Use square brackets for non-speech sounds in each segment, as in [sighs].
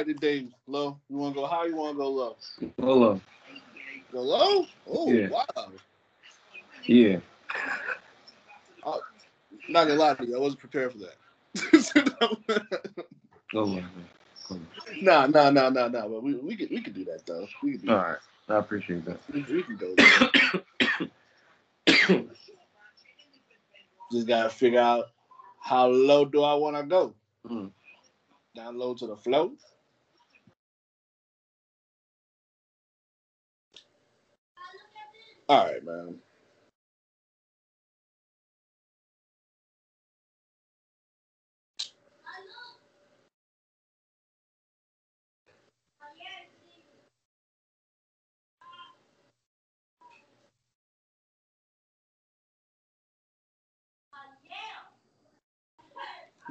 like today, low? You want to go high? You want to go low? Go low. Go low? Oh Yeah. wow! Yeah. Not gonna lie to you, I wasn't prepared for that. [laughs] Go low. Go low. nah, nah, nah, nah, nah. But we we could we could do that though. We could do All that. right. I appreciate that. We, we can go. [coughs] Just gotta figure out how low do I want to go. Mm. Down low to the flow. All right, man.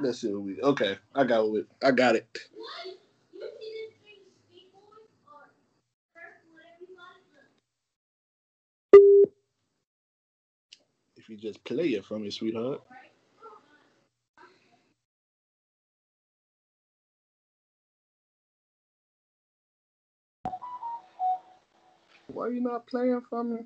Let's see what we. Okay, I got it. I got it. You just play it for me, sweetheart. Why are you not playing for me?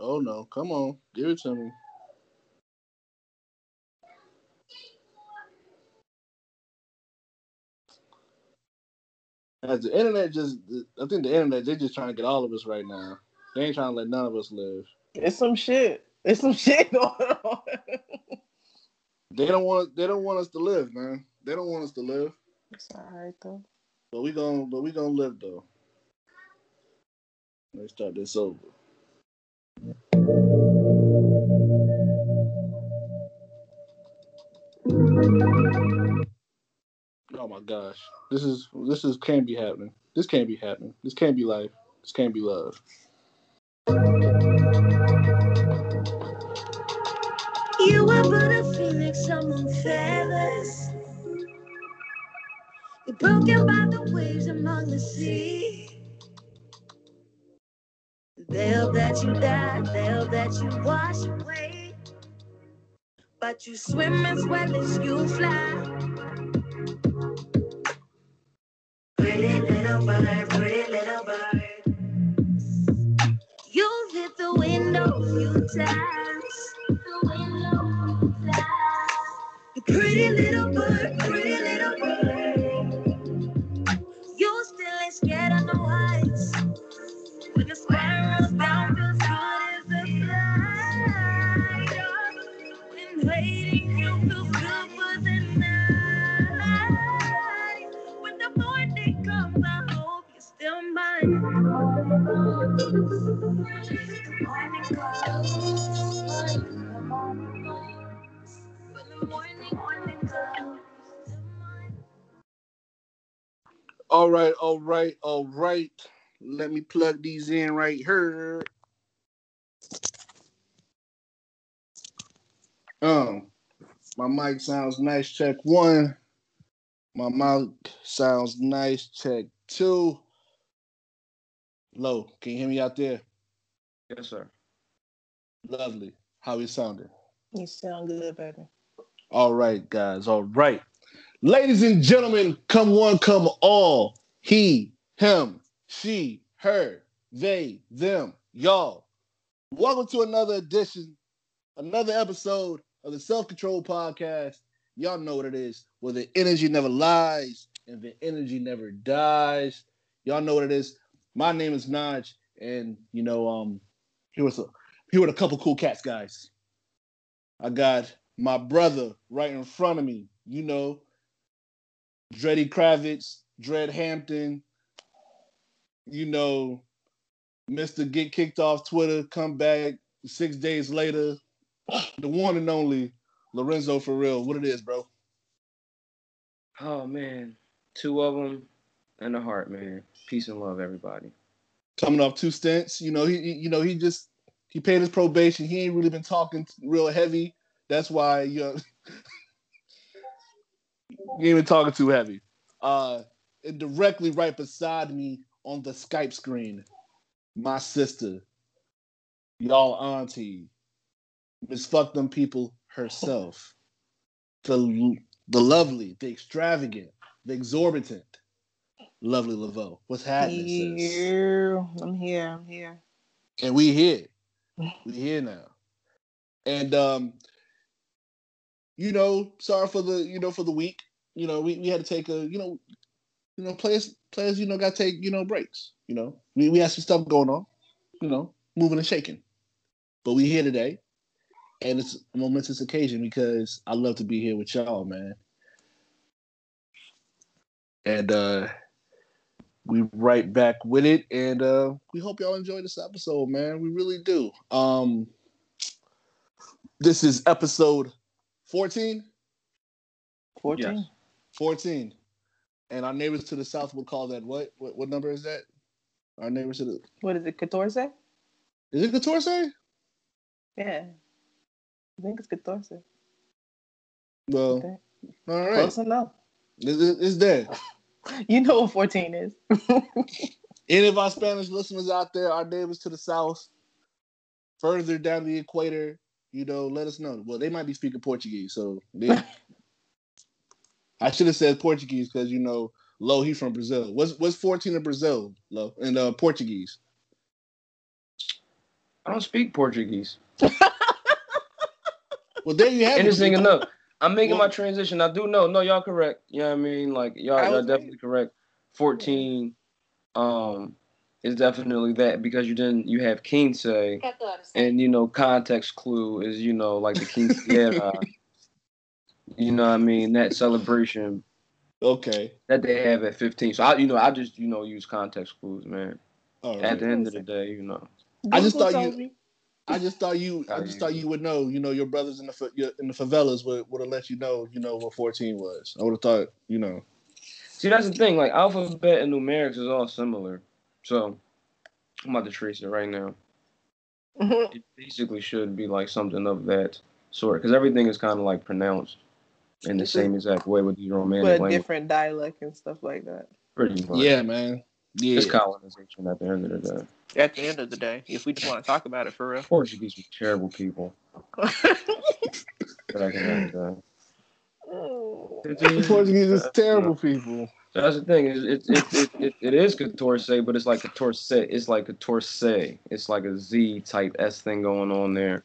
Oh no, come on, give it to me. As the internet just, I think the internet they're just trying to get all of us right now. They ain't trying to let none of us live. It's some shit. It's some [laughs] shit going on. They don't want, they don't want us to live, man. They don't want us to live, it's all right though. but we gonna, but we gonna live though. Let's start this over. Oh my gosh, this is this is can't be happening. This can't be happening. This can't be life. This can't be love. You were but a phoenix among feathers. You're broken by the waves among the sea. They hope that you die, they hope that you wash away. But you swim as well as you fly. Little bird, pretty little bird. You've hit the window a few times. The window a. Pretty little bird, All right, all right, all right. Let me plug these in right here. Um, my mic sounds nice. Check one. My mic sounds nice. Check two. Low. Can you hear me out there? Yes, sir. Lovely. How he sounding? You sound good, baby. All right, guys. All right. Ladies and gentlemen, come one, come all. He, him, she, her, they, them, y'all. Welcome to another edition, another episode of the Self Control Podcast. Y'all know what it is, where the energy never lies and the energy never dies. Y'all know what it is. My name is Naj, and you know, um, here was a here were a couple cool cats, guys. I got my brother right in front of me. You know, Dreddy Kravitz, Dred Hampton. You know, Mr. Get Kicked Off Twitter, come back six days later. [sighs] The one and only Lorenzo for real. What it is, bro? Oh man, two of them and a heart, man. Peace and love, everybody. Coming off two stints. You know, he, he you know, he just he paid his probation. He ain't really been talking real heavy. That's why you know, [laughs] ain't been talking too heavy. Uh and directly right beside me on the Skype screen, my sister, y'all auntie, Miss Fuck Them People herself, the the lovely, the extravagant, the exorbitant, lovely Laveau. What's happening, sis? Here, I'm here. I'm here. And we here. We here now. And um, you know, sorry for the you know for the week. You know, we, we had to take a you know, you know, players players, you know, gotta take, you know, breaks. You know. We we had some stuff going on, you know, moving and shaking. But we here today. And it's a momentous occasion because I love to be here with y'all, man. And uh we right back with it and uh we hope y'all enjoy this episode man we really do um this is episode 14 14. Yes. 14 and our neighbors to the south would call that what what, what number is that our neighbors to the What is it? Catorce? is it Catorce? Yeah. I think it's Catorce. well Okay. all right Close enough. it's, it's there [laughs] You know what 14 is. [laughs] any of our spanish listeners out there our neighbors to the south further down the equator you know let us know well they might be speaking portuguese so they, [laughs] i should have said portuguese because you know Lo, he from Brazil. What's what's 14 in Brazil, Lo? In uh, Portuguese. I don't speak Portuguese. [laughs] Well, there you have it. Interesting it. enough. I'm making Well- my transition. I do know. No, y'all correct. You know what I mean? Like y'all, I y'all was right. definitely correct. 14 um is definitely that because you didn't you have quince and you know context clue is you know like the quinceañera. [laughs] you know what I mean? That celebration Okay. that they have at 15. So I you know I just you know use context clues, man. All At the end of the day, you know. I just thought you- me. I just thought you. I just thought you would know. You know, your brothers in the in the favelas would would have let you know. You know what 14 was. I would have thought. You know. See, that's the thing. Like alphabet and numerics is all similar. So I'm about to trace it right now. Mm-hmm. It basically should be like something of that sort because everything is kind of like pronounced in the same exact way with these romantic But a language. different dialect and stuff like that. Pretty much. Yeah, man. Yeah. It's colonization at the end of the day. At the end of the day, if we just want to talk about it for real. Portuguese were terrible people. But I can add that. The Portuguese is terrible people. That's the thing. Is it it, it, it it is Catorce, but it's like a torse. It's like a torse. It's like a Z type S thing going on there.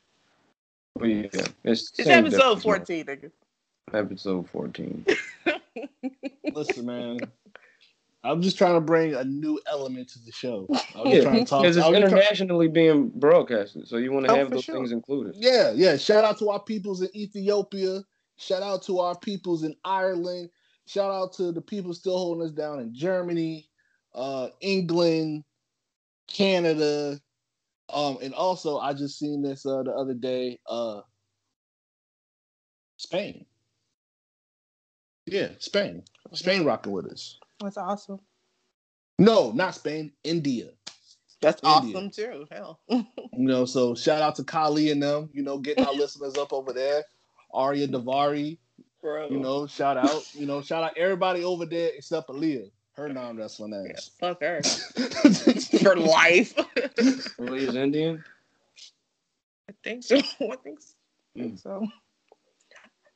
But yeah, it's It's episode 14, nigga. Episode fourteen. [laughs] Listen, man. I'm just trying to bring a new element to the show. I was Yeah, just trying to talk. because it's I was just trying- internationally being broadcasted, so you want to Oh, have those sure. things included. Yeah, yeah. Shout out to our peoples in Ethiopia. Shout out to our peoples in Ireland. Shout out to the people still holding us down in Germany, uh, England, Canada. Um, and also I just seen this uh the other day, uh Spain. Yeah, Spain. Spain rocking with us. That's awesome. No, not Spain, India. That's India. awesome too. Hell. [laughs] You know, so shout out to Kali and them, you know, getting our [laughs] listeners up over there. Ariya Daivari, Bro. you know, shout out, you know, shout out everybody over there except Aaliyah. Her non wrestling Yeah, ass. fuck her. For life. Really is Indian. [laughs] I think so. I think so. I think so.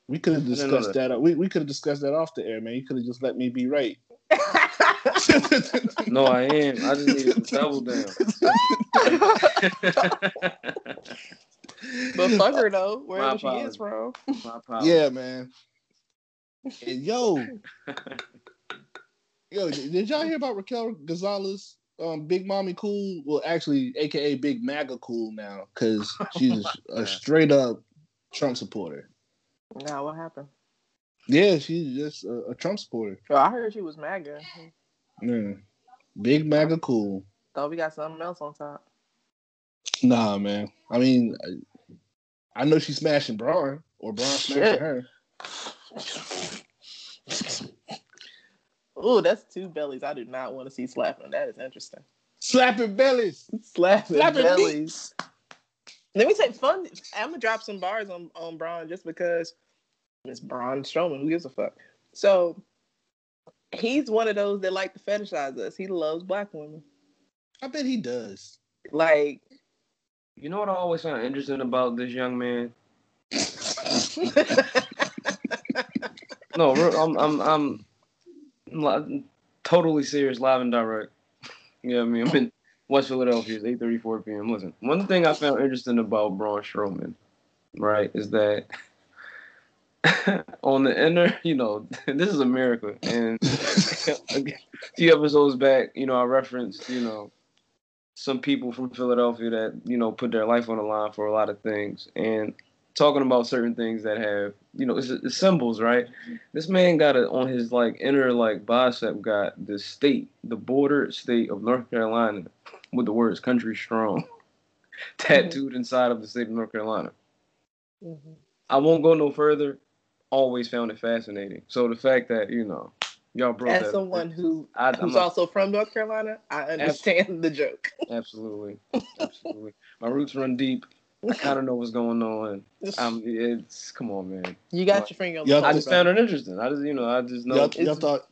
We could have I didn't know discussed that. We, we could have discussed that off the air, man. You could have just let me be right. [laughs] No, I am. I just need to double down. but fuck her though, wherever My she is from. My [laughs] yeah, man. And yo, yo, did y'all hear about Raquel Gonzalez? Um, Big Mami Cool, well, actually, AKA Big MAGA Cool now, because she's [laughs] a straight up Trump supporter. Now what happened? Yeah, she's just a, a Trump supporter. Oh, I heard she was MAGA. Yeah. Big MAGA Cool. Thought we got something else on top. Nah, man. I mean, I, I know she's smashing Braun, or Braun smashing her. Oh, that's two bellies. I do not want to see slapping. That is interesting. Slapping bellies. Slapping, Slapping bellies. Let me say fun. I'm gonna drop some bars on on Braun just because it's Braun Strowman. Who gives a fuck? So he's one of those that like to fetishize us. He loves black women. I bet he does. Like You know what I always found interesting about this young man? [laughs] no, I'm, I'm, I'm, I'm totally serious, live and direct. Yeah, I mean, I'm in West Philadelphia. It's 8:34 p.m. Listen, one thing I found interesting about Braun Strowman, right, is that [laughs] on the inner, you know, [laughs] this is America, and a few episodes back, you know, I referenced, you know, some people from Philadelphia that you know put their life on the line for a lot of things, and talking about certain things that have you know it's, it's symbols, right? This man got it on his like inner like bicep got the state, the border state of North Carolina, with the words "country strong" [laughs] tattooed inside of the state of North Carolina. Mm-hmm. I won't go no further. Always found it fascinating. So the fact that you know y'all brought as someone who I, who's also from North Carolina, I understand the joke. [laughs] Absolutely, absolutely. My roots run deep. I kind of know what's going on. Um, it's come on, man. You got your finger on the I just found it interesting. I just, you know, I just know. Y'all, y'all thought,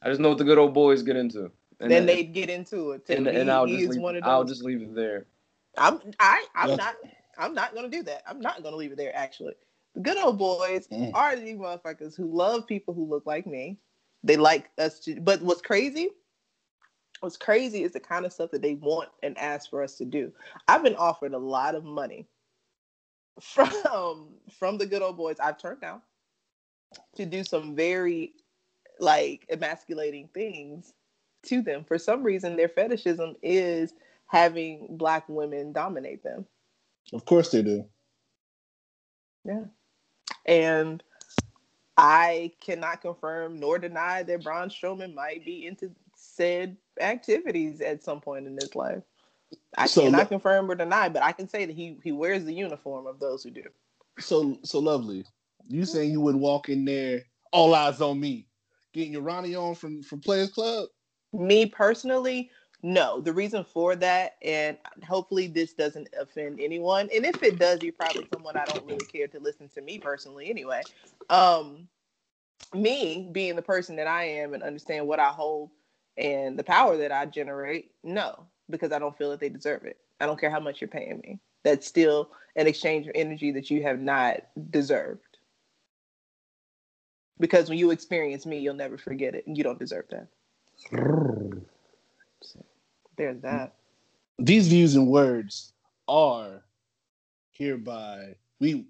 I just know what the good old boys get into. And then they'd get into it. And, and, I'll just leave, I'll just leave it there. I'm I I'm not I'm not gonna do that. I'm not gonna leave it there. Actually, the good old boys mm. are the motherfuckers who love people who look like me. They like us to. But what's crazy? What's crazy is the kind of stuff that they want and ask for us to do. I've been offered a lot of money [laughs] from from the good old boys. I've turned down to do some very like emasculating things to them. For some reason, their fetishism is having black women dominate them. Of course they do. Yeah. And I cannot confirm nor deny that Braun Strowman might be into said activities at some point in his life. I so, cannot confirm or deny, but I can say that he he wears the uniform of those who do. So so lovely. You saying you would walk in there, all eyes on me, getting your Ronnie on from from Players Club? Me personally, no. The reason for that, and hopefully this doesn't offend anyone, and if it does, you're probably someone I don't really care to listen to me personally anyway. Um, me being the person that I am and understand what I hold and the power that I generate, no, because I don't feel that they deserve it. I don't care how much you're paying me. That's still an exchange of energy that you have not deserved. Because when you experience me, you'll never forget it, and you don't deserve that. So, there's that. These views and words are hereby we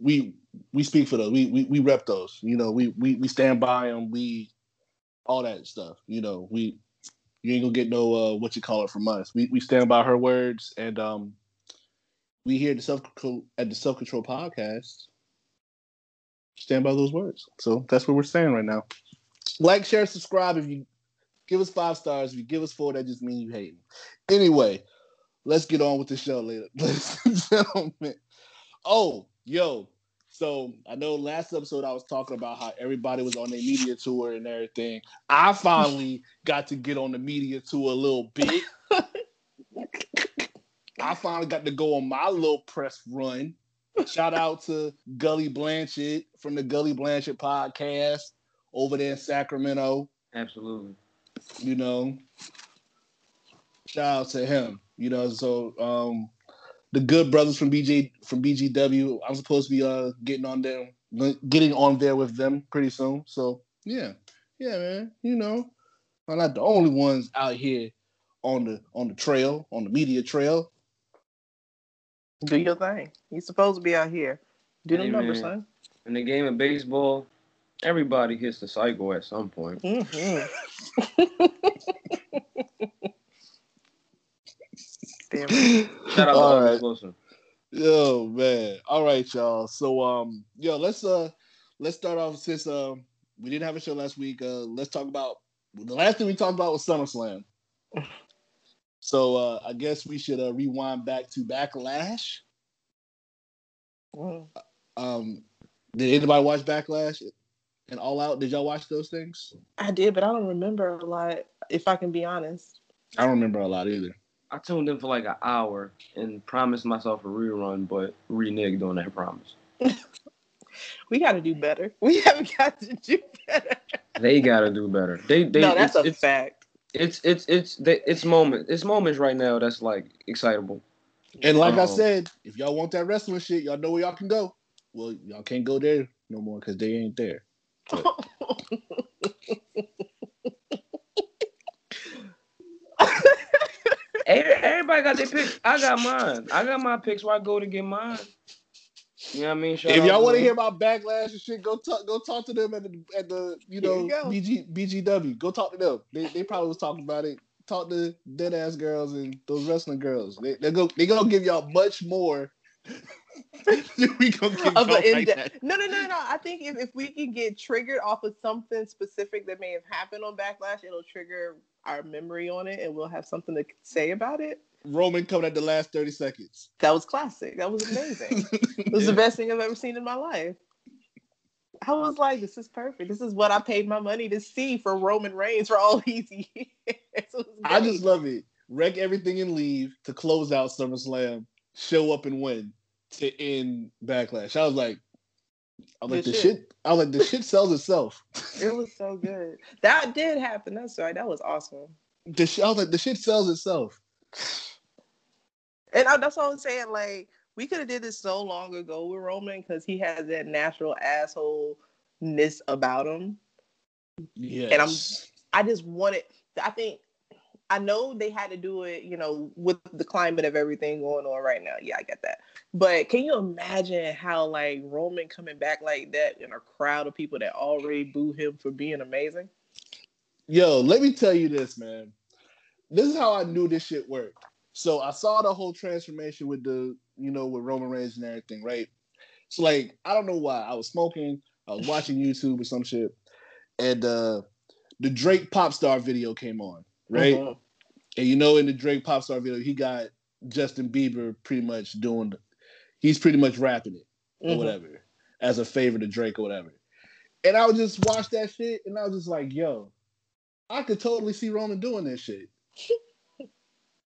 we we speak for those. We we we rep those. You know, we we we stand by them. We all that stuff. You know, we you ain't gonna get no uh, what you call it from us. We we stand by her words, and um, we here at the self at the self control podcast stand by those words. So that's what we're saying right now. Like, share, subscribe. If you give us five stars, if you give us four, that just means you hate me. Anyway, let's get on with the show, later, [laughs] ladies and gentlemen. Oh, yo, so I know last episode I was talking about how everybody was on their media tour and everything. I finally got to get on the media tour a little bit. I finally got to go on my little press run. Shout out to Gully Blanchett from the Gully Blanchett podcast over there in Sacramento. Absolutely. You know, shout out to him. You know, so um, the good brothers from BJ from BGW. I'm supposed to be uh getting on there, getting on there with them pretty soon. So yeah, yeah, man. You know, I'm not the only ones out here on the on the trail, on the media trail. Do your thing. You're supposed to be out here. Do the hey, numbers, son. In the game of baseball, everybody hits the cycle at some point. Mm-hmm. Damn. [laughs] Shout out All right. Wilson. Yo, man. All right, y'all. So um, yo, let's uh let's start off since um we didn't have a show last week. Uh let's talk about the last thing we talked about was SummerSlam. [laughs] So uh I guess we should uh rewind back to Backlash. Mm. Um did anybody watch Backlash and All Out? Did y'all watch those things? I did, but I don't remember a lot, if I can be honest. I don't remember a lot either. I tuned in for like an hour and promised myself a rerun, but reneged on that promise. [laughs] we got to do better. [laughs] We haven't got to do better. they got to do better. They, they. No, that's it's, a it's, fact. It's it's it's it's, it's moment. It's moments right now that's like excitable. And like I Oh. said, if y'all want that wrestling shit, y'all know where y'all can go. Well, y'all can't go there no more because they ain't there. [laughs] Every- Everybody got their picks. I got mine. I got my picks where I go to get mine. You know what I mean? Shout if y'all want to hear about backlash and shit, go talk. Go talk to them at the at the you know you go. BG BGW. Go talk to them. They, they probably was talking about it. Talk to dead ass girls and those wrestling girls. They they go they gonna give y'all much more. [laughs] we gonna of an right. No, no, no, no. I think if, if we can get triggered off of something specific that may have happened on Backlash, it'll trigger our memory on it, and we'll have something to say about it. Roman coming at the last thirty seconds. That was classic. That was amazing. [laughs] It was the best thing I've ever seen in my life. I was like, this is perfect. This is what I paid my money to see for Roman Reigns for all these [laughs] years. I just love it. Wreck everything and leave to close out SummerSlam, show up and win to end Backlash. I was like, I was like the shit. shit. I was like the shit sells itself. [laughs] It was so good. That did happen. That's right. That was awesome. The sh- I was like the shit sells itself. And I, that's all I'm saying. Like we could have did this so long ago with Roman because he has that natural asshole assholeness about him. Yeah, And I'm- I just wanted. I think I know they had to do it. You know, with the climate of everything going on right now. Yeah, I get that. But can you imagine how like Roman coming back like that in a crowd of people that already boo him for being amazing? Yo, let me tell you this, man. This is how I knew this shit worked. So I saw the whole transformation with the, you know, with Roman Reigns and everything, right? So like, I don't know why. I was smoking, I was watching YouTube or some shit, and uh the Drake pop star video came on, right? Mhm. And you know, in the Drake pop star video, he got Justin Bieber pretty much doing he's pretty much rapping it or Mhm. whatever as a favor to Drake or whatever. And I would just watch that shit and I was just like, yo, I could totally see Roman doing this shit. [laughs]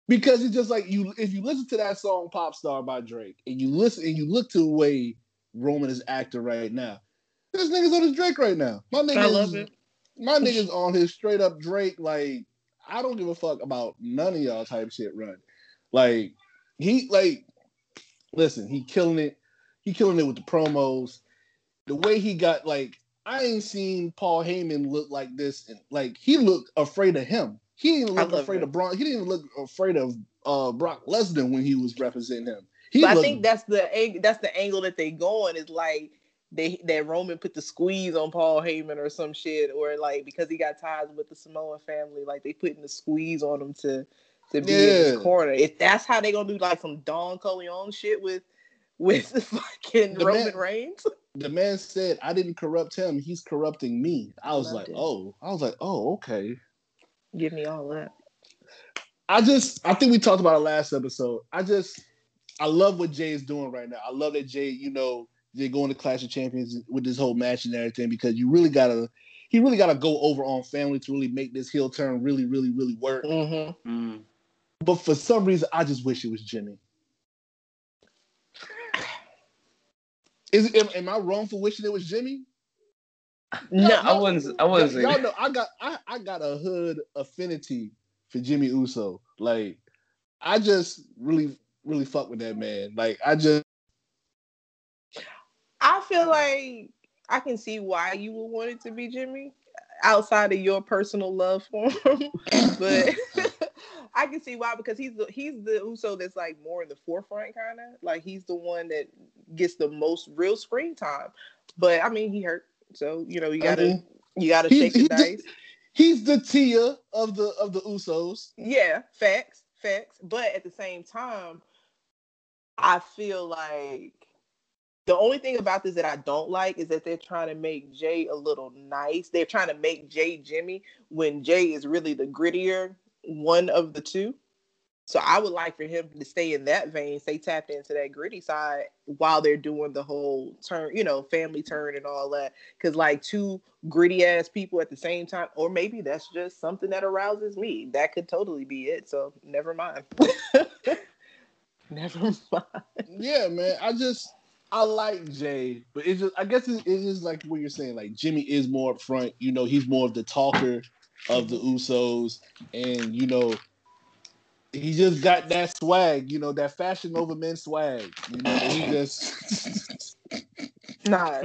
because it's just like you if you listen to that song Pop Star by Drake and you listen and you look to the way Roman is acting right now, this nigga's on his Drake right now. My nigga I love it. my nigga's on his straight up Drake, like I don't give a fuck about none of y'all type shit run. Like he like listen, he killing it. He killing it with the promos. The way he got like I ain't seen Paul Heyman look like this and like he looked afraid of him. He didn't look afraid it. of Braun. He didn't even look afraid of uh Brock Lesnar when he was representing him. He But I think that's the ang- that's the angle that they going is like they that Roman put the squeeze on Paul Heyman or some shit, or like because he got ties with the Samoan family, like they putting the squeeze on him to to be in his corner. If that's how they gonna do like some Don Corleone shit with [laughs] with fucking The Roman man- Reigns, [laughs] the man said, I didn't corrupt him, he's corrupting me. I was Loved like, it. oh, I was like, oh, okay. give me all that. I just I think we talked about it last episode. I just I love what Jay is doing right now. I love that Jay, you know, they're going to Clash of Champions with this whole match and everything because you really gotta he really gotta go over on family to really make this heel turn really, really, really work. Mm-hmm. Mm. But for some reason, I just wish it was Jimmy. Is am, am I wrong for wishing it was Jimmy? No, I wasn't. I wasn't. y'all, y'all know I got I, I got a hood affinity for Jimmy Uso. Like I just really really fuck with that man. Like I just I feel like I can see why you would want it to be Jimmy outside of your personal love for him. [laughs] but [laughs] I can see why because he's the he's the Uso that's like more in the forefront kind of like he's the one that gets the most real screen time. But I mean he hurt. So, you know, you gotta mean, you gotta he- shake the he dice. just- he's the Tia of the of the Usos. Yeah, facts, facts. But at the same time, I feel like the only thing about this that I don't like is that they're trying to make Jay a little nice. They're trying to make Jay Jimmy when Jay is really the grittier one of the two. So I would like for him to stay in that vein, stay tapped into that gritty side while they're doing the whole turn, you know, family turn and all that. Cause like two gritty ass people at the same time, or maybe that's just something that arouses me. That could totally be it. So never mind. [laughs] never mind. Yeah, man. I just I like Jay, but it's just I guess it, it's just like what you're saying. Like Jimmy is more up front. You know, he's more of the talker of the Usos, and you know, he just got that swag, you know, that Fashion Nova men swag. You know, he [laughs] just Nah.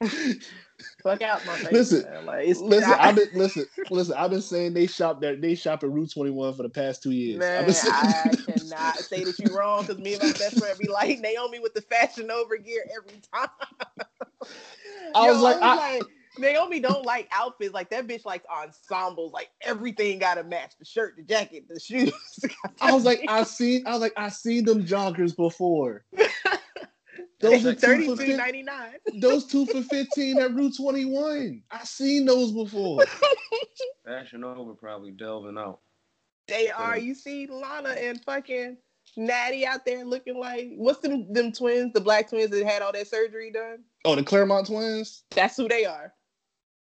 [laughs] Fuck out my face. Listen. Like, listen. I, I've been listen, listen. I've been saying they shop that they shop at Route Twenty One for the past two years. Man, saying- I [laughs] cannot say that you're wrong because me and my best friend be like Naomi with the Fashion Nova gear every time. I was like, I- like, Naomi don't like outfits like that. Bitch likes ensembles. Like everything got to match the shirt, the jacket, the shoes. [laughs] I was like, I seen, I was like, I seen them joggers before. [laughs] Those are two thirty for two ninety nine. those two for fifteen at Route Twenty One. I seen those before. [laughs] Fashion Nova probably delving out. They are. Uh, you see Lana and fucking Natty out there looking like what's them them twins, the black twins that had all that surgery done. Oh, the Clermont twins. That's who they are.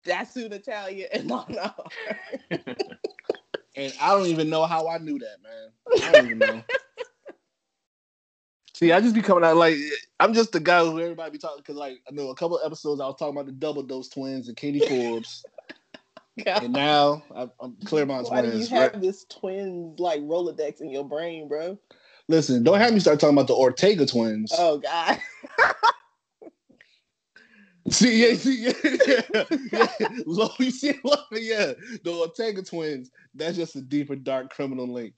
That's who Natalya and Lana are. [laughs] And I don't even know how I knew that, man. I don't even know. [laughs] See, I just be coming out like I'm just the guy who everybody be talking because, like, I know a couple episodes I was talking about the double dose twins and Katie Forbes, [laughs] and now I, I'm Clermont Why do you have right? this twins like Rolodex in your brain, bro? Listen, don't have me start talking about the Ortega twins. Oh God. [laughs] See, yeah, see, yeah, yeah, yeah. [laughs] Lo, you see, lo, yeah, the Ortega twins. That's just a deeper, dark criminal link.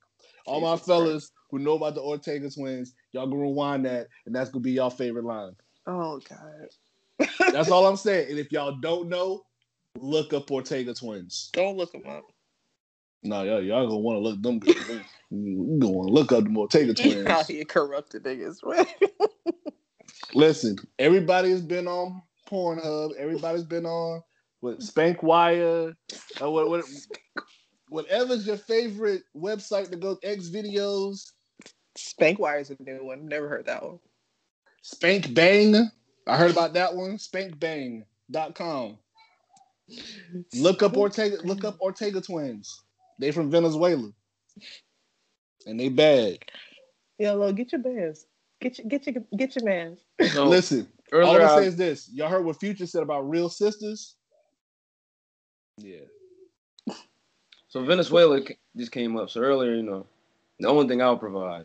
All my Jesus fellas who know about the Ortega twins, y'all gonna rewind that, and that's gonna be y'all favorite line. Oh God. That's [laughs] all I'm saying. And if y'all don't know, look up Ortega twins. Don't look them up. No, y'all, y'all gonna want to look them good. [laughs] You gonna want to look up the Ortega Out twins. here corrupted niggas. man. [laughs] Listen, everybody's been on Pornhub. Everybody's been on with Spankwire. Uh, what, what, whatever's your favorite website to go X videos. Spankwire is a new one. Never heard that one. Spank Bang. I heard about that one. Spankbang.com. Look up Ortega. Look up Ortega twins. They from Venezuela, and they bad. Yo, get your bands. Get your get your get your mans. So [laughs] Listen, all I'm I- saying is this: y'all heard what Future said about real sisters? Yeah. So Venezuela just came up. So earlier, you know, the only thing I'll provide,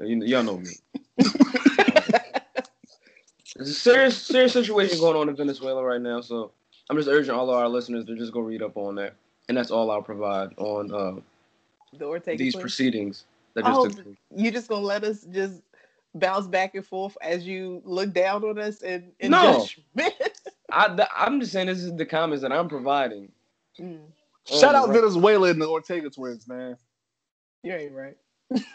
you know, y'all know me. [laughs] There's a serious, serious situation going on in Venezuela right now. So I'm just urging all of our listeners to just go read up on that, and that's all I'll provide on uh, The Ortega these twins. proceedings that just Oh, took place. you just gonna let us just bounce back and forth as you look down on us and, and No. [laughs] I, I'm just saying this is the comments that I'm providing. Mm, Shout out right. Venezuela and the Ortega twins, man. you ain't right.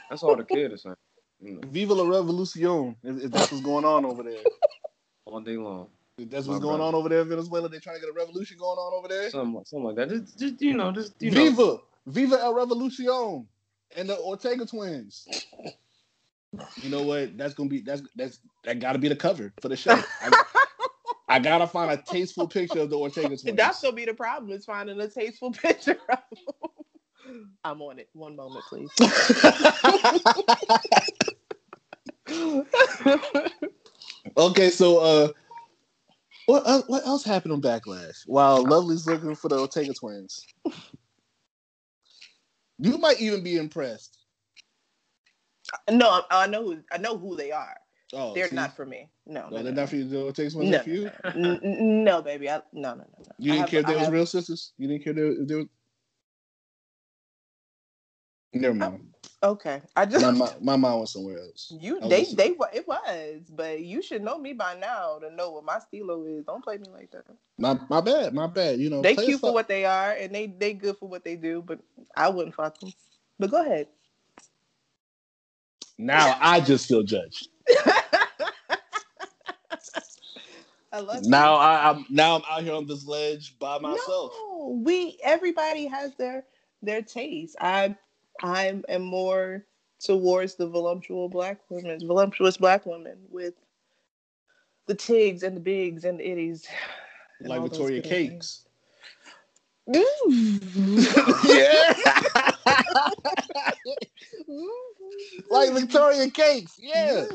That's all the kid is saying. You know, Viva la revolucion. If, if that's what's going on over there. [laughs] all day long. If that's My what's going brother. on over there in Venezuela. They're trying to get a revolution going on over there. Something, like- something like that. Just, just you know, just you know. Viva, Viva el Revolucion, and the Ortega twins. [laughs] You know what? That's gonna be that's that's that got to be the cover for the show. [laughs] I, I gotta find a tasteful picture of the Ortega twins. That's gonna be the problem is finding a tasteful [laughs] picture of them. I'm on it. One moment, please. [laughs] okay, so uh, what uh, what else happened on Backlash? While Lovely's looking for the Ortega twins, you might even be impressed. no, I, I know who I know who they are. Oh, They're see? not for me. No, oh, No, no, they're no, not for you. The Ortega twins No, for you. N- n- no, baby. I, no, no, no, no. You didn't have- care if I they was have- real sisters. You didn't care if they were. Never oh, mind. Okay, I just My, my, my mind was somewhere else. you they listening. they wa- it was, but you should know me by now to know what my stilo is. Don't play me like that. My my bad. My bad. You know They cute for what they are, and they they good for what they do. But I wouldn't fuck them. But go ahead. Now I just feel judged. [laughs] I love you. Now I, I'm now I'm out here on this ledge by myself. No, we everybody has their their taste. I I am more towards the voluptuous black women, voluptuous black women with the tigs and the bigs and the itties. and like Victoria Cakes. [laughs] yeah. [laughs] like Victoria Cakes. Yeah.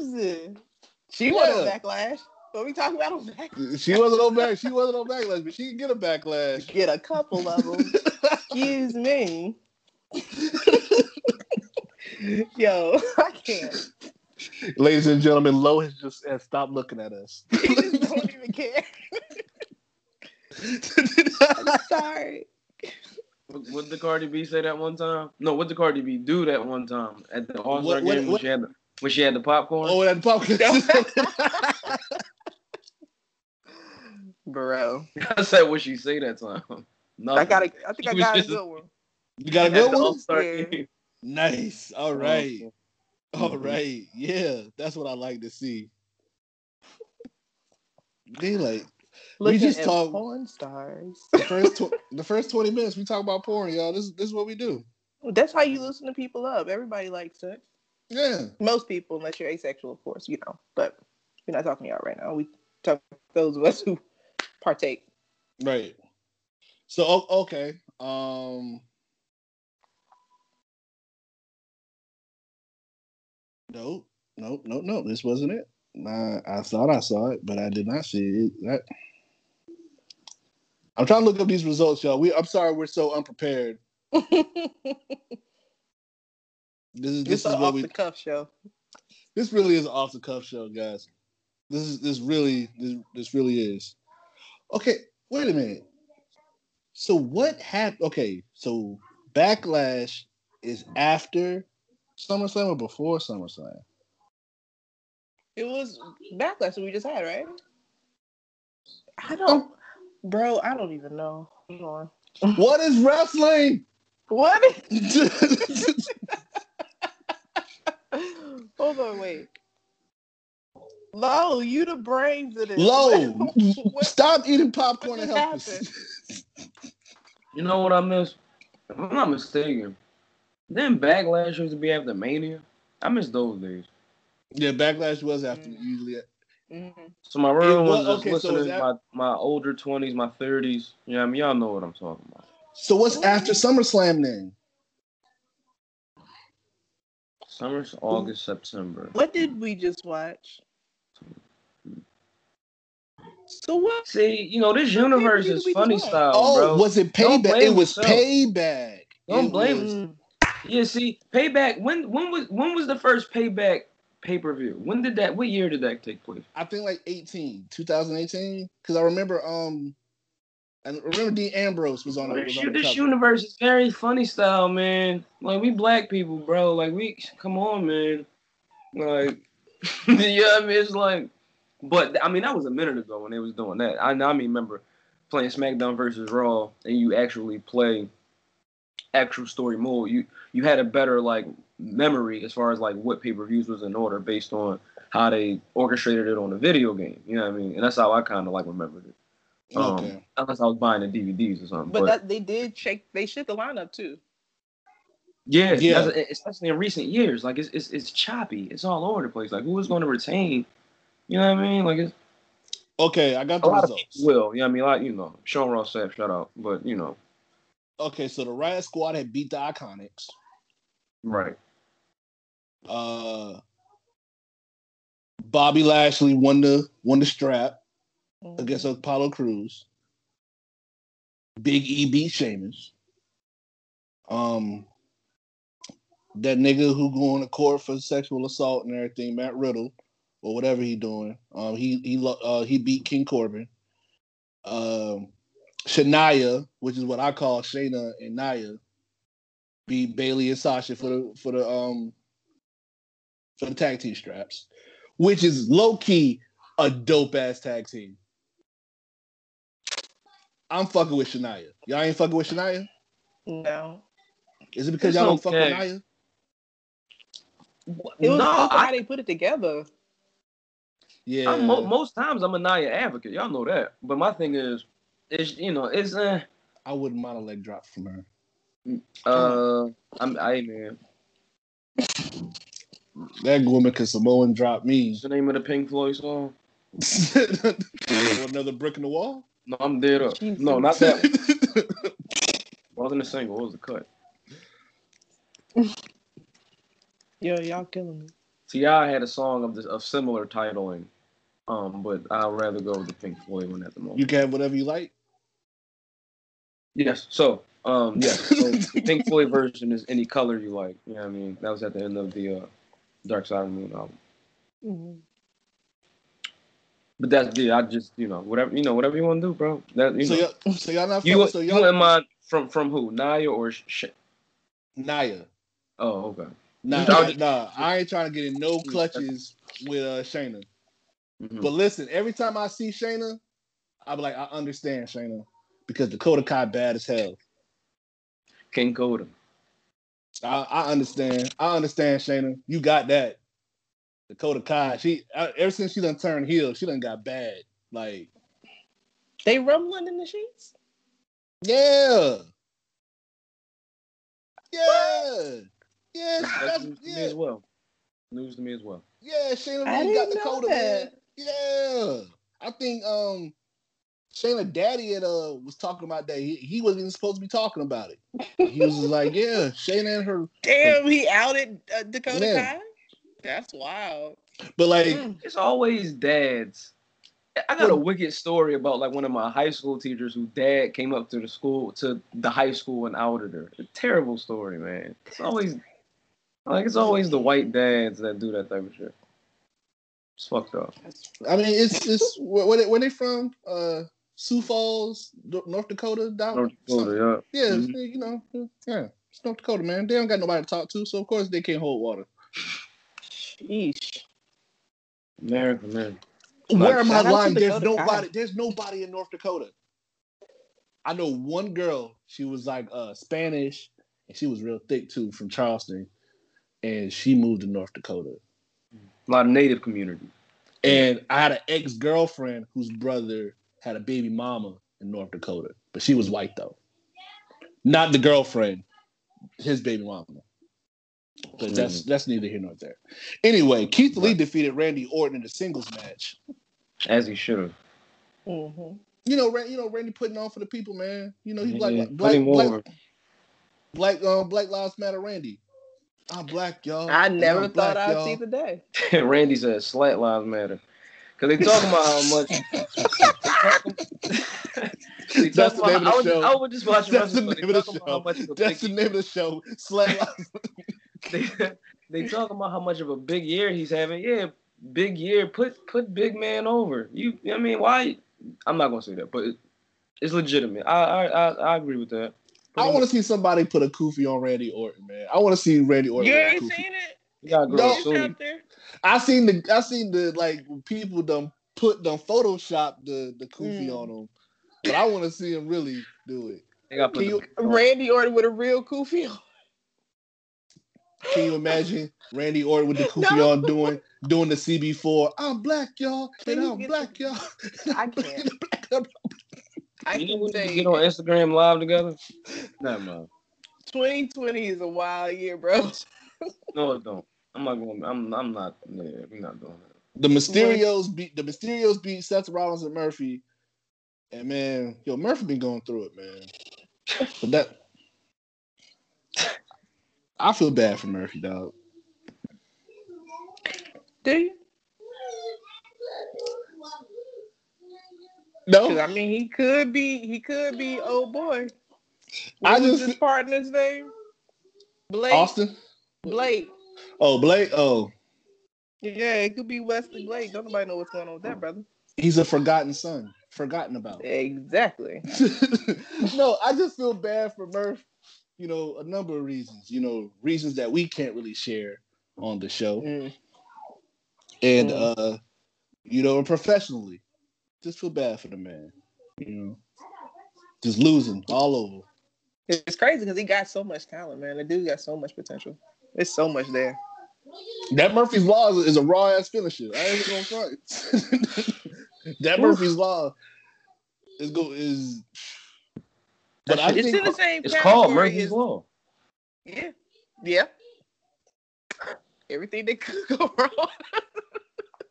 She Yeah. backlash. What we talking about on backlash? She wasn't on back. She wasn't on backlash, but she can get a backlash. Get a couple of them. Excuse me. [laughs] Yo, I can't. Ladies and gentlemen, Lo has just has stopped looking at us. He just don't even care. [laughs] I'm sorry. What, what did Cardi B say that one time? No, what did Cardi B do that one time at the All Star What- what- game when what- she had the when she had the popcorn? oh, that popcorn. [laughs] Bro. [laughs] I said what she say that time. Nothing. [laughs] I got a, I think She I [laughs] got a just- good one. you got a good one? Yeah. Nice. All right. All Mhm. right. Yeah, that's what I like to see. They like Looking just at talk- porn stars. the first tw- the first twenty minutes we talk about porn, y'all. This this is what we do. That's how you loosen people up. Everybody likes sex. Yeah. Most people, unless you're asexual, of course, you know. But we're not talking about right now. We talk those of us who partake. Right. So okay. Um. No, no, no, no. This wasn't it. Nah, I thought I saw it, but I did not see it. That. I'm trying to look up these results, y'all. We. I'm sorry, we're so unprepared. [laughs] This is this This is off we. the cuff show. This really is an off the cuff show, guys. This is this really this, this really is. Okay, wait a minute. So what happened? Okay, so backlash is after SummerSlam or before SummerSlam? It was backlash that we just had, right? I don't, oh. bro. I don't even know. Hold on. [laughs] [laughs] What is wrestling? What? [laughs] Hold on, wait. Lo, you the brains of this. Low, [laughs] stop eating popcorn and just help us. [laughs] You know what I miss? If I'm not mistaken, then backlash used to be after Mania. I miss those days. yeah, backlash was after Mm. usually. Mhm. So my real It was was- just okay, listening is to that- my, my older twenties, my thirties. Yeah, I mean y'all know what I'm talking about. So what's after SummerSlam then? Summer's August, September. What did we just watch? So what? See, you know this universe is funny just style, Oh, bro. was it payback? It was yourself. payback. Don't It blame was-. Yeah, see, payback. When when was when was the first payback pay per view? When did that? What year did that take place? I think like 18, 2018. Because I remember um and remember Dean Ambrose was on, the- was This, on this universe is very funny style, man. Like we black people, bro. Like we, come on, man. Like, [laughs] yeah, I mean, it's like, but I mean, that was a minute ago when they was doing that. I, I mean, remember playing SmackDown versus Raw, and you actually play actual story mode. You you had a better like memory as far as like what pay per views was in order based on how they orchestrated it on the video game. You know what I mean? And that's how I kind of like remembered it. Um, Okay. Unless I was buying the DVDs or something. But that they did shake. They shook the lineup too. Yeah, Yeah. yeah. Especially in recent years, like it's, it's it's choppy. It's all over the place. Like who is going to retain? You know what I mean? Like it's, Okay, I got a the lot of results. people will. You know I mean? Like you know, Sean Ross Sapp, shout out. But you know, Okay, so the Riot Squad had beat the Iconics. right? Uh Bobby Lashley won the won the strap against Apollo Crews. Big E beat Sheamus. Um, that nigga who going to court for sexual assault and everything, Matt Riddle, or whatever he doing. Um, he he lo- uh, he beat King Corbin. Um, Shania, which is what I call Shayna and Nia, beat Bayley and Sasha for the for the um for the tag team straps, which is low key a dope ass tag team. I'm fucking with Shania. Y'all ain't fucking with Shania? No, Is it because It's y'all don't fuck with okay. Nia? it was no, because I, how they put it together. Yeah. I'm mo- most times I'm a Nia advocate. Y'all know that. But my thing is, is you know, it's uh, I wouldn't mind a leg drop from her. uh, I'm I man. That woman can Samoan drop me. What's the name of the Pink Floyd song? Or [laughs] another brick in the wall? No, I'm dead up. Jesus. No, not that. [laughs] One. Wasn't a single. It was a cut. Yo, y'all killing me. Ti had a song of this of similar titling, um, but I'd rather go with the Pink Floyd one at the moment. you can have whatever you like. yes. So Um, yeah. [laughs] So the Pink Floyd version is any color you like. You know what I mean? That was at the end of the uh, Dark Side of the Moon album. Mm-hmm. But that's yeah. I just you know whatever you know whatever you want to do, bro. That you so, know. y'all, so y'all not You fucking- so you y'all in mind from from who? Nia or Sh- Nia. Oh, okay. Nah, I nah, was- nah, I ain't trying to get in no [laughs] clutches with uh Shayna. Mhm. But listen, every time I see Shayna, I'm like, I understand Shayna because Dakota Kai bad as hell. King Coda. I, I understand. I understand Shayna. You got that. Dakota Kai. She uh, ever since she done turned heel, she done got bad. Like They rumbling in the sheets. yeah, yeah, yeah. That's That's, news to me as well. News to me as well. yeah. Shayna I really got Dakota, man. That. Yeah, I think um Shayna Daddy had uh was talking about that. He, he wasn't even supposed to be talking about it. He was just like, yeah, Shayna and her, [laughs] Damn, he outed uh, Dakota Yeah. Kai. That's wild. but like. It's always dads. I got a wicked story about like one of my high school teachers whose dad came up to the school to the high school and outed her. A terrible story, man. It's always like it's always the white dads that do that type of shit. It's fucked up. I mean, it's it's where, where, they, where they from? Uh, Sioux Falls, North Dakota. Down, North Dakota, yeah. Yeah, Mhm. you know, yeah, it's North Dakota, man. They don't got nobody to talk to, so of course they can't hold water. Sheesh. America, man. Where am I shout out to lying? There's Dakota Kai. nobody. There's nobody in North Dakota. I know one girl. She was like uh Spanish, and she was real thick too, from Charleston, and she moved to North Dakota. A lot of native community. And I had an ex girlfriend whose brother had a baby mama in North Dakota, but she was white though. Not the girlfriend, his baby mama. But that's that's neither here nor there. Anyway, Keith Lee defeated Randy Orton in a singles match. As he should have. hmm You know, Ran- you know, Randy putting on for the people, man. You know, he's like Yeah, black, put him black, black, um, Black Lives Matter, Randy. I'm black, y'all. I never I'm thought black, I'd y'all. see the day. [laughs] Randy said slat lives matter. Cause they talking about how much [laughs] they That's the name about, of the I was, show. I was just watching That's the name of the talking about how show. a That's the name of the show. Slat Lives. [laughs] they, they talking about how much of a big year he's having. Yeah, big year. Put put big man over. You I mean why I'm not gonna say that, but it, it's legitimate. I I I, I agree with that. I want to see somebody put a kufi on Randy Orton, man. I want to see Randy Orton. You with a ain't kufi. seen it? You gotta No. up It's soon. out there. I seen the I seen the like people done put them Photoshop the the kufi Mm. on them, but I want to see him really do it. They gotta put Can you- Randy Orton with a real kufi on. Can you imagine Randy Orton with the kufi [laughs] No. on doing doing the CB4? I'm black, y'all, Can and you I'm black, y'all. [laughs] I can't. I you know can when say get on Instagram live together? Never mind. 2020 is a wild year, bro. [laughs] No, it don't. I'm not going. I'm. I'm not. Yeah, we're not doing that. The Mysterios beat the Mysterios beat Seth Rollins and Murphy, and man, yo, Murphy been going through it, man. But that, I feel bad for Murphy, dog. Do you? No, I mean, he could be. He could be. Oh boy. I What was just- his partner's name? Blake. Austin. Blake. Oh, Blake. Oh, Yeah, it could be Wesley Blake. Don't nobody know what's going on with that, brother. he's a forgotten son, forgotten about. Exactly. [laughs] no, I just feel bad for Murph. You know, a number of reasons. You know, reasons that we can't really share on the show, Mm. and Mm. uh, you know, professionally, just feel bad for the man. You know, just losing all over. It's crazy because he got so much talent, man. The dude got so much potential. There's so much there. That Murphy's Law is, is a raw ass finisher. I ain't gonna front. [laughs] that Murphy's Law is go is. But I It's think in the same. It's called Murphy's as- Law. Yeah. Yeah. Everything that could [laughs] go wrong.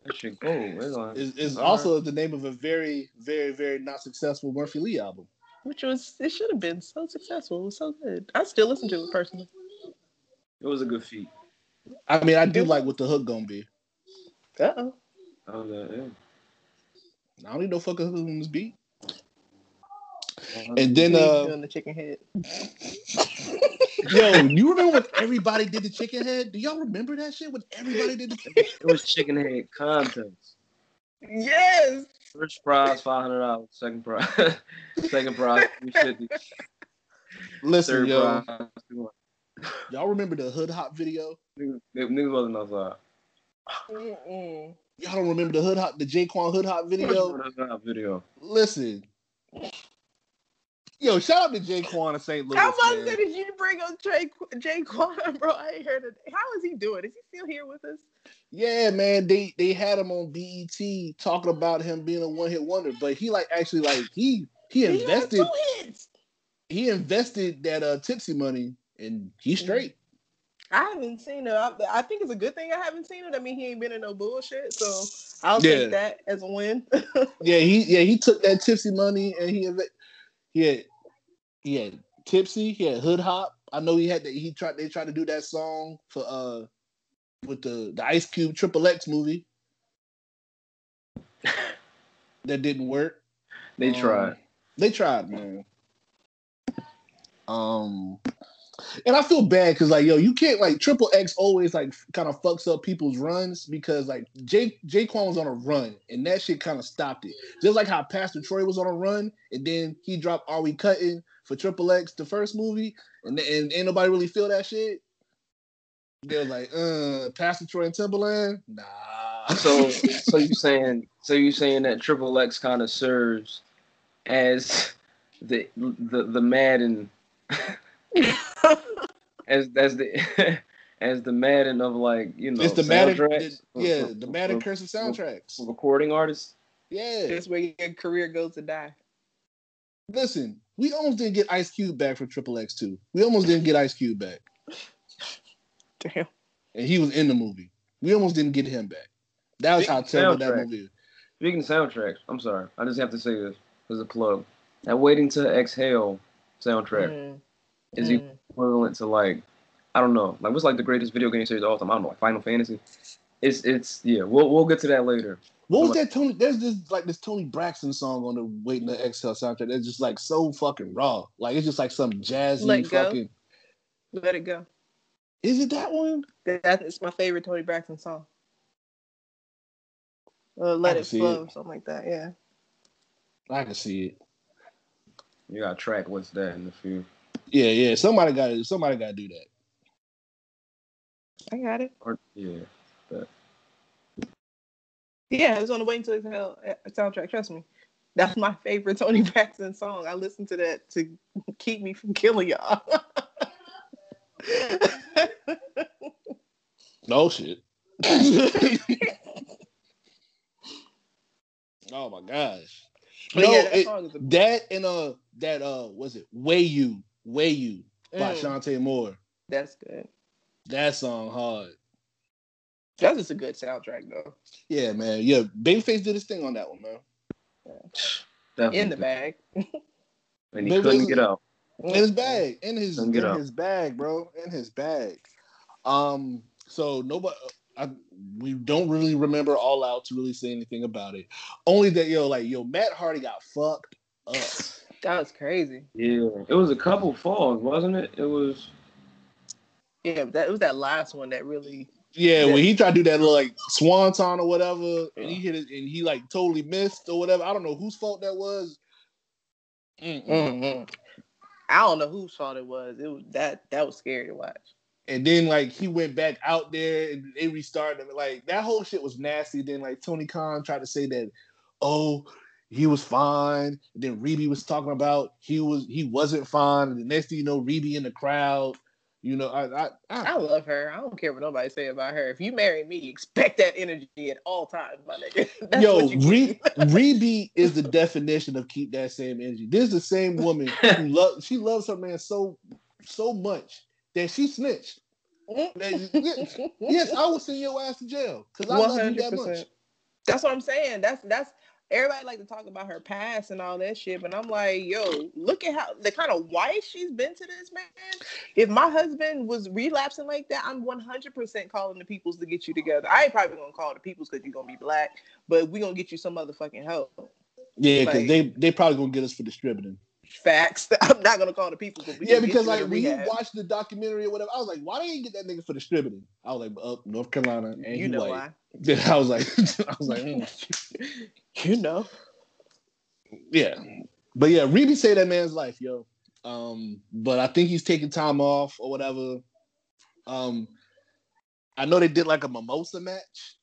That shit cool. It's like- is, is All also the name of a very, very, very not successful Murphy Lee album. Which was it should have been so successful. It was so good. I still listen to it personally. It was a good feat. I mean, I do like what the hook gonna be. Uh oh. I was like, yeah. I don't need no fucking hook on this beat. And then uh, doing the chicken head. Yo, you remember when everybody did the chicken head? Do y'all remember that shit? When everybody did the It was chicken head contest. Yes. First prize five hundred dollars. Second prize, [laughs] second prize three fifty. Listen, Third yo, prize y'all remember the hood hop video? Niggas niggas wasn't outside. Mm-mm. Y'all don't remember the hood hop, the J-Kwon hood hop video? Video. video. Listen, yo, shout out to J-Kwon in St. Louis. How much did you bring up Jay Jay Quan, bro? I ain't heard of How is he doing? Is he still here with us? Yeah, man, they they had him on BET talking about him being a one hit wonder, but he like actually like he he He invested hits. he invested that uh tipsy money and he's straight. I haven't seen it. I, I think it's a good thing I haven't seen it. I mean, he ain't been in no bullshit, so I'll Yeah. take that as a win. [laughs] Yeah, he yeah he took that tipsy money and he he had he had tipsy, he had hood hop. I know he had that he tried they tried to do that song for uh with the the Ice Cube Triple X movie. [laughs] that didn't work. They Um, tried. They tried, man. Um, and I feel bad because like yo, you can't like Triple X always like kind of fucks up people's runs because like Jake J-Kwon was on a run and that shit kind of stopped it. Just like how Pastor Troy was on a run and then he dropped Are We Cutting for Triple X the first movie and and ain't nobody really feel that shit. They was like, uh, Pastor Troy and Timbaland, nah. So [laughs] so you saying so you saying that Triple X kind of serves as the the the Madden [laughs] as as the [laughs] as the Madden of like you know it's the Madden, soundtracks the- yeah, for- the for- Madden for- cursive soundtracks. for recording artists. Yeah, That's where your career goes to die. Listen, we almost didn't get Ice Cube back for Triple X two. We almost didn't get Ice Cube back, Damn. and he was in the movie. We almost didn't get him back. That was how terrible of that movie is. Speaking of soundtracks, I'm sorry, I just have to say this as a plug. That "Waiting to Exhale" soundtrack Mm, is mm. equivalent to like I don't know, like what's like the greatest video game series of all time? I don't know, like Final Fantasy. It's it's yeah. We'll we'll get to that later. What was that Tony? There's this like this Toni Braxton song on the Waiting to Exhale soundtrack. That's just like so fucking raw. Like it's just like some jazzy Let Go? fucking. Let it go. Is it that one? That is my favorite Toni Braxton song. Uh, Let it see flow, something like that. Yeah. I can see it. You got to track what's that in the few. Yeah, yeah. Somebody got to Somebody got to do that. I got it. Or yeah, Yeah, it was on the Waiting to Exhale uh, soundtrack. Trust me. That's my favorite [laughs] Toni Braxton song. I listen to that to [laughs] keep me from killing y'all. [laughs] No shit. oh my gosh. But no, yeah, that it- a that and uh that uh was it Way You Way You by Mm. Chanté Moore. That's good. That song hard. That's just a good soundtrack though. Yeah, man. Yeah, Babyface did his thing on that one, man. definitely. In the bag. [laughs] and he Maybe couldn't get out. In his bag, in his in up. his bag, bro, in his bag. Um, so nobody, I, we don't really remember All Out to really say anything about it. Only that yo, like yo, Matt Hardy got fucked up. [laughs] That was crazy. Yeah, it was a couple falls, wasn't it? It was. Yeah, that it was that last one that really Yeah, Yeah. when he tried to do that little like swanton or whatever, and he hit it, and he like totally missed or whatever. I don't know whose fault that was. Mm-mm. Mhm. I don't know whose fault it was. It was that that was scary to watch. And then like he went back out there and they restarted him. Like that whole shit was nasty. Then like Tony Khan tried to say that, oh, he was fine. And then Reby was talking about he was he wasn't fine. And the next thing you know, Reby in the crowd. You know, I I, I I love her. I don't care what nobody say about her. If you marry me, expect that energy at all times, my nigga. [laughs] That's yo, Re-. [laughs] Reby is the definition of keep that same energy. This is the same woman [laughs] who love she loves her man so so much that she snitched. Yes, I will send your ass to jail because I One love you that much. That's what I'm saying. That's that's everybody like to talk about her past and all that shit, but I'm like, yo, look at how the kind of wife she's been to this man. If my husband was relapsing like that, I'm 100 percent calling the peoples to get you together. I ain't probably gonna call the peoples because you're gonna be black, but we gonna get you some motherfucking help. Yeah, because Like- they they probably gonna get us for distributing. Facts. [laughs] I'm not gonna call the people. Yeah, because like when you watch the documentary or whatever, I was like, why they get that nigga for distributing? I was like, up North Carolina, and you know white. why? [laughs] I was like, [laughs] I was like, mm. you know, yeah, but yeah, really say that man's life, yo. Um, but I think he's taking time off or whatever. Um, I know they did like a mimosa match.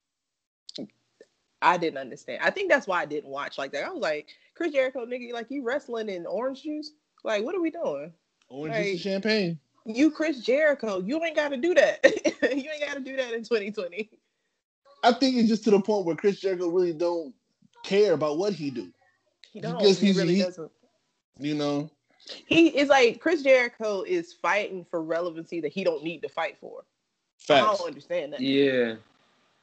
I didn't understand. I think that's why I didn't watch like that. I was like, Chris Jericho, nigga, like you wrestling in orange juice? Like, what are we doing? Orange like, juice and champagne. You Chris Jericho, you ain't got to do that. [laughs] you ain't got to do that in 2020. I think it's just to the point where Chris Jericho really don't care about what he do. He don't. Because he really he, doesn't. You know. He is like Chris Jericho is fighting for relevancy that he don't need to fight for. Facts. I don't understand that. Yeah.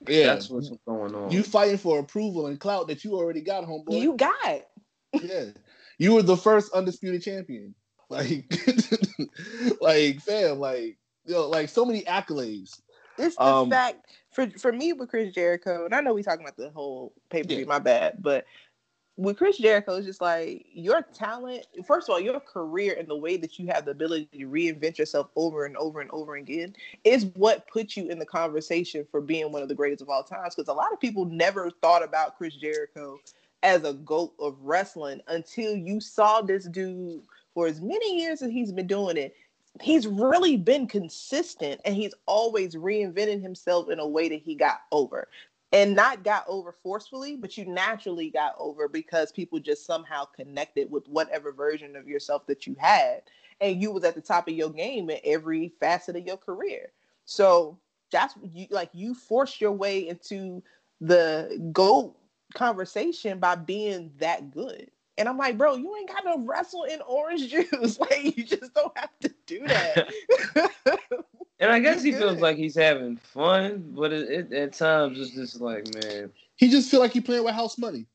Yeah, that's what's going on. You fighting for approval and clout that you already got, homeboy. You got. yeah, you were the first undisputed champion. Like, [laughs] like, fam, like, you know, like so many accolades. It's the um, fact for for me with Chris Jericho, and I know we talking about the whole pay per view. Yeah. My bad, but with Chris Jericho, it's just like your talent. First of all, your career and the way that you have the ability to reinvent yourself over and over and over again is what puts you in the conversation for being one of the greatest of all times. Because a lot of people never thought about Chris Jericho as a goat of wrestling until you saw this dude for as many years as he's been doing it. He's really been consistent and he's always reinventing himself in a way that he got over and not got over forcefully, but you naturally got over because people just somehow connected with whatever version of yourself that you had. And you was at the top of your game in every facet of your career. So that's you like you forced your way into the GOAT conversation by being that good. And I'm like, bro, you ain't got to wrestle in orange [laughs] juice. like, you just don't have to do that. [laughs] and I guess he feels like he's having fun, but it, it, at times it's just like, man, he just feel like he playing with house money.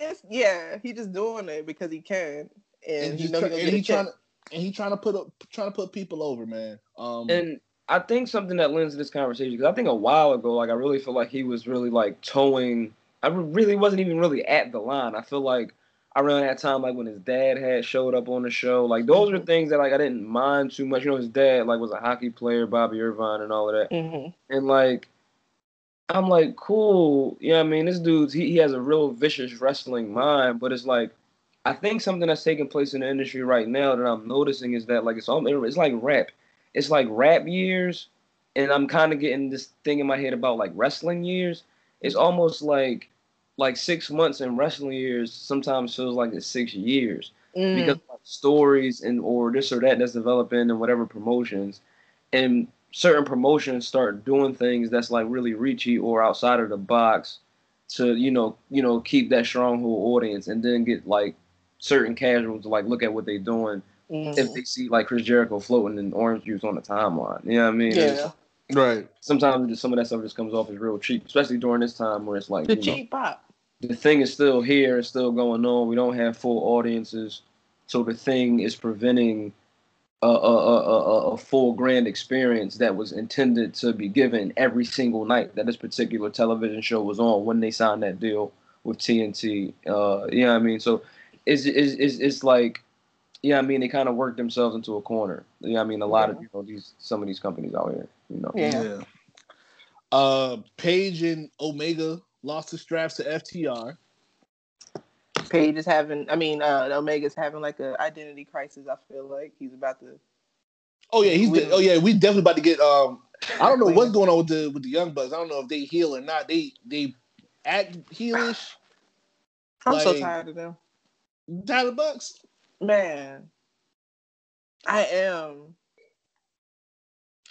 It's yeah, he just doing it because he can, and, and he know try, and he trying to, and he trying to put up, trying to put people over, man. Um, and I think something that lends to this conversation because I think a while ago, like I really feel like he was really like towing. I really wasn't even really at the line. I feel like around that time, like when his dad had showed up on the show, like those mm-hmm. are things that like I didn't mind too much. You know, his dad like was a hockey player, Bobby Irvine, and all of that. Mm-hmm. And like, I'm like, cool. Yeah, I mean, this dude's he, he has a real vicious wrestling mind, but it's like, I think something that's taking place in the industry right now that I'm noticing is that like it's all it's like rap. It's like rap years, and I'm kind of getting this thing in my head about like wrestling years. It's almost like like six months in wrestling years sometimes feels like it's six years mm. because stories and or this or that that's developing and whatever promotions and certain promotions start doing things that's like really reachy or outside of the box to you know you know keep that stronghold audience and then get like certain casuals to like look at what they're doing mm. if they see like Chris Jericho floating in orange juice on the timeline. You know what I mean? Yeah. It's, Right. Sometimes some of that stuff just comes off as real cheap, especially during this time where it's like the cheap know, pop. The thing is still here, it's still going on. We don't have full audiences, so the thing is preventing a, a, a, a, full grand experience that was intended to be given every single night that this particular television show was on when they signed that deal with TNT. Uh, you know what I mean? So it's, it's, it's, it's like yeah, I mean they kind of worked themselves into a corner. Yeah, I mean a lot yeah. of you know these some of these companies out here, you know. Yeah. yeah. Uh, Page and Omega lost the straps to FTR. Page is having, I mean, uh, Omega's having like an identity crisis. I feel like he's about to. Oh yeah, he's. De- oh yeah, we definitely about to get. Um, I don't know what's going on with the with the young bucks. I don't know if they heal or not. They they act heelish. I'm like, so tired of them. Tired of bucks. Man, I am.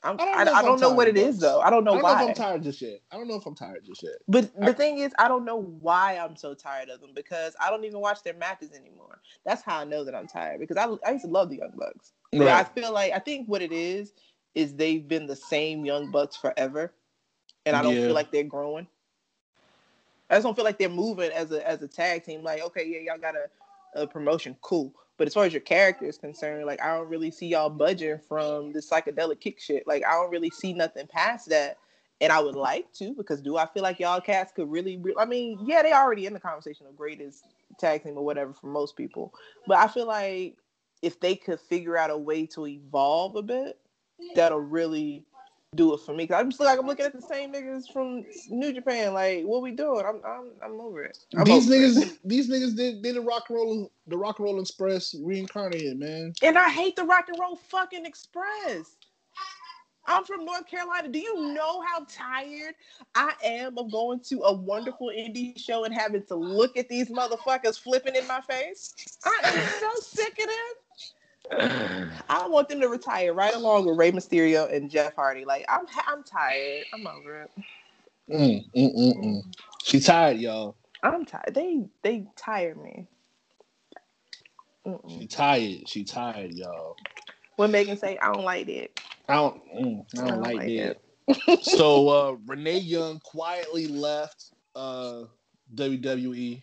I'm, I don't know, I, I don't know what it is though. I don't know I don't why. Know I'm tired just yet. I don't know if I'm tired just yet. But the thing is, I don't know why I'm so tired of them because I don't even watch their matches anymore. That's how I know that I'm tired because I, I used to love the Young Bucks. Right. I feel like I think what it is is they've been the same Young Bucks forever, and I don't yeah. feel like they're growing. I just don't feel like they're moving as a as a tag team. Like, okay, yeah, y'all got a, promotion, cool. But as far as your character is concerned, like I don't really see y'all budging from the psychedelic kick shit. Like I don't really see nothing past that. And I would like to because do I feel like y'all cats could really? Re- I mean, yeah, they already in the conversation of greatest tag team or whatever for most people. But I feel like if they could figure out a way to evolve a bit, that'll really do it for me. Cause I'm just like I'm looking at the same niggas from New Japan. Like, what we doing? I'm I'm I'm over it. I'm these over niggas, it. these niggas did, did the rock and roll, the rock and roll express reincarnated, man. And I hate the Rock and Roll fucking Express. I'm from North Carolina. Do you know how tired I am of going to a wonderful indie show and having to look at these motherfuckers flipping in my face? I am so sick of them. I want them to retire right along with Rey Mysterio and Jeff Hardy. Like I'm, I'm tired. I'm over it. Mm, mm, mm, mm. She tired, y'all. I'm tired. They, they tire me. Mm-mm. She tired. She tired, y'all. When Megan say? I don't like it. I don't, mm, I don't, I don't like, like that. [laughs] so uh [laughs] Renee Young quietly left uh WWE.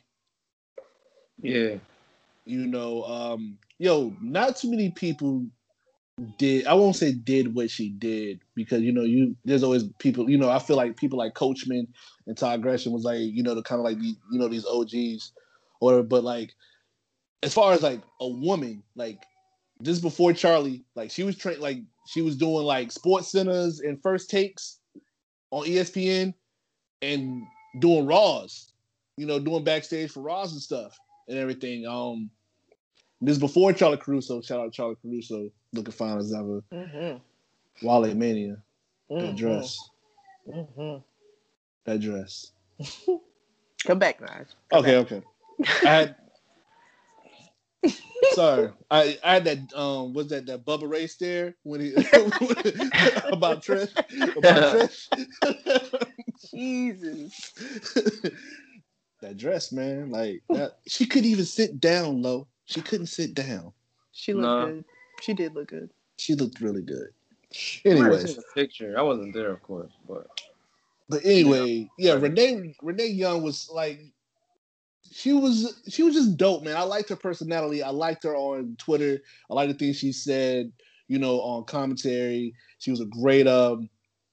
Yeah. You know, um, yo, not too many people did I won't say did what she did because you know you there's always people you know I feel like people like Coachman and Todd Grisham was like you know the kind of like the, you know these OGs or but like as far as like a woman like just before Charly like she was trained like she was doing like sports centers and first takes on ESPN and doing Raws you know doing backstage for Raws and stuff and everything. Um this is before Charly Caruso shout out Charly Caruso looking fine as ever Mm-hmm. Wale Mania that Mhm. dress Mm-hmm. that dress [laughs] Come back, Naj. Come okay back. okay I had [laughs] sorry I I had that um was that that Bubba Ray stare when he [laughs] about Trish about Trish Jesus. that dress man like that she couldn't even sit down low she couldn't sit down She looked No. good. She did look good. she looked really good I might have anyways seen picture. I wasn't there, of course, but But anyway, yeah, Renee Renee Young was like she was she was just dope, man. I liked her personality. I liked her on Twitter. I like the things she said, you know, on commentary. She was a great um,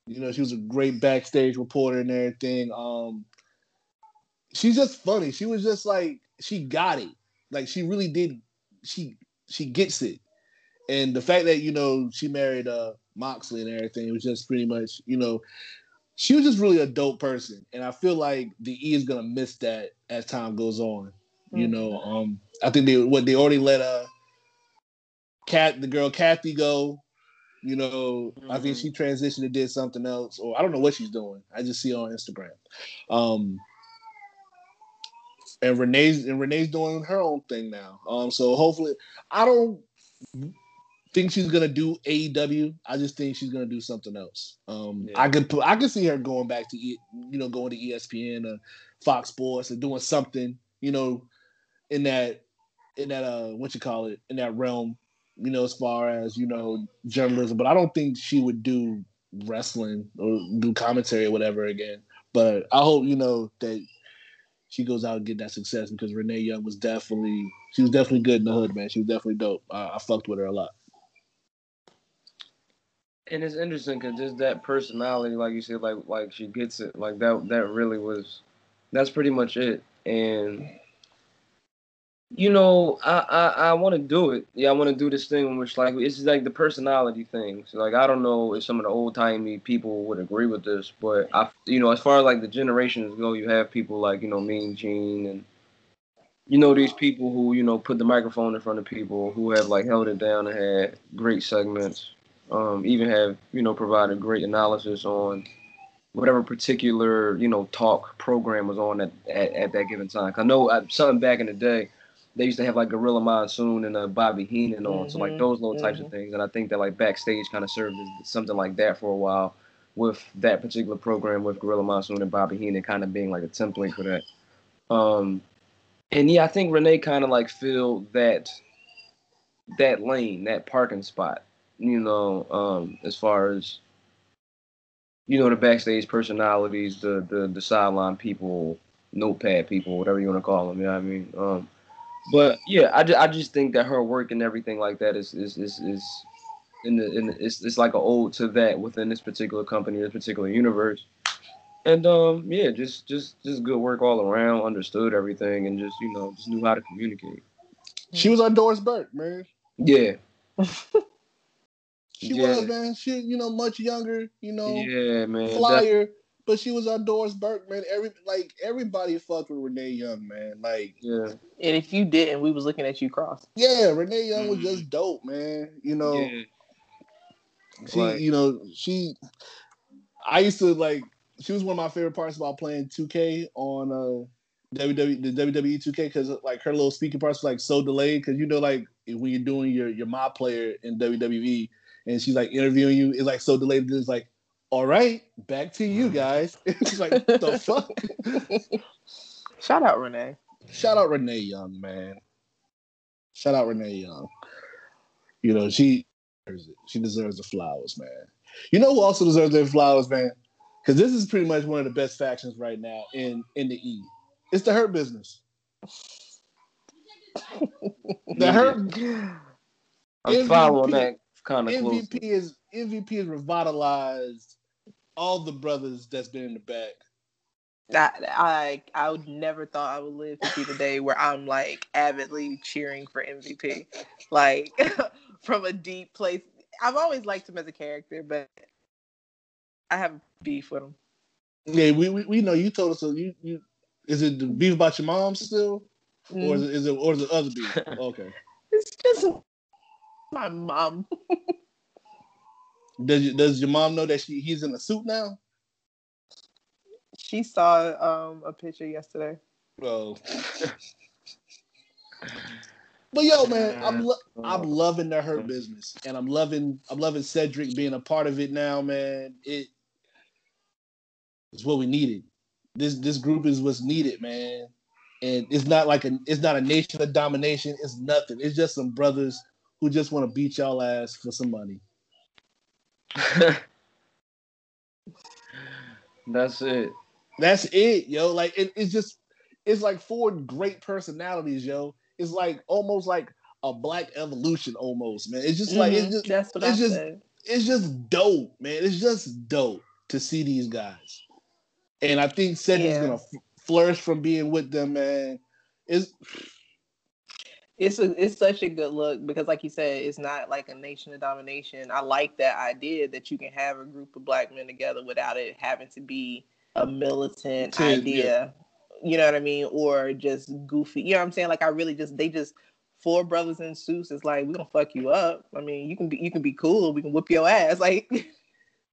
you know, she was a great backstage reporter and everything. Um she's just funny. She was just like she got it. Like she really did she she gets it. And the fact that, you know, she married uh Moxley and everything, it was just pretty much, you know, she was just really a dope person, and I feel like the E is gonna miss that as time goes on. You know, um, I think they what they already let uh, cat the girl Cathy go. You know, I think Mhm. she transitioned and did something else, or I don't know what she's doing. I just see her on Instagram. Um, and Renee's and Renee's doing her own thing now. Um, so hopefully, I don't think she's gonna do AEW. I just think she's gonna do something else. Um, Yeah. I could put, I could see her going back to you know going to ESPN or Fox Sports and doing something you know in that in that uh what you call it in that realm. You know, as far as you know journalism, but I don't think she would do wrestling or do commentary or whatever again. But I hope you know that she goes out and get that success because Renee Young was definitely she was definitely good in the hood, man. She was definitely dope. I, I fucked with her a lot. and it's interesting because just that personality, like you said, like like she gets it, like that. That really was. That's pretty much it, and you know, I I, I want to do it. Yeah, I want to do this thing which like it's like the personality thing. So like I don't know if some of the old timey people would agree with this, but I you know as far as like the generations go, you have people like you know Mean Gene and you know these people who you know put the microphone in front of people who have like held it down and had great segments. Um, even have you know provided great analysis on whatever particular you know talk program was on at, at, at that given time. I know uh, something back in the day they used to have like Gorilla Monsoon and uh, Bobby Heenan on, so like Mhm, those little types of things. And I think that like backstage kind of served as something like that for a while with that particular program with Gorilla Monsoon and Bobby Heenan kind of being like a template for that. Um, and yeah, I think Renee kind of like filled that that lane, that parking spot. You know, um, as far as you know, the backstage personalities, the the the sideline people, notepad people, whatever you want to call them. You know what I mean? Um, but yeah, I, ju- I just think that her work and everything like that is is is, is in the in the, it's it's like an ode to that within this particular company, this particular universe. And um, yeah, just just just good work all around. Understood everything, and just you know just knew how to communicate. She was on Doris Burke, man. Yeah. [laughs] She Yeah. was, man. She, you know, much younger, you know, Yeah, man. Flyer, but she was on Doris Burke, man. Every like everybody fucked with Renee Young, man. Like, yeah. And if you didn't, we was looking at you cross. yeah, Renee Young was Mhm. just dope, man. You know, yeah. she, Like- you know, she. I used to like. She was one of my favorite parts about playing 2K on uh WWE the WWE 2K because like her little speaking parts were like so delayed because you know like when you're doing your your my player in WWE and she's like interviewing you it's like so delayed it's like all right back to you mm. guys. [laughs] It's like the [laughs] fuck? Shout out Renee. shout out Renee Young man. Shout out Renee Young. You know she deserves it. she deserves the flowers man. You know who also deserves their flowers man? Because this is pretty much one of the best factions right now in in the E. It's the Hurt Business. [laughs] The Hurt I'm MVP following that kind of MVP close. is MVP has revitalized all the brothers that's been in the back. I, I I would never thought I would live to see the day where I'm like avidly cheering for MVP, like [laughs] from a deep place. I've always liked him as a character, but I have beef with him. Yeah, we, we, we know you told us. So you you is it the beef about your mom still, or is it, is it or is it other beef? [laughs] Okay. It's just my mom. [laughs] Does does your mom know that she he's in a suit now? She saw um a picture yesterday. Well. [laughs] But yo, man, I'm lo- I'm loving the hurt business, and I'm loving I'm loving Cedric being a part of it now, man. It's what we needed. This this group is what's needed, man. And it's not like a it's not a nation of domination. It's nothing. It's just some brothers who just want to beat y'all ass for some money. [laughs] That's it. That's it, yo. Like it, it's just it's like four great personalities, yo. It's like almost like a black evolution, almost, man. It's just like Mhm, it's just that's what it's I just- said. it's just dope, man. It's just dope to see these guys, and I think Cedric's Yeah. gonna f- flourish from being with them, man. Is It's a, it's such a good look because, like you said, it's not like a nation of domination. I like that idea that you can have a group of black men together without it having to be a militant To- idea. You know what I mean? Or just goofy. You know what I'm saying? Like I really just they just four brothers in suits. It's like we gonna fuck you up. I mean, you can be you can be cool. We can whip your ass. [laughs] Like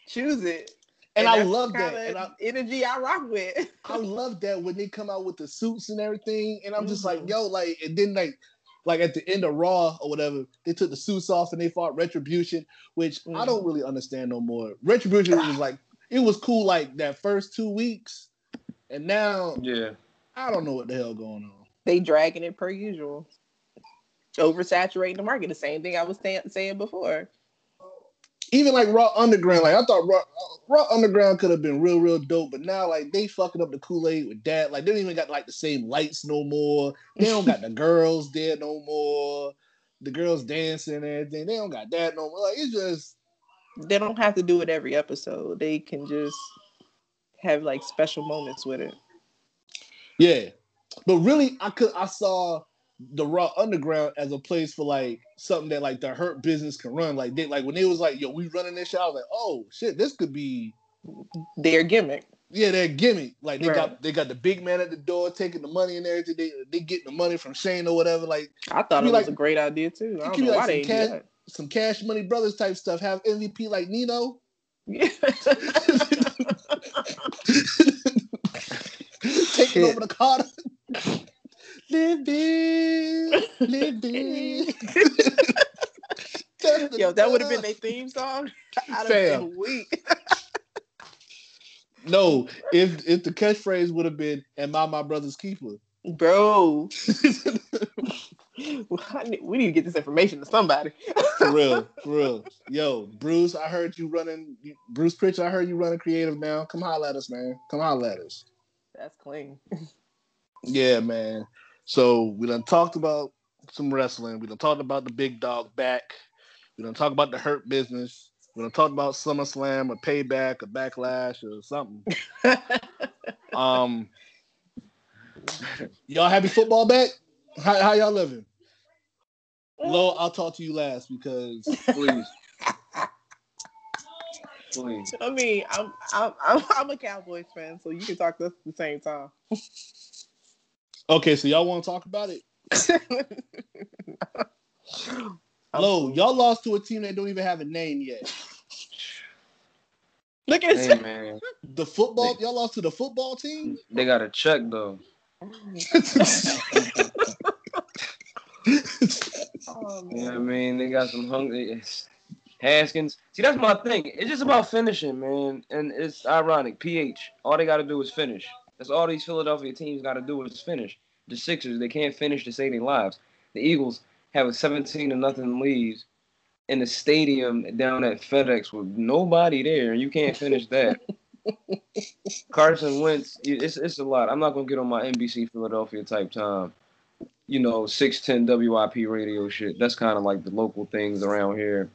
choose it. and, I love that, and I, energy I rock with. [laughs] I love that when they come out with the suits and everything, and I'm just like, Mhm. yo, like, and then like, like at the end of Raw or whatever, they took the suits off and they fought Retribution, which I Mhm. don't really understand no more. Retribution was like, it was cool like that first two weeks, and now Yeah. I don't know what the hell going on. they dragging it per usual. Oversaturating the market. The same thing I was saying saying before. Even like Raw Underground, like I thought Raw, Raw Underground could have been real, real dope, but now like they fucking up the Kool Aid with that. Like they don't even got like the same lights no more. They don't got the [laughs] girls there no more. The girls dancing and everything. They don't got that no more. Like it's just They don't have to do it every episode. They can just have like special moments with it. yeah. But really, I could I saw the Raw Underground as a place for like something that like the Hurt Business can run. Like they like when they was like, yo, we running this show. I was like, oh shit, this could be Their gimmick. Yeah, their gimmick. Like they Right. got they got the big man at the door taking the money and everything. They they getting the money from Shane or whatever. Like I thought it was like- a great idea too. I don't know like why some they cash- did some Cash Money Brothers type stuff. Have MVP like Nino. Yeah. [laughs] taking Shit. over the Carter. Live big, live big. Yo, that would have been their theme song. [laughs] I'd have weak. No, if if the catchphrase would have been "Am I my brother's keeper?" Bro, [laughs] [laughs] we need to get this information to somebody. For real, for real. Yo, Bruce, I heard you running. Bruce Pritchard, I heard you running creative now. Come holler at us, man. Come holler at us. That's clean. Yeah, man. So we done talked about some wrestling. We done talked about the big dog back. We done talked about the hurt business. We done talked about SummerSlam or Payback or Backlash or something. [laughs] Um, y'all happy football back? How, how y'all living? Lo, I'll talk to you last because Please. Please. I mean, I'm, I'm I'm I'm a Cowboys fan, so you can talk to us at the same time. [laughs] okay, so y'all want to talk about it? [laughs] Lo, y'all lost to a team that don't even have a name yet. [laughs] Look at Hey man, The football, y'all lost to the football team. they got a check though. Oh, You know I mean? They got some hungry it's- Haskins. See, that's my thing. It's just about finishing, man. And it's ironic. PH. All they got to do is finish. That's all these Philadelphia teams got to do is finish. The Sixers, they can't finish to save their lives. The Eagles have a 17 to nothing lead in the stadium down at FedEx with nobody there, and you can't finish that. [laughs] Carson Wentz, it's it's a lot. I'm not gonna get on my NBC Philadelphia type time you know, 610 WIP radio shit. That's kind of like the local things around here.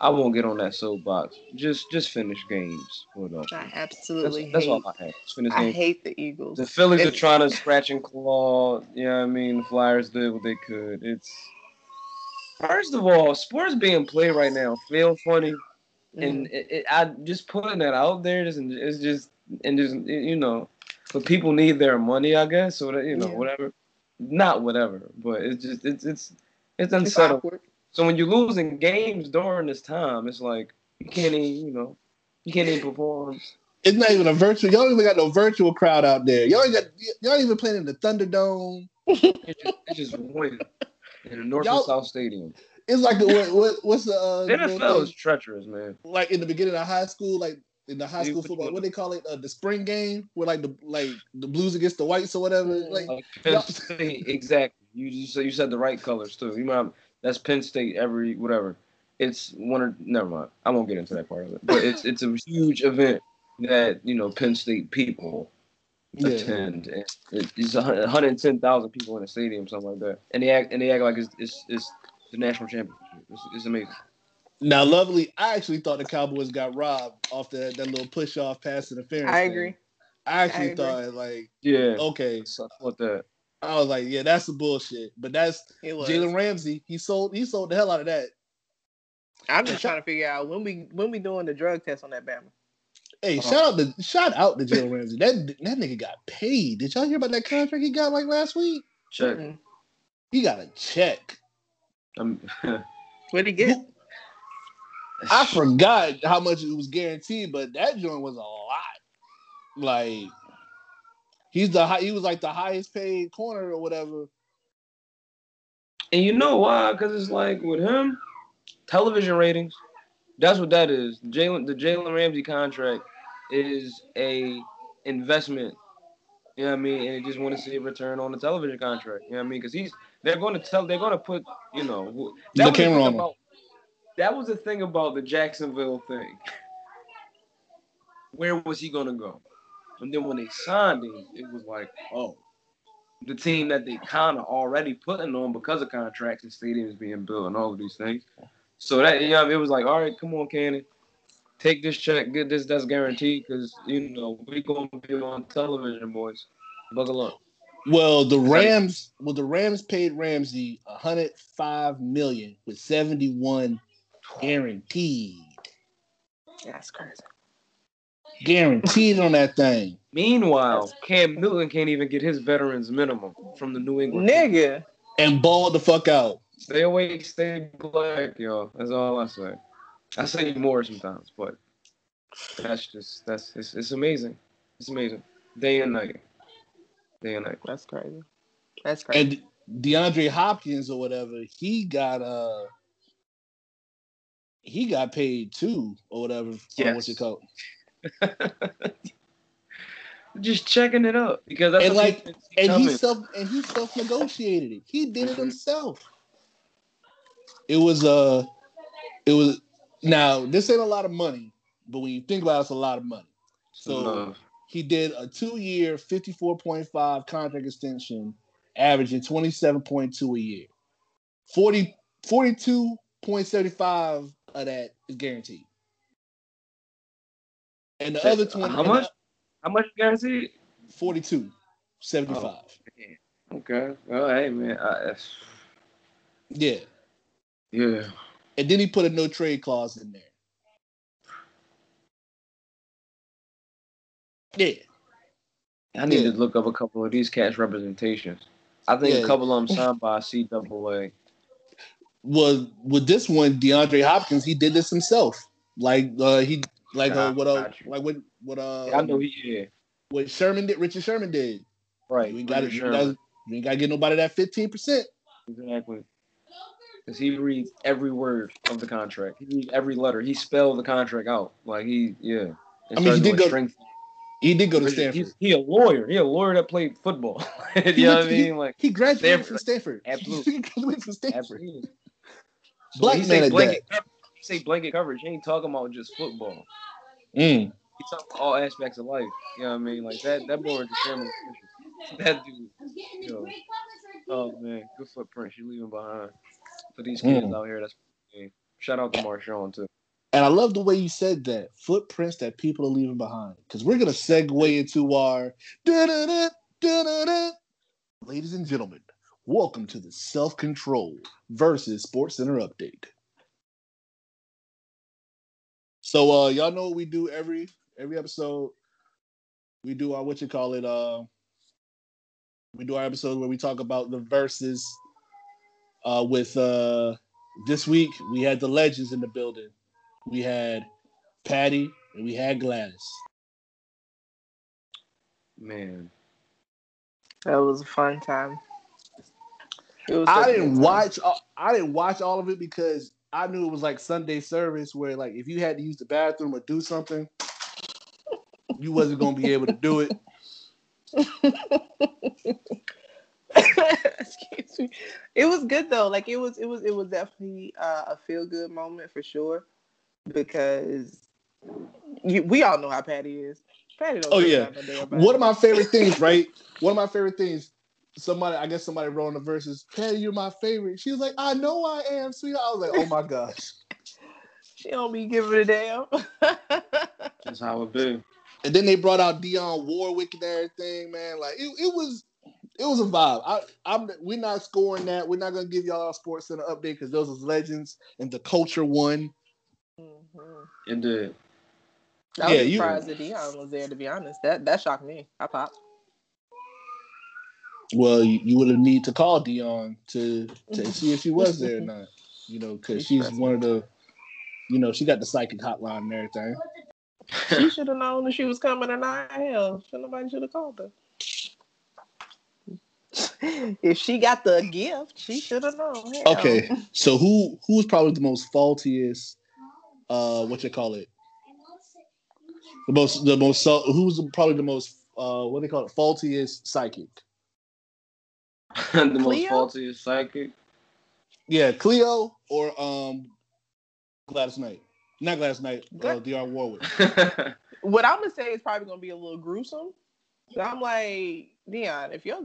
I won't get on that soapbox. Just just finish games. Hold on. I absolutely that's hate. all I have. Finish I games. hate the Eagles. The Phillies are trying to scratch and claw. You know I mean? The Flyers did what they could. It's first of all, sports being played right now feel funny, and Mm. it, it, I just putting that out there. Just, it's just and just you know, but people need their money, I guess. So that you know, Yeah. whatever. Not whatever, but it's just it's it's it's It's unsettling. awkward. So when you're losing games during this time, it's like you can't even you know you can't even perform. It's not even a virtual. Y'all don't even got no virtual crowd out there. Y'all ain't got. Y'all even playing in the Thunderdome. It's just, it's just void in the North Y'all- and South Stadium. It's like the, what, what what's the uh, The NFL is treacherous, man. like in the beginning of high school, like in the high school football. What they call it? Uh, the spring game, where like the like the Blues against the Whites or whatever. Like Like Penn Y'all- exactly. You just you said the right colors too. You know that's Penn State every whatever. It's one or never mind. I won't get into that part of it. But it's it's a huge event that you know Penn State people Yeah. attend. And It's 110,000 people in the stadium, something like that. And they act and they act like it's it's, it's the national championship. It's, it's amazing. now, lovely. I actually thought the Cowboys got robbed off that that little push off pass interference. I thing. agree. I actually I agree. thought like Yeah. okay. So I thought that. I was like, yeah, that's the bullshit. But that's It was. Jalen Ramsey. He sold he sold the hell out of that. I'm just trying to figure out when we when we doing the drug test on that Bama. Hey, Uh-huh. shout out to shout out to Jalen Ramsey. That that nigga got paid. Did y'all hear about that contract he got like last week? Check. Mm-mm. He got a check. Um, [laughs] What'd he get? I forgot how much it was guaranteed, but that joint was a lot. Like he's the high, he was like the highest paid corner or whatever. And you know why? Because it's like with him, television ratings. That's what that is. Jalen, the Jalen Ramsey contract is a investment. You know what I mean? And they just want to see a return on the television contract. You know what I mean? Because he's they're going to tell they're going to put you know The camera on about that was the thing about the Jacksonville thing. Where was he going to go? And then when they signed him, it was like, oh, the team that they kind of already putting on because of contracts and stadiums being built and all of these things. So that you know, it was like, all right, come on, Cannon, take this check, get this. That's guaranteed because you know we're gonna be on television, boys. Buckle up. Well, the Rams, well, the Rams paid Ramsey 105 million with 71 guaranteed. That's crazy. Guaranteed on that thing. Meanwhile, Cam Newton can't even get his veterans minimum from the New England. Nigga. And balled the fuck out. Stay awake, stay black, y'all. That's all I say. I say more sometimes, but that's just that's it's, it's amazing. It's amazing. Day and night. Day and night. That's crazy. That's crazy. And DeAndre Hopkins or whatever, he got uh he got paid too or whatever. Yes. What's it called? [laughs] Just checking it up because that's and like and coming. he self and he self negotiated it. He did it himself. It was uh it was now this ain't a lot of money, but when you think about it, it's a lot of money. So Love. he did a two-year, 54.5 contract extension, averaging 27.2 a year. 40 42.75 of that is guaranteed. And the other 20 how much? How much you guys guaranteed? 42, 75. Oh, okay. Well, hey man. I, Yeah. Yeah. And then he put a no trade clause in there. Yeah. I need Yeah. to look up a couple of these cats representations. I think Yeah. a couple of them signed by CAA. Was with this one, DeAndre Hopkins, he did this himself. Like uh he like uh, what uh like what what uh I know he yeah. what Sherman did Richard Sherman did. Right. You ain't got you, guys, you ain't gotta get nobody that fifteen percent. Exactly. Because he reads every word of the contract. He reads every letter. He spelled the contract out. Like he, yeah. I mean, he did go- strength. He did go to He's, Stanford. he a lawyer. He a lawyer that played football. [laughs] you He know what I mean? Like He graduated Stanford. from Stanford. [laughs] Absolutely. he graduated from Stanford. absolutely. So Black man at blanket he say blanket coverage. He ain't talking about just football. Mm. He talking about all aspects of life. You know what I mean? Like that. That boy is Sherman. [laughs] That dude. Yo. Oh man, good footprint she leaving behind for these kids Mm. out here. That's shout out to Marshawn too. And I love the way you said that footprints that people are leaving behind. Because we're gonna segue into our da-da-da, da-da-da. ladies and gentlemen. Welcome to the Self Control versus Sports Center update. So uh y'all know what we do every every episode. We do our what you call it, uh we do our episode where we talk about the verses uh with uh this week we had the legends in the building. We had Patty and we had Gladys. Man, That was a fun time. I didn't watch. uh, I didn't watch all of it because I knew it was like Sunday service where, like, if you had to use the bathroom or do something, you wasn't gonna be able to do it. Excuse me. It was good though. Like it was, it was, it was definitely uh, a feel good moment for sure. Because you, we all know how Patty is. Patty don't Oh, yeah. no. One of my favorite things, right? One of my favorite things. Somebody, I guess somebody wrote in the verses, Patty, you're my favorite. She was like, I know I am, sweetheart. I was like, oh my gosh. [laughs] She don't be giving a damn. [laughs] that's how it be. And then they brought out Dionne Warwick and everything, man. Like it, it was it was a vibe. I I'm we're not scoring that. We're not gonna give y'all our sports center update because those was legends and the culture won. Mhm. It did. I was Yeah, you- surprised that Dionne was there. To be honest, that that shocked me. I popped. Well, you, you would have need to call Dionne to to see if she was there or [laughs] not. You know, because She's one of the, you know, she got the psychic hotline and everything. She should have known that she was coming or not. Hell, nobody should have called her. if she got the gift, she should have known. Hell. Okay, so who who's probably the most faultiest? Uh, what you call it? The most the most so- who's probably the most uh what do they call it faultiest psychic? [laughs] the most faulty is psychic. Yeah, Cleo or um Gladys Knight. Not Gladys Knight, uh, Dr. Warwick. [laughs] What I'm gonna say is probably gonna be a little gruesome. So I'm like, Dionne, if your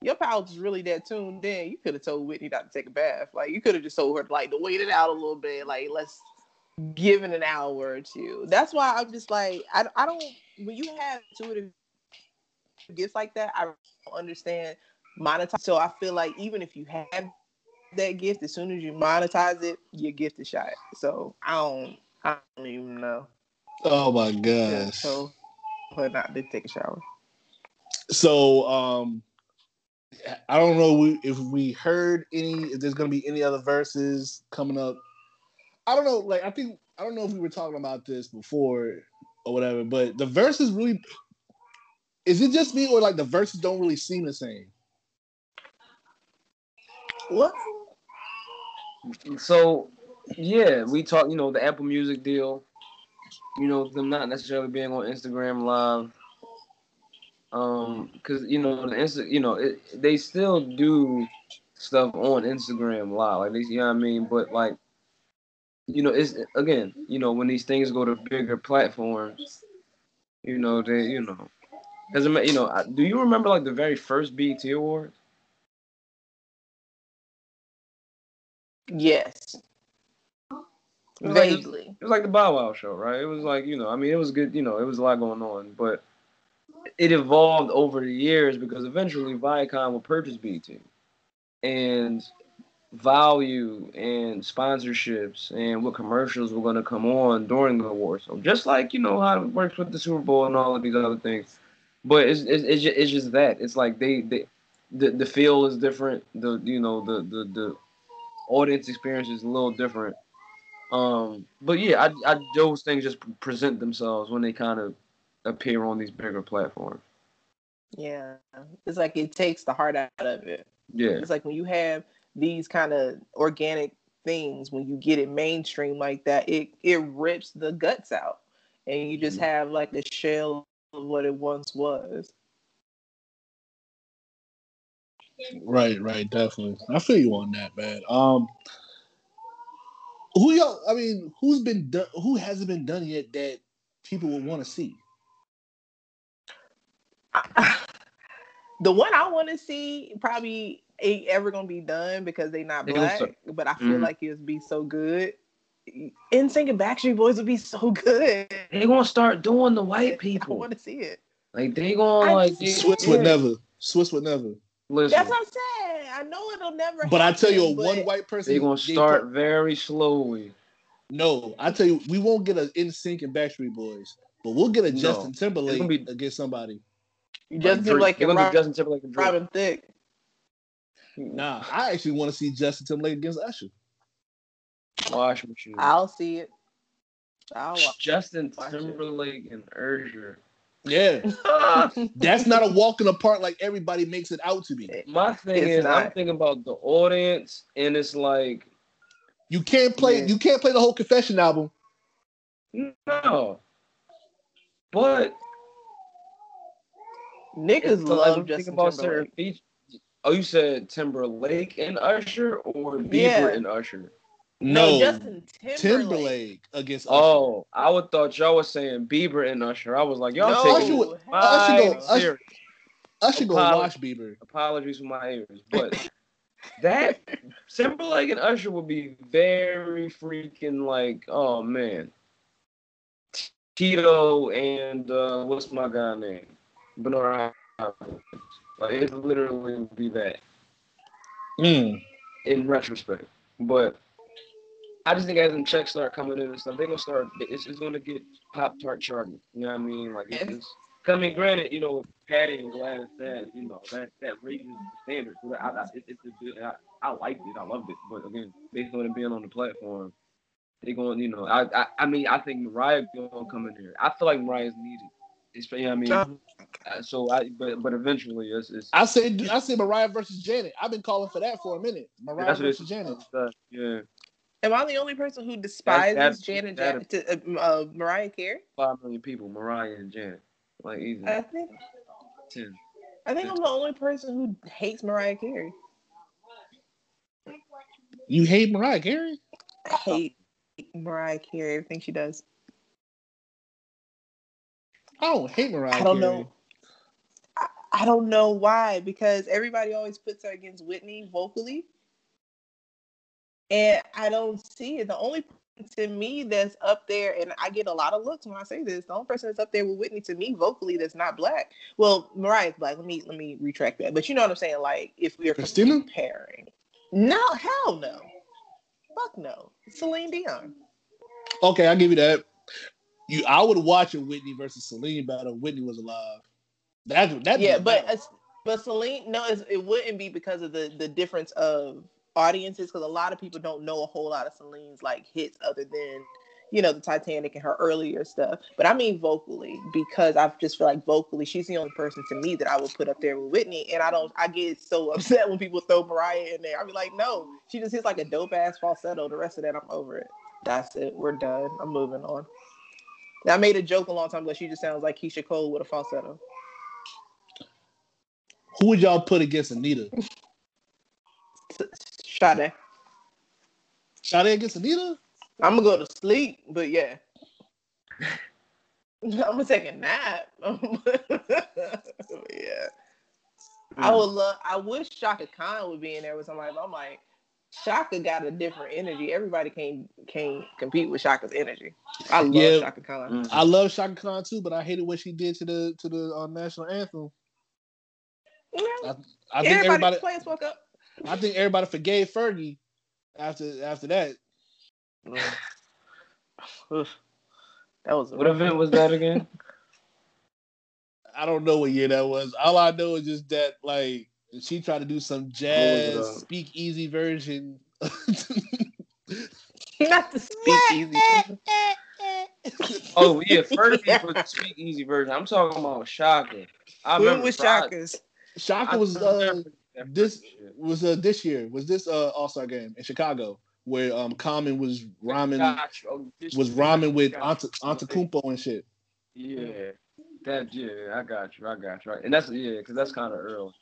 your pouch is really that tuned in, you could have told Whitney not to take a bath. Like you could have just told her like to wait it out a little bit. Like let's give it an hour or two. That's why I'm just like, I, I don't. When you have intuitive gifts like that, I don't understand monetize. So I feel like even if you have that gift, as soon as you monetize it, your gift is shot. So I don't. I don't even know. Oh my Yeah, gosh. so, but not did take a shower. So um I don't know if we heard any if there's gonna be any other verses coming up. I don't know, like I think I don't know if we were talking about this before or whatever, but the verses really is it just me or like the verses don't really seem the same? What? so yeah, we talk. You know, the Apple Music deal. You know, them not necessarily being on Instagram Live. Um, because you know the Insta, you know, it, they still do stuff on Instagram Live, like they, you know what I mean. But like, you know, it's again, you know, when these things go to bigger platforms, you know, they, you know, because you know, do you remember like the very first BET Awards? Yes. Was like- Vaguely. it was like the Bow Wow show, right? It was like, you know, I mean, it was good, you know, it was a lot going on, but it evolved over the years because eventually Viacom would purchase BT. And value and sponsorships and what commercials were going to come on during the war. So just like you know how it works with the Super Bowl and all of these other things, but it's it's, it's, just, it's just that it's like they, they the the feel is different. The you know the the the audience experience is a little different. Um, but yeah, I, I those things just present themselves when they kind of appear on these bigger platforms. Yeah, it's like it takes the heart out of it. Yeah, It's like when you have these kind of organic things, when you get it mainstream like that, it it rips the guts out, and you just Mhm. have like a shell of what it once was. Right, right, definitely. I feel you on that, man. Um, who y'all? I mean, who's been done? Who hasn't been done yet that people would want to see? [sighs] the one I want to see probably ain't ever gonna be done because they not black, start- but I feel Mhm. like it would be so good. In and Backstreet Boys would be so good. they gonna start doing the white people. [laughs] I people. want to see it. Like they gonna I like Swizz yeah. would never. Swizz would never. Listen, That's what I'm saying. I know it'll never. But I tell you, happen, one white person. They're gonna start put- very slowly. no, I tell you, we won't get an NSYNC and Backstreet Boys, but we'll get a No. Justin Timberlake It's gonna be- against somebody. Justin Drake. Timberlake They're and gonna Rob, Justin Timberlake and Drake. Robin Thicke. Nah, I actually want to see Justin Timberlake against Usher. Wash machine. I'll see it. I'll watch. Justin watch it. Timberlake and Usher. Yeah, [laughs] that's not a walk in the park like everybody makes it out to be. My thing It's is, I'm thinking about the audience, and it's like, You can't play. Yeah. You can't play the whole Confession album. no. But Niggas it's like, love thinking Justin about certain Timberlake. features. Oh, you said Timberlake and Usher, or Bieber Yeah. and Usher? No, Justin Timberlake. Timberlake against Usher. Oh, I would thought y'all was saying Bieber and Usher. I was like, y'all No, taking Usher would- my Usher go- Usher- Usher go Apollo- watch Bieber. Apologies for my ears, but that Timberlake and Usher would be very freaking like, oh man, Tito and uh, what's my guy name, Bernard. Hopkins. Like it literally would be that Mm. in retrospect, but. I just think as them checks start coming in and stuff, they're gonna start. It's, it's gonna get Pop Tart charting. You know what I mean? Like it's Yeah. just. I mean, granted, you know, Patty and Gladys said, you know, that that raises the standard. So I, I, it, it's a good. I, I liked it. I loved it. But again, based on it being on the platform, they're going. You know, I, I, I mean, I think Mariah gonna come in here. I feel like Mariah's needed. It's, you know what I mean? Uh, so I, but but eventually, it's, it's I say I say Mariah versus Janet. I've been calling for that for a minute. Mariah that's what it's versus Janet. uh, Yeah, Am I the only person who despises that's- Janet that- Jackson, uh, uh, Mariah Carey? five million people, Mariah and Janet, like easy I think ten. I think I'm the only person who hates Mariah Carey. You hate Mariah Carey? I hate Mariah Carey. Everything she does. I don't hate Mariah. I don't Carey. know. I, I don't know why because everybody always puts her against Whitney vocally, and I don't see it. The only person to me that's up there, and I get a lot of looks when I say this. The only person that's up there with Whitney to me vocally that's not black. Well, Mariah's black. Let me let me retract that. But you know what I'm saying? Like if we are Christina? comparing, no, hell no, fuck no, Celine Dion. Okay, I'll give you that. You, I would watch a Whitney versus Celine battle. Whitney was alive. That that yeah, but uh, but Celine, no, it's, it wouldn't be because of the the difference of audiences. Because a lot of people don't know a whole lot of Celine's like hits other than you know the Titanic and her earlier stuff. But I mean vocally because I just feel like vocally she's the only person to me that I would put up there with Whitney. And I don't, I get so [laughs] upset when people throw Mariah in there. I'd be like, no, she just hits like a dope ass falsetto. The rest of that, I'm over it. That's it. We're done. I'm moving on. I made a joke a long time ago. She just sounds like Keyshia Cole with a falsetto. who would y'all put against Anita? [laughs] Sade. Sade against Anita? I'm gonna go to sleep, but yeah. [laughs] I'm gonna take a nap. [laughs] yeah. I would love I wish Chaka Khan would be in there with somebody, but I'm like, Chaka got a different energy. Everybody can't can't compete with Chaka's energy. I love Yeah. Chaka Khan. Mm. I love Chaka Khan too, but I hated what she did to the to the uh, national anthem. Yeah. I think everybody, everybody, play us fuck up. I think everybody forgave Fergie, after after that. [sighs] That was What event was that again? [laughs] I don't know what year that was. All I know is just that like she tried to do some jazz uh, speak easy version. not the [laughs] speakeasy. [laughs] Oh yeah, Fergie was the speak easy version. I'm talking about Chaka. I when remember was Friday. Chaka's? Chaka was never uh forget that this was uh this year was this uh All Star game in Chicago where um Common was rhyming Oh, was rhyming with Got you. Ante Antetokounmpo and shit. Yeah, that yeah, I got you, I got you. Right, and that's yeah, because that's kind of early.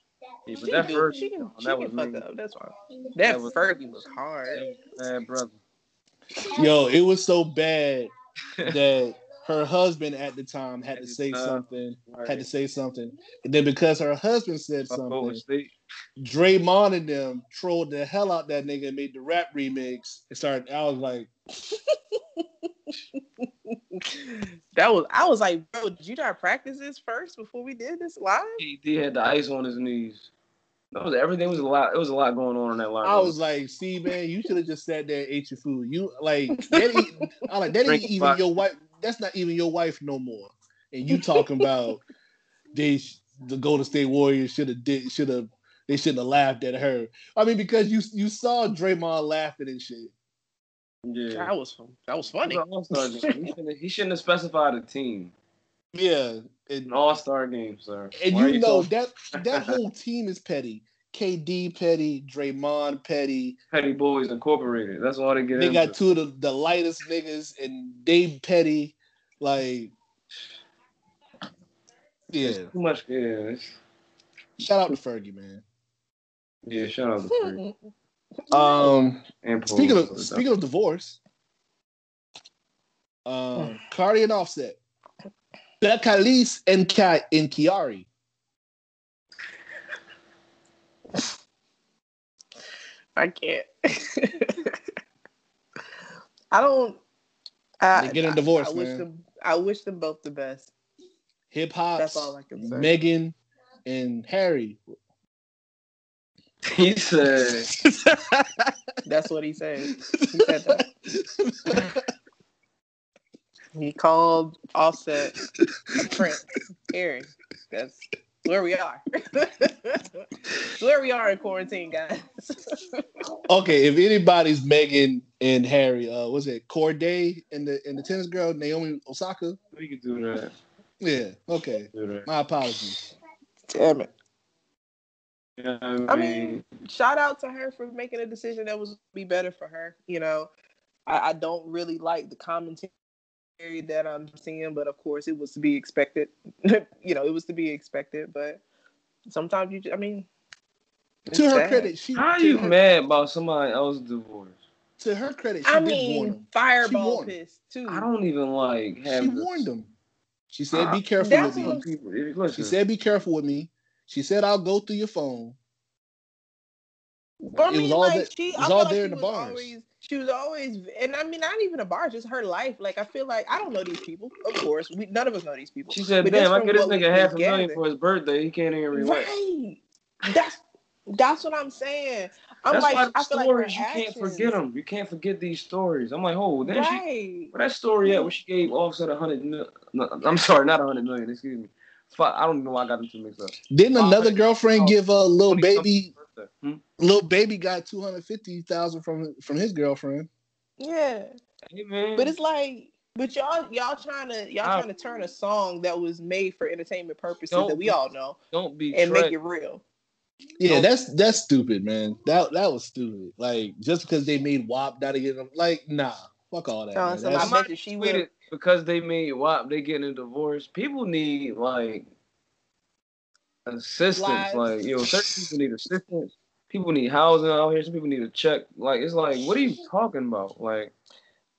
Yeah, but She that can, first, she can, one, she that was fuck me. up. That's fine. That, That was- Fergie was hard. Bad brother. Yo, it was so bad [laughs] that her husband at the time had to say time, something, Right. had to say something, and then because her husband said Fuck something, Golden Draymond and them trolled the hell out that nigga and made the rap remix. It started. I was like, [laughs] That was I was like, bro, did you not practice this first before we did this live? He had the ice on his knees. That was everything was a lot. It was a lot going on in that line. I was like, see, man, you should have just sat there and ate your food. You like that? Ain't, I like that. [laughs] Ain't Drink even vodka. your wife. That's not even your wife no more. And you talking about [laughs] they the Golden State Warriors should have did should have they shouldn't have laughed at her. I mean, because you you saw Draymond laughing and shit. yeah. That was that was funny. was an all-star game. He [laughs] shouldn't, he shouldn't have specified a team. Yeah, An all-star game, sir. and Why you know talking that that whole team is petty. KD petty, Draymond petty. Petty Boys Incorporated. That's all they get They into. got two of the, the lightest niggas, and Dave petty. Like, yeah. It's too much. Yeah, Shout out to Fergie, man. yeah. Shout out to Fergie. Um, and Paul. speaking of speaking of divorce, um, Cardi and Offset, Bekalis and Ka and Kiari. I can't. [laughs] I don't. I, They getting I- divorced, I, wish man. them. I wish them both the best. Hip hop. That's all I can say. Megan and Harry. he said, [laughs] That's what he said. He said that. He called Offset a prince. Harry. That's where we are. [laughs] where we are in quarantine, guys. [laughs] Okay, if anybody's Megan and Harry, uh, was it Cordae and the and the tennis girl Naomi Osaka? "We could do that. Yeah. Okay. Do that." My apologies. Damn it. You know what I I mean, mean, shout out to her for making a decision that was be better for her. You know, I, I don't really like the commentary that I'm seeing, but of course it was to be expected. [laughs] you know, it was to be expected. But sometimes you, ju- I mean, it's To her sad. credit, she how to you her, mad about somebody else's divorce? to her credit, she I did warn mean, him. She fireball warned. piss too. I don't even like have. She this- warned him. She said, Uh, "Be careful that's with me." People, She said, "Be careful with me." She said, "I'll go through your phone." But I It was mean, all like there- she, it was all like there she in the was bars. Always, she was always, and I mean, not even a bar, just her life. Like I feel like I don't know these people. Of course, we none of us know these people. she said, But "Damn, I from get this what we nigga half a million for his birthday. He can't even relate." Right. That's that's what I'm saying. I'm That's like, why the I feel like her stories you can't forget them. You can't forget these stories. I'm like, oh, then she Where that story at where she gave Offset a hundred? No, I'm sorry, not a hundred million. Excuse me. Fi- I don't know why I got them two mixed up. Didn't another girlfriend give a little baby? Birthday. Hmm? Little baby got two hundred fifty thousand from from his girlfriend. Yeah. Hey But it's like, but y'all y'all trying to y'all I- trying to turn a song that was made for entertainment purposes that we all know don't be and Trey. make it real. Yeah, Don't- that's that's stupid, man. That that was stupid. Like just because they made WAP not to get them, like nah, fuck all that. Telling man. somebody- I might she tweet would've- it because they made WAP. They getting a divorce. People need like assistance. Lives. Like you know, certain people need assistance. People need housing out here. Some people need a check. Like it's like, what are you talking about? Like,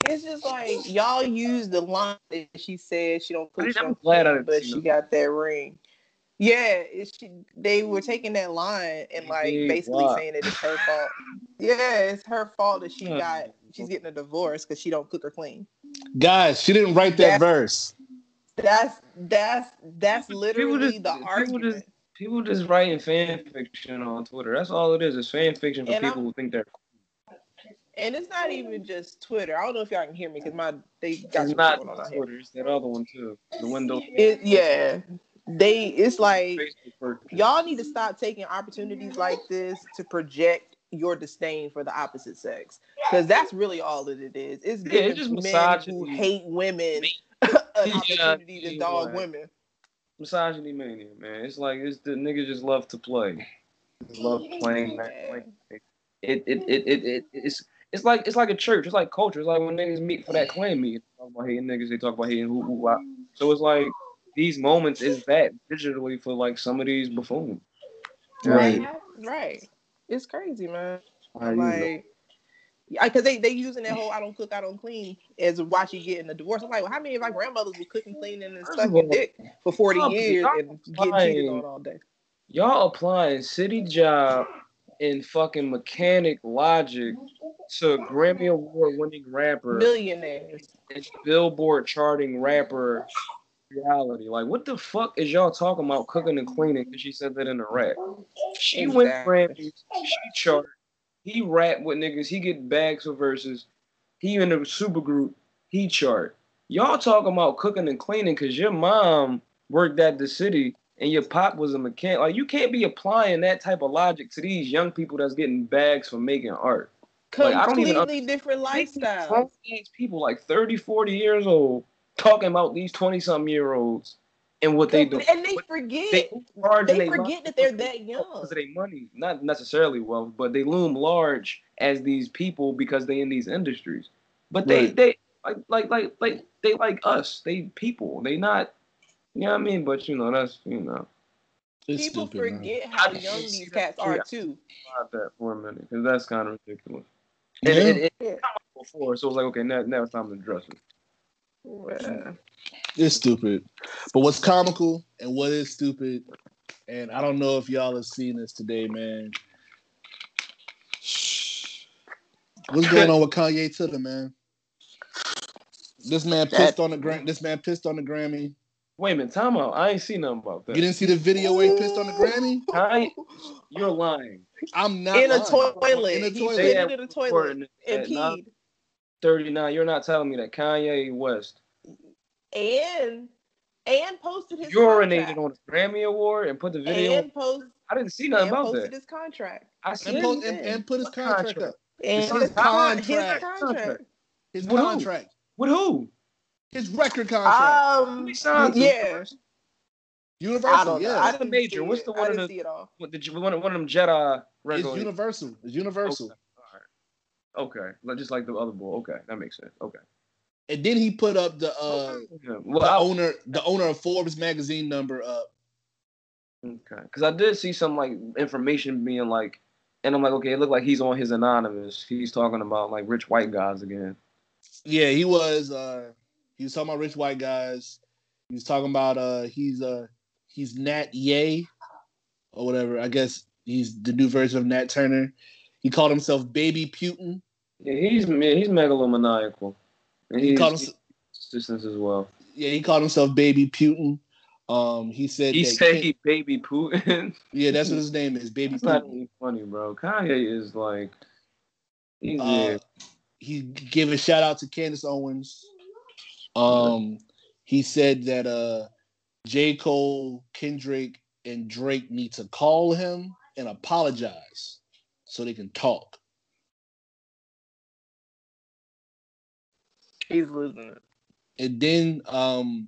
It's just like y'all use the line that she said she don't I push mean, I'm on glad I didn't but see she them. got that ring. Yeah, it's she, they were taking that line and like Big basically rock. saying that it's her fault. Yeah, it's her fault that she got she's getting a divorce because she don't cook or clean. Guys, she didn't write that That's- verse. That's that's that's literally just- the people argument. just- people just writing fan fiction on Twitter. That's all it is. It's fan fiction for And people I'm- who think they're And it's not even just Twitter. I don't know if y'all can hear me because my they got It's not on. Twitter. It's that other one too. The window. It yeah. They it's like y'all need to stop taking opportunities like this to project your disdain for the opposite sex because that's really all that it is. It's Yeah, it's just men who hate women [laughs] an [laughs] Yeah, opportunity to dog women. Misogyny mania, man. It's like it's the niggas just love to play. Just love playing that. Yeah. It, it, it, it, it, it's it's like it's like a church. It's like culture. It's like when niggas meet for that clan meeting. Talk about hating niggas. They talk about hating who who. why. So it's like these moments is that digitally for like some of these buffoons. Right. Right. It's crazy, man. How? Like, because they they using that whole [laughs] "I don't cook, I don't clean" as why she getting a divorce. I'm like, well, how many of our grandmothers were cooking, cleaning, and sucking dick for 40 y'all- years y'all and getting cheated on all day? Y'all applying city job and fucking mechanic logic to Grammy Award winning rapper Millionaires. and Billboard charting rapper reality. Like, what the fuck is y'all talking about cooking and cleaning? Because she said that in a rap. She went Grammys, she chart. He rap with niggas. He get bags for verses. He in a super group. He chart. Y'all talking about cooking and cleaning because your mom worked at the city and your pop was a mechanic. Like you can't be applying that type of logic to these young people that's getting bags for making art. Like, I don't even Completely different lifestyle. Grown ass people like 30, 40 years old talking about these 20 something year olds and what they do. And they forget. They, They, large and they forget that they're that young. because of their money, not necessarily wealth, but they loom large as these people because they in these industries. But they Right. they like like like like they like us. They people. They not. You know what I mean? But you know that's you know It's People stupid, man. forget how young these that cats are too. too. about that for a minute because that's kind of ridiculous. Yeah. And, and, and Yeah. before, so it was like okay, now now it's time to address it. Yeah. It's stupid. But what's comical and what is stupid, and I don't know if y'all have seen this today, man. What's going on with Kanye Twitter, man? This man pissed on the gram. This man pissed on the Grammy. Wait a minute, time out. I ain't seen nothing about that. You didn't see the video where he pissed on the Grammy? I, you're lying. I'm not In a toilet. In a He toilet. put They it in a toilet and at nine- peed. 39. You're not telling me that Kanye West And and posted his urinated contract. on the Grammy Award and put the video. and post I didn't see nothing and about posted that. his contract. I And, see po- it. and, and put his What contract contract? up. And It's his, his con- his contract. contract. His With who? contract. With who? His record contract. Um, signed yeah. Universal. I don't know. yeah. I What's the didn't major? see What's the one of didn't the- see it all. What did you one, of- one of them Jedi it's universal. It's universal. Okay. Okay, just like the other boy. Okay, that makes sense. Okay. And then he put up the uh Yeah. Well, the I, owner the owner of Forbes magazine number up. Okay, because I did see some like information being like, and I'm like, okay, it looked like he's on his anonymous. He's talking about like rich white guys again. Yeah, he was uh he was talking about rich white guys. He was talking about uh he's uh he's Nat Ye or whatever. I guess he's the new version of Nat Turner. He called himself Baby Putin. Yeah, he's man, he's megalomaniacal, and He he's called himself, as well. yeah, he called himself Baby Putin. Um, he said He said he baby Putin. [laughs] yeah, that's what his name is, Baby That's not Putin. even funny, bro. Kanye is like, he's Uh, he gave a shout out to Candace Owens. Um, he said that uh, J. Cole, Kendrick, and Drake need to call him and apologize so they can talk. He's losing it. And then um,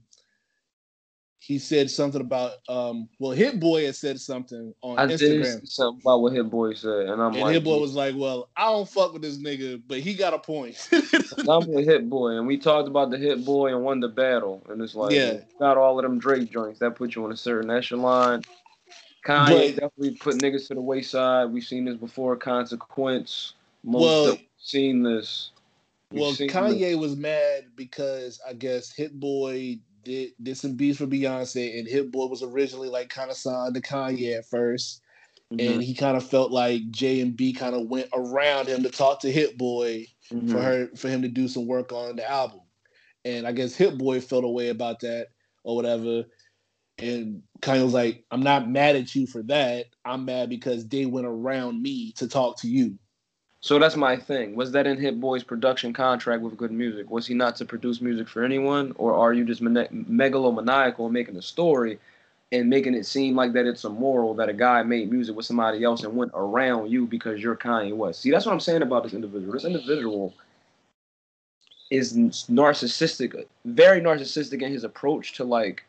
he said something about um, well, Hit Boy had said something on I Instagram. see something about what Hit Boy said, and I'm And like, Hit Boy was like, "Well, I don't fuck with this nigga, but he got a point." [laughs] I'm with Hit Boy, and we talked about the Hit Boy and won the battle, and it's like, Yeah. not all of them Drake joints that put you on a certain echelon. Kanye But- definitely put niggas to the wayside. We've seen this before. Consequence. Most Well- seen this. We've Well, seen Kanye this. was mad because I guess Hit Boy did did some beats for Beyonce, and Hit Boy was originally like kind of signed to Kanye at 1st Mhm, and he kind of felt like J and B kind of went around him to talk to Hit Boy mhm. for her for him to do some work on the album, and I guess Hit Boy felt a way about that or whatever. And Kanye was like, "I'm not mad at you for that. I'm mad because they went around me to talk to you." So that's my thing. Was that in Hit Boy's production contract with Good Music? Was he not to produce music for anyone, or are you just megalomaniacal making a story and making it seem like that it's immoral that a guy made music with somebody else and went around you because you're Kanye West? See, that's what I'm saying about this individual. This individual is narcissistic, very narcissistic in his approach to like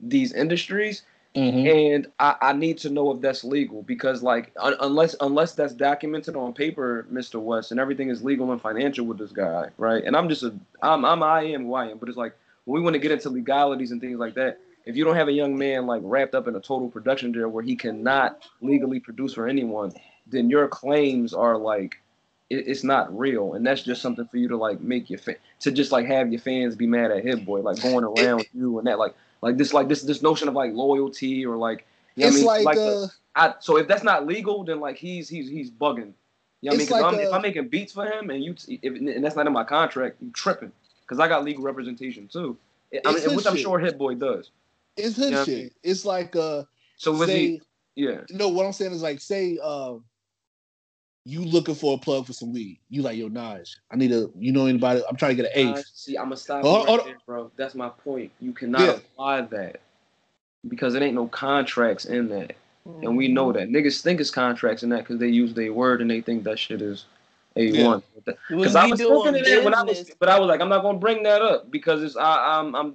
these industries Mm-hmm. And I, I, need to know if that's legal because, like, un- unless unless that's documented on paper, Mr. West, and everything is legal and financial with this guy, right? And I'm just a, I'm, I'm, I am who I am. But it's like when we want to get into legalities and things like that, if you don't have a young man like wrapped up in a total production deal where he cannot legally produce for anyone, then your claims are like, it, it's not real, and that's just something for you to like make your fa- to just like have your fans be mad at Hit Boy, like going around you and that, like like this, like this, this notion of like loyalty or like, you know it's I mean? like, like uh, I, so if that's not legal, then like he's he's he's bugging. You know what I mean? Like I'm, if I'm making beats for him and you if, and that's not in my contract, you tripping because I got legal representation too. I mean, which I'm sure Hit Boy does. It's his you know shit. I mean? It's like uh. So was say, he? Yeah. No, what I'm saying is like say uh, you looking for a plug for some weed. You like yo Naj. I need a you know anybody. I'm trying to get an eighth. see, I'm gonna stop oh, right oh, there, bro. That's my point. You cannot yeah. apply that because it ain't no contracts in that. And we know that niggas think it's contracts in that because they use their word and they think that shit is a one. Because I was looking at it when I was, but I was like, I'm not gonna bring that up because it's I, I'm I'm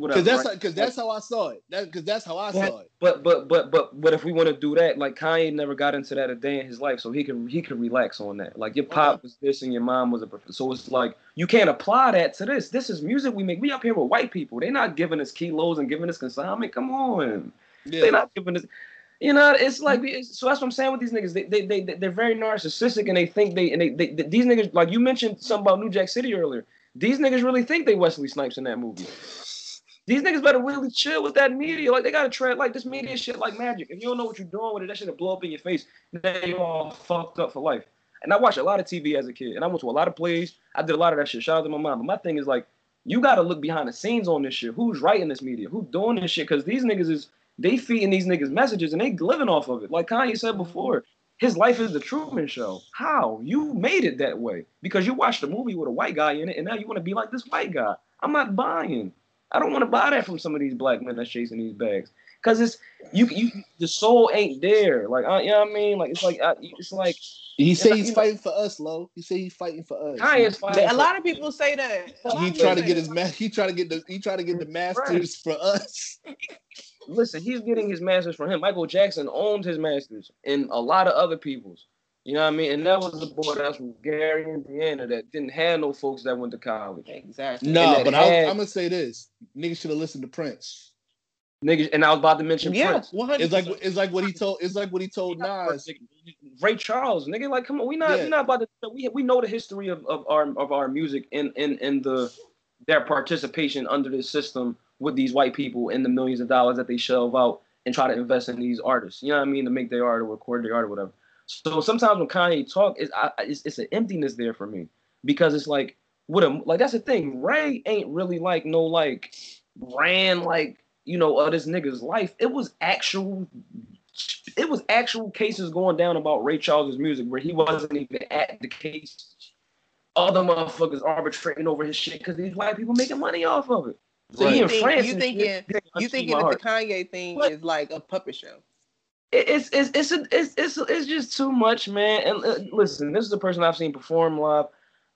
because that's because right? that's how I saw it. That because that's how I but, saw it. But but but but but if we want to do that, like Kanye never got into that a day in his life, so he can he can relax on that. Like your pop okay. was this and your mom was a professor, so it's like you can't apply that to this. This is music we make. We up here with white people. They're not giving us kilos and giving us consignment. Come on, yeah. they're not giving us. You know, it's like it's, so. That's what I'm saying with these niggas. They they they they're very narcissistic and they think they and they, they, they these niggas like you mentioned something about New Jack City earlier. These niggas really think they Wesley Snipes in that movie. These niggas better really chill with that media. Like they gotta tread like this media shit like magic. If you don't know what you're doing with it, that shit will blow up in your face. Then you all fucked up for life. And I watched a lot of TV as a kid, and I went to a lot of plays. I did a lot of that shit. Shout out to my mom. But my thing is like, you gotta look behind the scenes on this shit. Who's writing this media? Who's doing this shit? Because these niggas is they feeding these niggas messages and they living off of it. Like Kanye said before, his life is the Truman Show. How you made it that way? Because you watched a movie with a white guy in it, and now you want to be like this white guy. I'm not buying. I don't want to buy that from some of these black men that's chasing these bags. Cause it's you, you, the soul ain't there. Like, uh, you know what I mean? Like, it's like, uh, it's like. He say he's fighting know, for us, Lo. He say he's fighting for us. Kanye's fighting. A lot of people say that. He try to get his ma- He try to get the. He try to get the masters right. for us. Listen, he's getting his masters for him. Michael Jackson owns his masters, and a lot of other people's. You know what I mean? And that was the boy that's from Gary, Indiana, that didn't have no folks that went to college. Exactly. No, but had, I, am gonna say this: niggas should have listened to Prince. Niggas, and I was about to mention yeah, Prince. 100%. It's like it's like what he told. It's like what he told Nas. Ray Charles, nigga, like come on, we not yeah. we not about to. We we know the history of, of our of our music and in in the their participation under this system with these white people and the millions of dollars that they shell out and try to invest in these artists. You know what I mean? To make their art or record their art or whatever. So sometimes when Kanye talk, it's, I, it's, it's an emptiness there for me because it's like what a like that's the thing. Ray ain't really like no like ran like you know of this nigga's life. It was actual. It was actual cases going down about Ray Charles's music where he wasn't even at the case. Other motherfuckers arbitrating over his shit because these white people making money off of it. So right. you, think, you thinking you thinking that the Kanye thing what? is like a puppet show? It's it's it's it's it's, it's just too much, man. And uh, listen, this is a person I've seen perform live.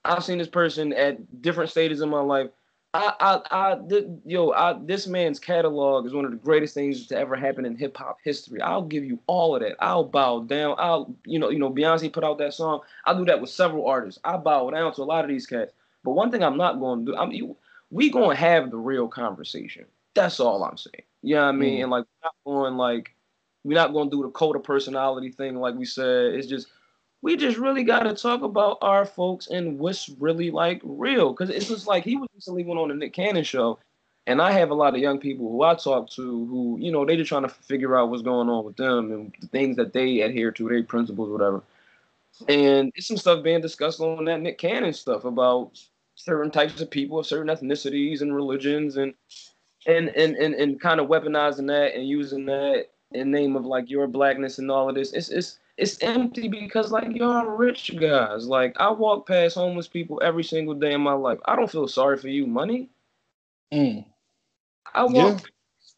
I've seen this person at different stages in my life. I, I, I, th- yo, I, this man's catalog is one of the greatest things to ever happen in hip hop history. I'll give you all of that. I'll bow down. I'll, you know, you know, Beyonce put out that song. I'll do that with several artists. I bow down to a lot of these cats. But one thing I'm not going to do, I mean, we going to have the real conversation. That's all I'm saying. You know what I mean? Mm. And like, not going like, we're not gonna do the code of personality thing like we said. It's just we just really gotta talk about our folks and what's really like real. Cause it's just like he was recently went on the Nick Cannon show, and I have a lot of young people who I talk to who, you know, they just trying to figure out what's going on with them and the things that they adhere to, their principles, whatever. And it's some stuff being discussed on that Nick Cannon stuff about certain types of people of certain ethnicities and religions and and and and, and kind of weaponizing that and using that in name of like your blackness and all of this. It's it's it's empty because like y'all rich guys. Like I walk past homeless people every single day in my life. I don't feel sorry for you, money. Mm. I walk Yeah.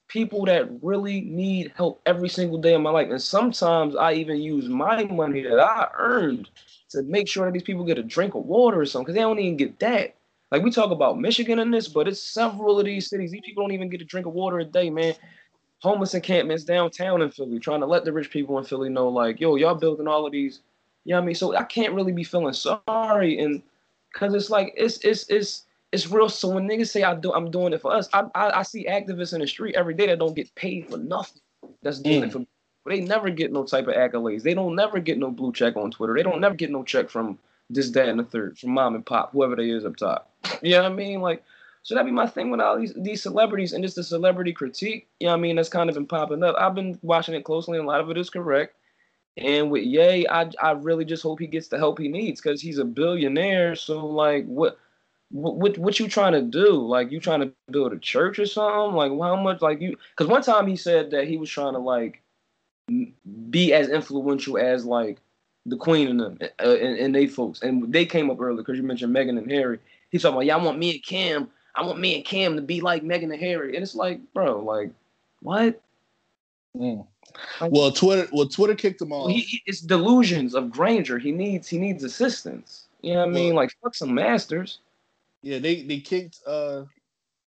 people that really need help every single day in my life. And sometimes I even use my money that I earned to make sure that these people get a drink of water or something, because they don't even get that. Like we talk about Michigan in this, but it's several of these cities. These people don't even get a drink of water a day, man. Homeless encampments downtown in Philly, trying to let the rich people in Philly know, like, yo, y'all building all of these. You know what I mean? So I can't really be feeling sorry, and because it's like it's it's it's it's real. So when niggas say I do, I'm doing it for us. I, I I see activists in the street every day that don't get paid for nothing. That's doing Mm. it for. But they never get no type of accolades. They don't never get no blue check on Twitter. They don't never get no check from this, that, and the third, from mom and pop, whoever they is up top. You know what I mean? Like, so that'd be my thing with all these these celebrities and just the celebrity critique. You know what I mean? That's kind of been popping up. I've been watching it closely, and a lot of it is correct. And with Ye, I I really just hope he gets the help he needs because he's a billionaire. So like, what what what, you trying to do? Like, you trying to build a church or something? Like, how much? Like you? Because one time he said that he was trying to like be as influential as like the Queen and them uh, and, and they folks. And they came up earlier because you mentioned Meghan and Harry. He's talking about, yeah, I want me and Cam. I want me and Cam to be like Meghan and Harry. And it's like, bro, like, what? Mm. Well, Twitter. Well, Twitter kicked him off. He, he- it's delusions of Granger. He needs he needs assistance. You know what I mean? Like fuck some masters. yeah, they they kicked. Uh,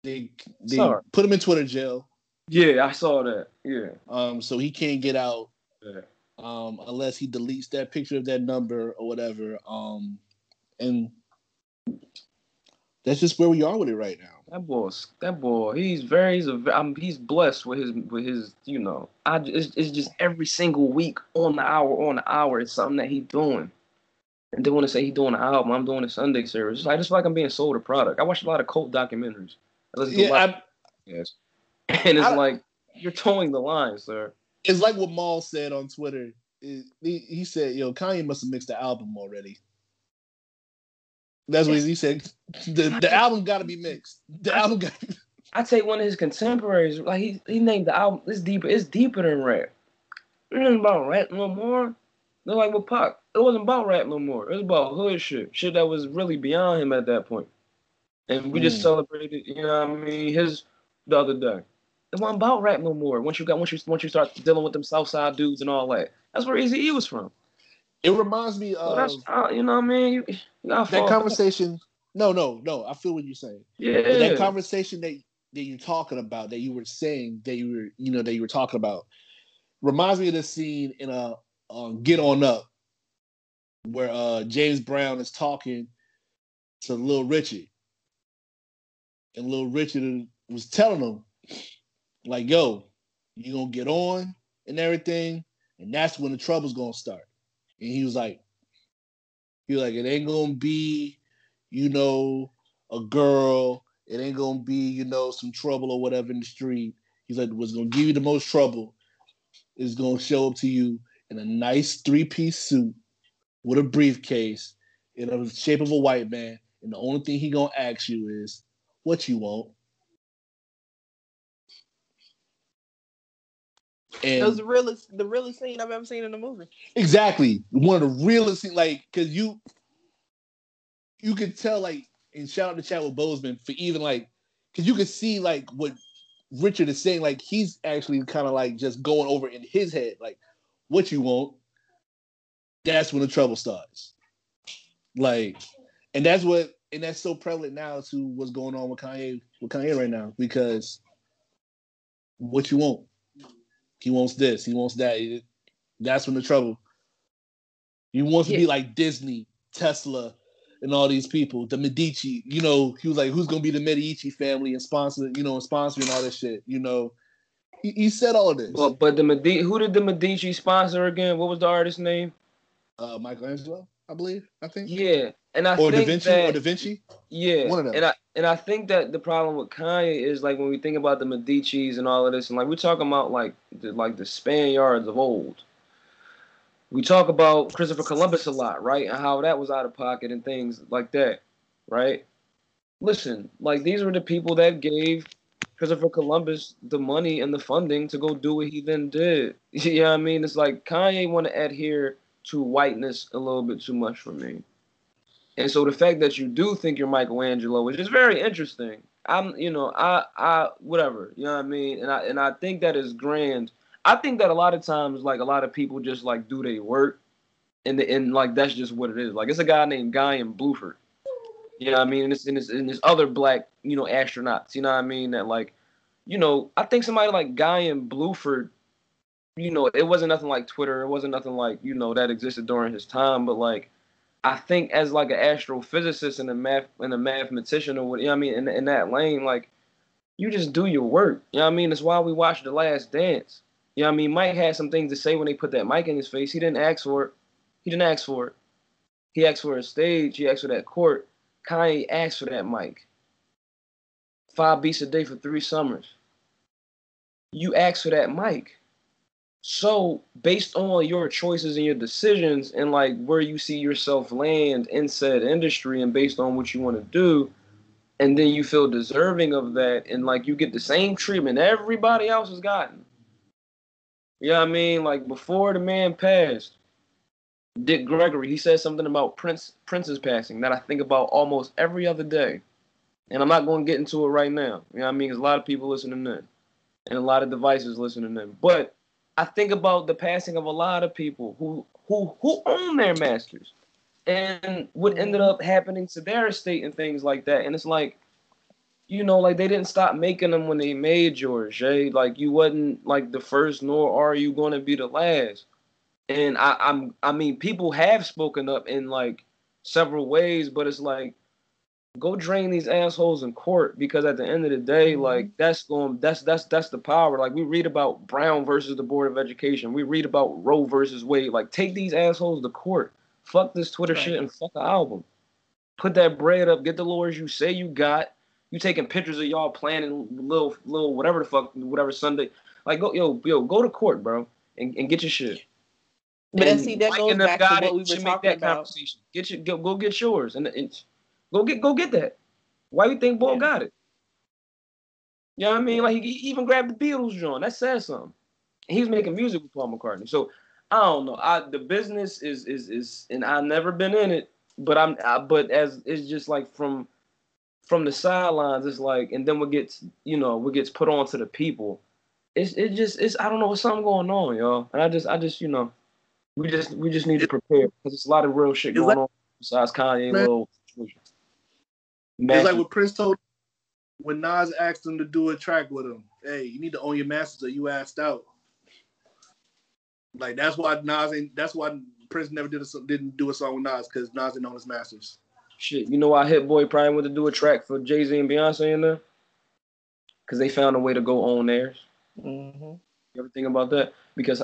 they they Sorry. put him in Twitter jail. Yeah, I saw that. Yeah. Um, so he can't get out. Yeah. Um, unless he deletes that picture of that number or whatever. Um, and that's just where we are with it right now. That boy, that boy. He's very. He's a. I'm, he's blessed with his with his. You know. I, It's, it's just every single week on the hour on the hour. It's something that he doing. And then when I say he doing an album, I'm doing a Sunday service. I just feel like I'm being sold a product. I watch a lot of cult documentaries. I listen to a Yeah, lot I, yes. And it's I- like you're towing the line, sir. it's like what Maul said on Twitter. It- he, he said, "Yo, Kanye must have mixed the album already." That's what he said. The the album got to be mixed. The album got. [laughs] I take one of his contemporaries, like he he named the album. It's deeper. It's deeper than rap. It ain't about rap no more. They're like with Pac. It wasn't about rap no more. It was about hood shit, shit that was really beyond him at that point. And we just Mm. celebrated, you know what I mean, his the other day. It wasn't about rap no more. Once you got once you once you start dealing with them Southside dudes and all that. That's where Easy E was from. It reminds me of that's uh, you know what I mean. You, you that fall back. conversation. No, no, no. I feel what you're saying. Yeah. But that conversation that that you're talking about, that you were saying, that you were, you know, that you were talking about, reminds me of the scene in a uh, Get On Up, where uh, James Brown is talking to Little Richard, and Little Richard was telling him, like, "Yo, you gonna get on and everything, and that's when the trouble's gonna start." And he was like, "He was like, it ain't gonna be, you know, a girl." It ain't gonna be, you know, some trouble or whatever in the street. He's like, what's gonna give you the most trouble is gonna show up to you in a nice three-piece suit with a briefcase in the shape of a white man, and the only thing he gonna ask you is, what you want? It was the realest, the realest scene I've ever seen in a movie. exactly one of the realest things, like, cause you you could tell, like, and shout out to Chadwick Boseman for even like, cause you could see like what Richard is saying, like he's actually kind of like just going over in his head, like, what you want. That's when the trouble starts. Like, and that's what, and that's so prevalent now to what's going on with Kanye, with Kanye right now, because what you want? He wants this, he wants that. That's when the trouble. He wants to be like Disney, Tesla, and all these people, the Medici. You know, he was like, "Who's gonna be the Medici family and sponsor? You know, and sponsoring all this shit." You know, he, he said all of this. Well, but the Medici, who did the Medici sponsor again? What was the artist's name? uh, Michelangelo, I believe, I think, Yeah, and I or Da Vinci, that or Da Vinci. yeah, one of them. and I and I think that the problem with Kanye is like when we think about the Medici's and all of this, and like we're talking about like the, like the Spaniards of old. We talk about Christopher Columbus a lot, right, and how that was out of pocket and things like that, right? Listen, like these were the people that gave Christopher Columbus the money and the funding to go do what he then did. [laughs] you know what I mean? It's like Kanye want to adhere to whiteness a little bit too much for me. And so the fact that you do think you're Michelangelo, is very interesting. I'm, you know, I, I, whatever, you know what I mean, and I, and I think that is grand. I think that a lot of times, like a lot of people just like do their work, and the, and like that's just what it is. Like it's a guy named Guion Bluford. You know what I mean? And it's, it's, and it's other black, you know, astronauts. You know what I mean? That like, you know, I think somebody like Guion Bluford, you know, it wasn't nothing like Twitter. It wasn't nothing like you know that existed during his time. But like, I think as like an astrophysicist and a math and a mathematician or what, you know what I mean, in, in that lane, like, you just do your work. You know what I mean? That's why we watched The Last Dance. You know what I mean? Mike had some things to say when they put that mic in his face. He didn't ask for it. He didn't ask for it. He asked for a stage. He asked for that court. Kanye asked for that mic. Five beats a day for three summers. You asked for that mic. So, based on your choices and your decisions and like where you see yourself land in said industry and based on what you want to do, and then you feel deserving of that and like you get the same treatment everybody else has gotten. You know what I mean? Like before the man passed, Dick Gregory, he said something about Prince Prince's passing that I think about almost every other day. And I'm not going to get into it right now. You know what I mean? There's a lot of people listening in and a lot of devices listening in. But I think about the passing of a lot of people who who who own their masters and what ended up happening to their estate and things like that. And it's like, you know, like they didn't stop making them when they made yours, Jay. Like you wasn't like the first, nor are you going to be the last and I, I'm I mean people have spoken up in like several ways, but it's like go drain these assholes in court because at the end of the day, mm-hmm. like that's going that's that's that's the power. Like we read about Brown versus the Board of Education, we read about Roe versus Wade. Like take these assholes to court. Fuck this Twitter right. shit and fuck the album. Put that bread up. Get the lawyers you say you got. You taking pictures of y'all planning little little whatever the fuck whatever Sunday. Like go yo yo go to court, bro, and, and get your shit. But and see, that goes back to what we were talking about. Get your go, go get yours and, and go get go get that. Why you think Ball yeah. got it? You know what I mean? Like he, he even grabbed the Beatles joint. That says something. And he's making music with Paul McCartney. So I don't know. I the business is is is and I've never been in it, but I'm I, but as it's just like from from the sidelines, it's like and then what gets you know what gets put on to the people. It's it just it's I don't know what's something going on, y'all. And I just I just you know we just we just need to prepare because there's a lot of real shit going on besides Kanye situation. It's like what Prince told when Nas asked him to do a track with him. Hey, you need to own your masters or you asked out. Like that's why Nas ain't. That's why Prince never did a, didn't do a song with Nas because Nas didn't own his masters. Shit, you know why Hit Boy probably went to do a track for Jay Z and Beyonce in there? Because they found a way to go on theirs. Mm-hmm. You ever think about that? Because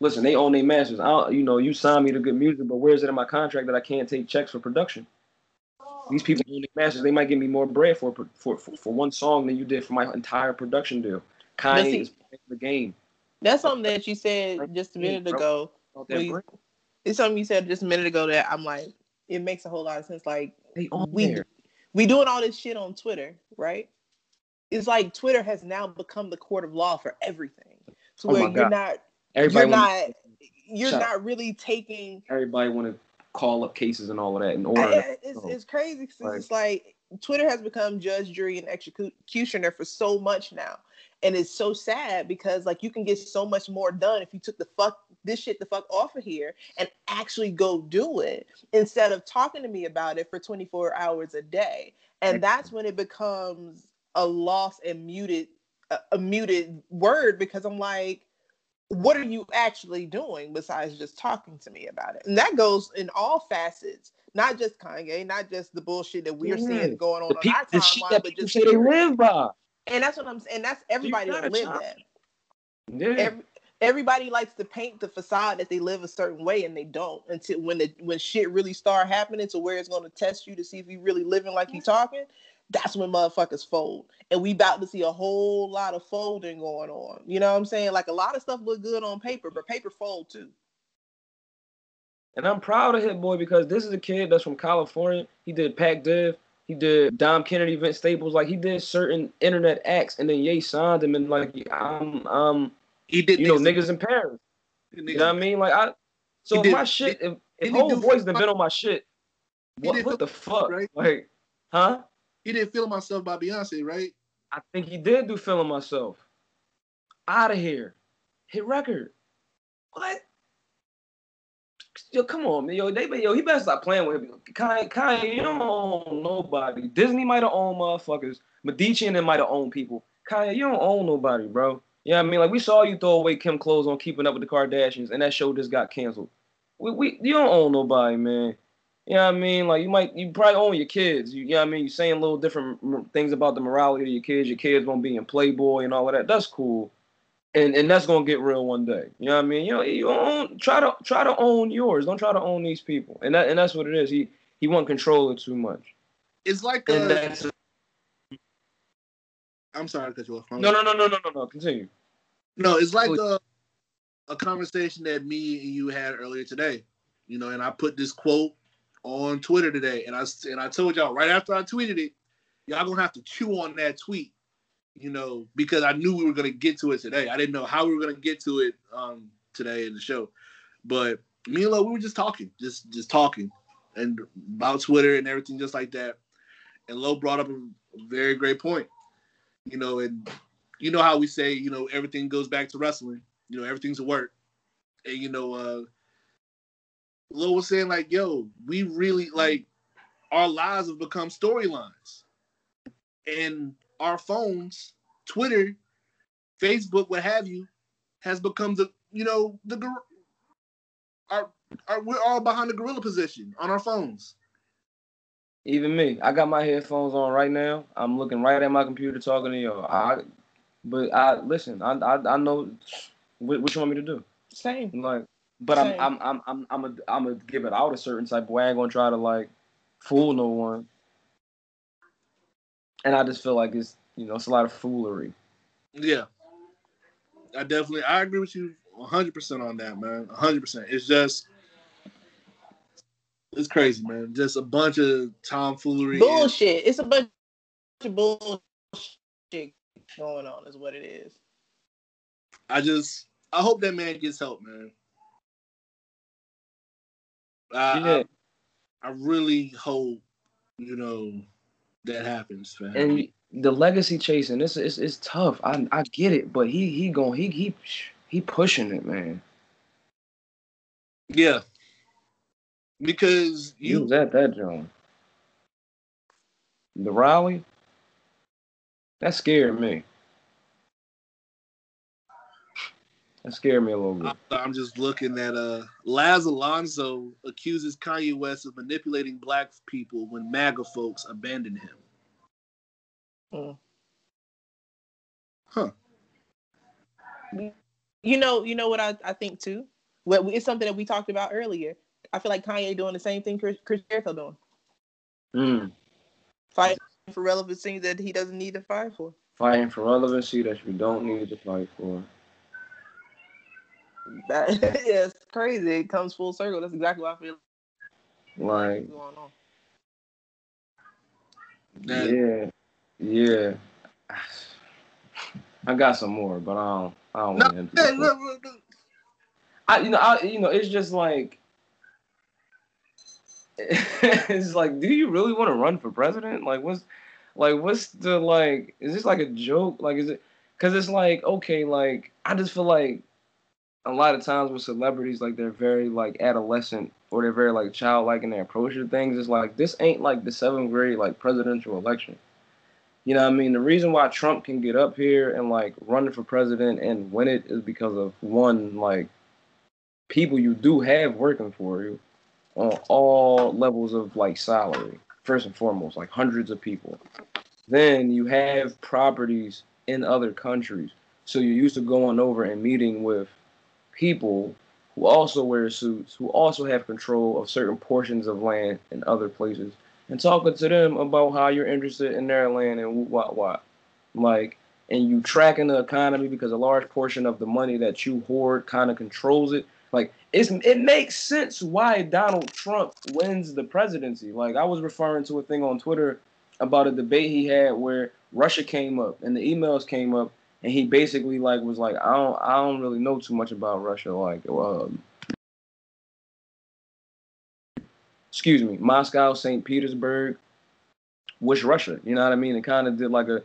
listen, they own their masters. I, you know, you signed me to good music, but where is it in my contract that I can't take checks for production? These people own their masters. They might give me more bread for for for, for one song than you did for my entire production deal. Kanye see, is the game. That's something that you said just a minute ago. You, it's something you said just a minute ago that I'm like, it makes a whole lot of sense. Like we there. we doing all this shit on Twitter, right? It's like Twitter has now become the court of law for everything. To oh where you're not Everybody you're not you're shut. not really taking everybody want to call up cases and all of that in order. I, it's, it's crazy right. it's like Twitter has become judge, jury, and executioner for so much now. And it's so sad because like you can get so much more done if you took the fuck this shit the fuck off of here and actually go do it instead of talking to me about it for 24 hours a day. And that's when it becomes a lost and muted a, a muted word because I'm like what are you actually doing besides just talking to me about it? And that goes in all facets, not just Kanye, not just the bullshit that we're seeing mm-hmm. going on the on our timeline, but just they live by. And that's what I'm saying. That's everybody that live that. Yeah. Every, everybody likes to paint the facade that they live a certain way and they don't until when the when shit really start happening to where it's going to test you to see if you really living like you talking that's when motherfuckers fold. And we about to see a whole lot of folding going on. You know what I'm saying? Like a lot of stuff look good on paper, but paper fold too. And I'm proud of Hit Boy because this is a kid that's from California. He did Pac Div. He did Dom Kennedy, Vince Staples. Like he did certain internet acts, and then Ye signed him, and like I'm, um, He did. you know, niggas- niggas in Paris. You know what I mean? Like I. So did- my shit, if, if didn't he whole do boys fuck- done been on my shit, what, what the fuck, fuck? right? Like, huh? He didn't feel myself by Beyonce, right? I think he did do feeling myself. Out of here. Hit record. What? Yo, come on, man. Yo, they yo, he better stop playing with him. Kanye, Kanye, you don't own nobody. Disney might have owned motherfuckers. Medici and them might have owned people. Kanye, you don't own nobody, bro. You know what I mean? Like we saw you throw away Kim clothes on Keeping Up with the Kardashians, and that show just got canceled. We, we you don't own nobody, man. You know what I mean? Like you might, you probably own your kids. You, you know what I mean? You saying little different things about the morality of your kids. Your kids won't be in Playboy and all of that. That's cool, and and that's gonna get real one day. You know what I mean? You know, you own try to try to own yours. Don't try to own these people. And that and that's what it is. He he want control it too much. It's like And uh, that's I'm sorry to cut you off. no no no no no no no. Continue. No, it's like a, a conversation that me and you had earlier today. You know, and I put this quote on Twitter today, and I and I told y'all right after I tweeted it, y'all gonna have to chew on that tweet. You know, because I knew we were gonna get to it today. I didn't know how we were gonna get to it um today in the show, but me and Lo, we were just talking, just just talking, and about Twitter and everything, just like that. And Lo brought up a very great point. You know, and you know how we say, you know, everything goes back to wrestling. You know, everything's a work. And you know, uh Lil was saying like, yo, we really like our lives have become storylines. And our phones, Twitter, Facebook, what have you, has become the, you know, the gor- our, our we're all behind the gorilla position on our phones. Even me, I got my headphones on right now. I'm looking right at my computer talking to y'all. I, but I listen. I I, I know what, what you want me to do. Same. Like, but I'm I'm I'm I'm I'm a, I'm gonna give it out a certain type of way. I ain't gonna try to like fool no one. And I just feel like it's you know it's a lot of foolery. Yeah. I definitely I agree with you 100% on that, man. 100%. It's just it's crazy, man. Just a bunch of tomfoolery. and- Bullshit. It's a bunch of bullshit going on, is what it is. I just I hope that man gets help, man. I, Yeah. I, I really hope, you know, that happens him. And the legacy chasing, it's it's, it's tough. I I get it, but he he going he he he pushing it, man. yeah. Because He was at that joint. The rally, that scared me. That scared me a little bit. I- I'm just looking at uh Laz Alonso accuses Kanye West of manipulating black people when MAGA folks abandon him. Hmm. Huh. You know, you know what I, I think too. Well, it's something that we talked about earlier. I feel like Kanye doing the same thing Chris, Chris Jericho doing, Mm. fighting for relevancy that he doesn't need to fight for. Fighting for relevancy that you don't need to fight for. That, [laughs] yeah, it's crazy. It comes full circle. That's exactly what I feel Like, is going on. That- yeah, yeah. I got some more, but I don't. I don't No, want him to. hey, go look, look, look. I you know I you know it's just like [laughs] it's like do you really want to run for president? Like what's like what's the like is this like a joke? Like is it cuz it's like okay like I just feel like a lot of times with celebrities like they're very like adolescent or they're very like childlike in their approach to things. It's like this ain't like the 7th grade like presidential election. You know I mean? The reason why Trump can get up here and like run for president and win it is because of one like people you do have working for you on all levels of like salary. First and foremost, like hundreds of people. Then you have properties in other countries. So you're used to going over and meeting with people who also wear suits, who also have control of certain portions of land in other places, and talking to them about how you're interested in their land and what what. Like and you tracking the economy because a large portion of the money that you hoard kind of controls it. Like it's it makes sense why Donald Trump wins the presidency. Like I was referring to a thing on Twitter about a debate he had where Russia came up and the emails came up, and he basically like was like, I don't, I don't really know too much about Russia. Like, um, excuse me, Moscow, St. Petersburg, which Russia. You know what I mean? It kind of did like a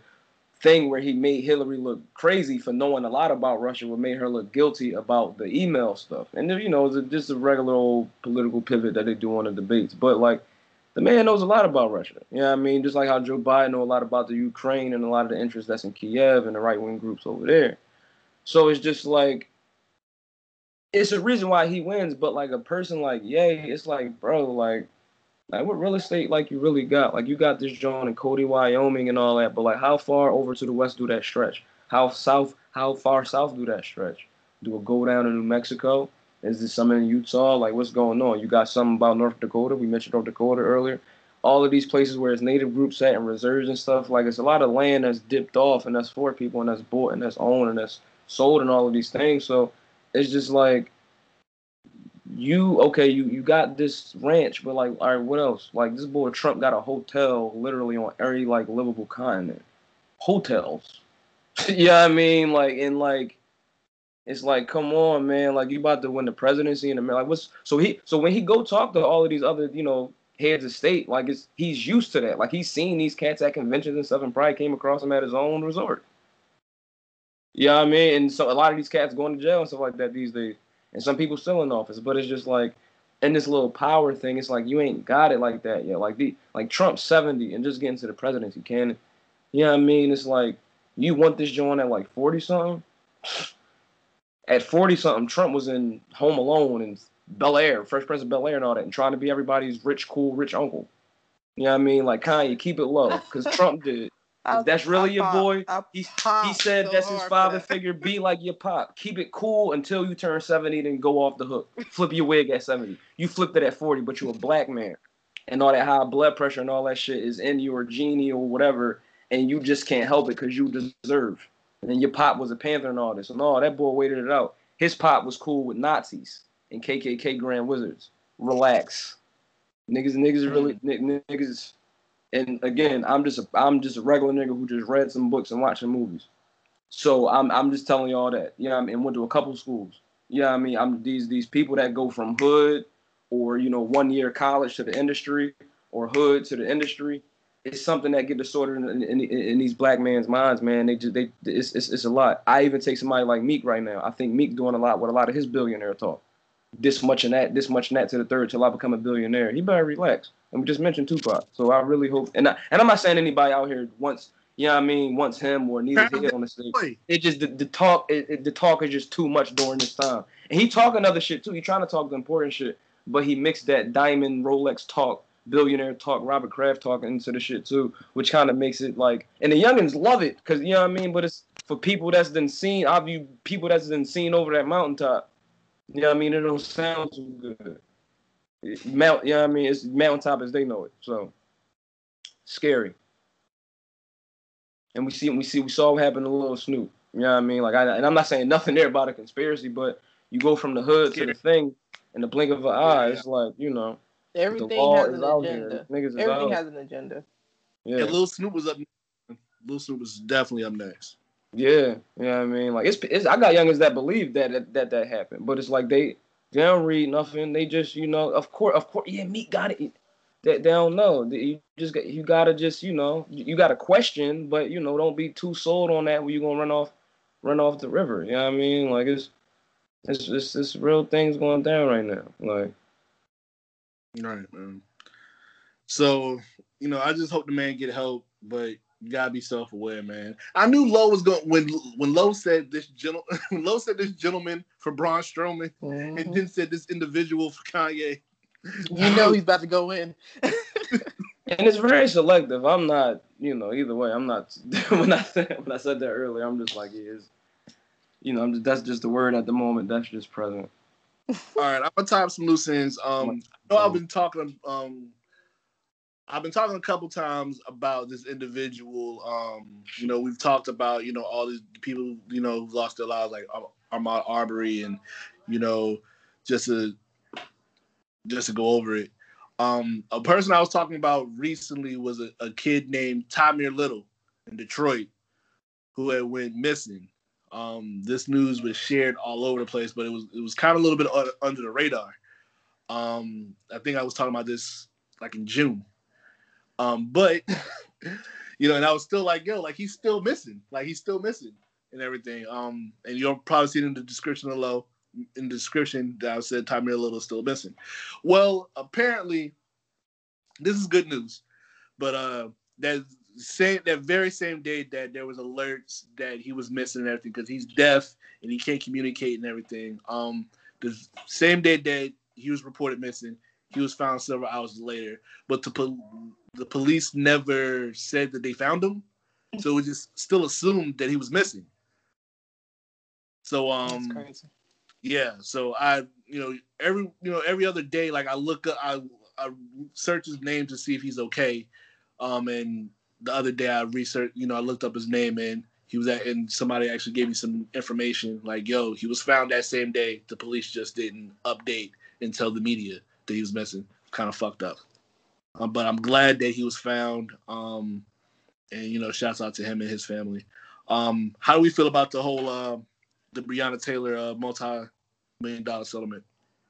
thing where he made Hillary look crazy for knowing a lot about Russia, what made her look guilty about the email stuff. And you know, it's just a regular old political pivot that they do on the debates. But like, the man knows a lot about Russia. You know what I mean? Just like how Joe Biden know a lot about the Ukraine and a lot of the interest that's in Kiev and the right wing groups over there. So it's just like it's a reason why he wins, but like a person like Yay, it's like, bro, like like what real estate like you really got? Like you got this John in Cody, Wyoming and all that, but like how far over to the west do that stretch? How south how far south do that stretch? Do it go down to New Mexico? Is this something in Utah? Like, what's going on? You got something about North Dakota. We mentioned North Dakota earlier. All of these places where it's native groups at and reserves and stuff. Like, it's a lot of land that's dipped off and that's for people and that's bought and that's owned and that's sold and all of these things. So it's just like you okay, you you got this ranch, but like, all right, what else? Like this boy Trump got a hotel literally on every like livable continent. Hotels. [laughs] yeah, I mean, like in like it's like, come on, man. Like you about to win the presidency in America. Like what's so he so when he go talk to all of these other, you know, heads of state, like it's he's used to that. Like he's seen these cats at conventions and stuff and probably came across them at his own resort. Yeah, you know I mean, and so a lot of these cats going to jail and stuff like that these days. And some people still in office, but it's just like in this little power thing, it's like you ain't got it like that yet. Like the like Trump 70 and just getting to the presidency, can you know what I mean? It's like you want this joint at like 40 something at 40 something, Trump was in Home Alone and Bel Air, Fresh Prince of Bel Air and all that, and trying to be everybody's rich, cool, rich uncle. You know what I mean? Like Kanye, keep it low, because Trump did. [laughs] that's really i your pop, boy. He, he said so that's his father figure. Be like your [laughs] pop. Keep it cool until you turn 70, then go off the hook. Flip your wig at 70. You flipped it at 40, but you're a black man. And all that high blood pressure and all that shit is in your genie or whatever, and you just can't help it because you deserve. And your pop was a Panther and all this. And no, that boy waited it out. His pop was cool with Nazis and KKK Grand Wizards. Relax, niggas. Niggas really mm-hmm. niggas. And again, I'm just a, I'm just a regular nigga who just read some books and watching movies. So I'm I'm just telling y'all that. You know I mean? Went to a couple schools. You know I mean? I'm these these people that go from hood or you know one year college to the industry or hood to the industry it's something that get distorted in, in, in, these black man's minds, man. They just they it's, it's, it's a lot. I even take somebody like Meek right now. I think Meek doing a lot with a lot of his billionaire talk. This much and that, this much and that to the third till I become a billionaire. He better relax. And we just mentioned Tupac, so I really hope. And I, and I'm not saying anybody out here wants, you know what I mean, wants him or needs him on the stage. It just the, the talk, it, it, the talk is just too much during this time. And he talking other shit too. He trying to talk the important shit, but he mixed that diamond Rolex talk billionaire talk, Robert Kraft talking into the shit too, which kind of makes it like, and the youngins love it because you know what I mean. But it's for people that's been seen. I view people that's been seen over that mountaintop. You know what I mean? It don't sound too good. mount, you know what I mean? It's mountaintop as they know it. So scary. And we see, we see, we saw what happened to Lil Snupe. You know what I mean? Like, I, and I'm not saying nothing there about a conspiracy, but you go from the hood to the thing in the blink of an eye. It's like, you know. Everything has an agenda. Everything has an agenda. Yeah. And Lil Snupe was up. Lil Snupe was definitely up next. Yeah, you know what I mean. Like it's, it's I got youngers that believe that, that that that happened, but it's like they they don't read nothing. They just you know, of course, of course, yeah, Meek got it. They, they don't know. You just got, you gotta just you know you gotta question, but you know don't be too sold on that where you gonna run off run off the river. You know what I mean? Like it's it's it's, it's real things going down right now. Like Right, man. So, you know, I just hope the man get help, but you gotta be self-aware, man. I knew Lowe was going when when Lowe said this gentleman [laughs] when Lowe said this gentleman for Braun Strowman mm-hmm. and then said this individual for Kanye. You know he's [laughs] about to go in. and it's very selective. I'm not, you know, either way. I'm not [laughs] when I said when I said that earlier. I'm just like, it is. You know, I'm just, that's just the word at the moment. That's just present. All right, I'm gonna tie up some loose ends. Um, I know I've been talking. Um, I've been talking a couple times about this individual. Um, you know, we've talked about you know all these people you know who lost their lives, like Ahmaud Arbery, and you know, just to just to go over it. Um, a person I was talking about recently was a, a kid named Tamir Little in Detroit who had went missing. Um, this news was shared all over the place, but it was it was kind of a little bit under the radar. Um, I think I was talking about this like in June. Um, but [laughs] you know, and I was still like, yo, like he's still missing, like he's still missing and everything. Um, and you'll probably see it in the description below, in the description that I said Tamir Little is still missing. Well, apparently, this is good news, but uh, that same that very same day that there was alerts that he was missing and everything because he's deaf and he can't communicate and everything. Um, the same day that he was reported missing, he was found several hours later, but the pol- the police never said that they found him, so it was just still assumed that he was missing. So um, yeah. So I, you know, every you know every other day, like I look up, I I search his name to see if he's okay. Um, and the other day I researched, you know, I looked up his name and he was at, and somebody actually gave me some information like, yo, he was found that same day. The police just didn't update and tell the media that he was missing. Kind of fucked up. Um, but I'm glad that he was found. Um, and you know, shouts out to him and his family. Um, how do we feel about the whole uh, the Breonna Taylor uh, multi million dollar settlement?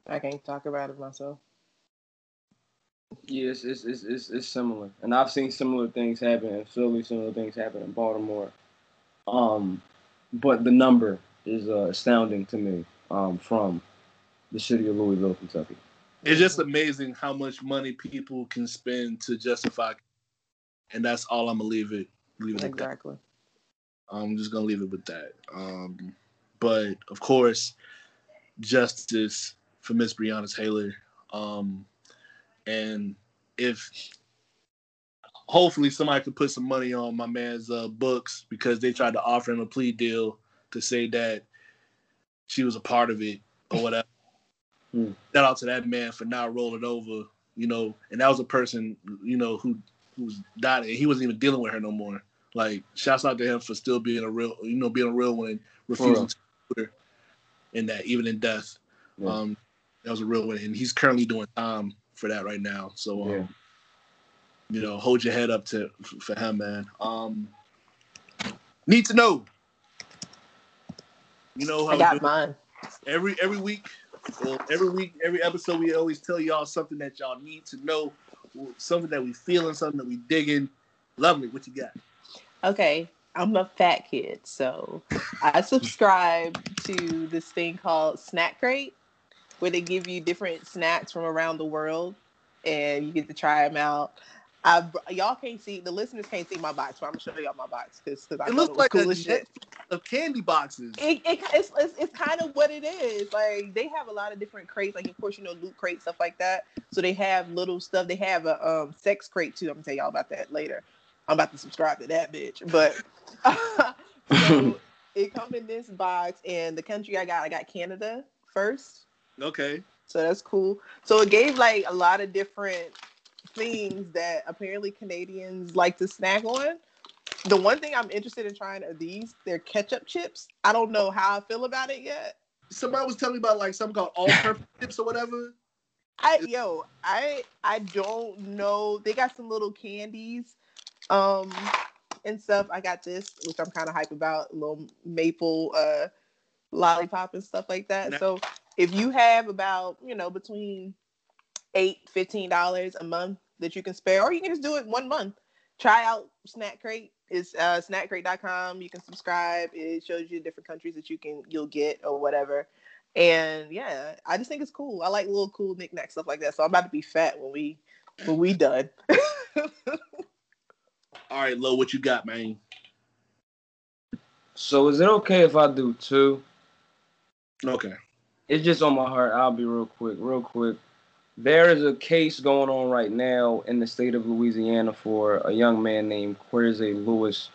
I can't talk about it myself. Yes, it's, it's it's it's similar, and I've seen similar things happen in Philly, similar things happen in Baltimore. Um, but the number is uh, astounding to me. Um, from the city of Louisville, Kentucky. It's just amazing how much money people can spend to justify, and that's all I'm gonna leave it. Leave it exactly. I'm just gonna leave it with that. Um, but of course, justice for Miss Breonna Taylor. Um, and if hopefully somebody could put some money on my man's uh, books because they tried to offer him a plea deal to say that she was a part of it or whatever. [laughs] Hmm. Shout out to that man for not rolling over, you know, and that was a person, you know, who who's died and he wasn't even dealing with her no more. Like, shouts out to him for still being a real, you know, being a real one and refusing to her in that, even in death. Yeah. Um, that was a real one, and he's currently doing time for that right now. So, um, yeah. you know, hold your head up to for him, man. Um, need to know. You know how I got mine. Every every week, well, every week, every episode, we always tell y'all something that y'all need to know, something that we feeling, something that we digging. Lovely, what you got? Okay, I'm a fat kid, so I subscribe to this thing called Snack Crate where they give you different snacks from around the world and you get to try them out. I, y'all can't see the listeners can't see my box, but I'm gonna show y'all my box because it looks like cool a shit. of candy boxes. It, it it's, it's, it's kind of what it is. Like they have a lot of different crates. Like of course you know loot crate stuff like that. So they have little stuff. They have a um, sex crate too. I'm gonna tell y'all about that later. I'm about to subscribe to that bitch. But [laughs] so [laughs] it comes in this box, and the country I got, I got Canada first. Okay. So that's cool. So it gave like a lot of different things that apparently Canadians like to snack on. The one thing I'm interested in trying are these. They're ketchup chips. I don't know how I feel about it yet. Somebody was telling me about like something called [laughs] all-purpose chips or whatever. I yo, I I don't know. They got some little candies, um, and stuff. I got this, which I'm kind of hype about, a little maple uh lollipop and stuff like that. So if you have about you know between eight fifteen dollars a month that you can spare or you can just do it one month. Try out snack crate. It's uh, snackcrate.com you can subscribe. It shows you different countries that you can you'll get or whatever. And yeah i just think it's cool. I like little cool knickknack stuff like that. So i'm about to be fat when we when we done. [laughs] All right lo what you got man? So is it okay if i do two? Okay it's just on my heart. I'll be real quick, real quick. There is a case going on right now in the state of Louisiana for a young man named Querze Lewis,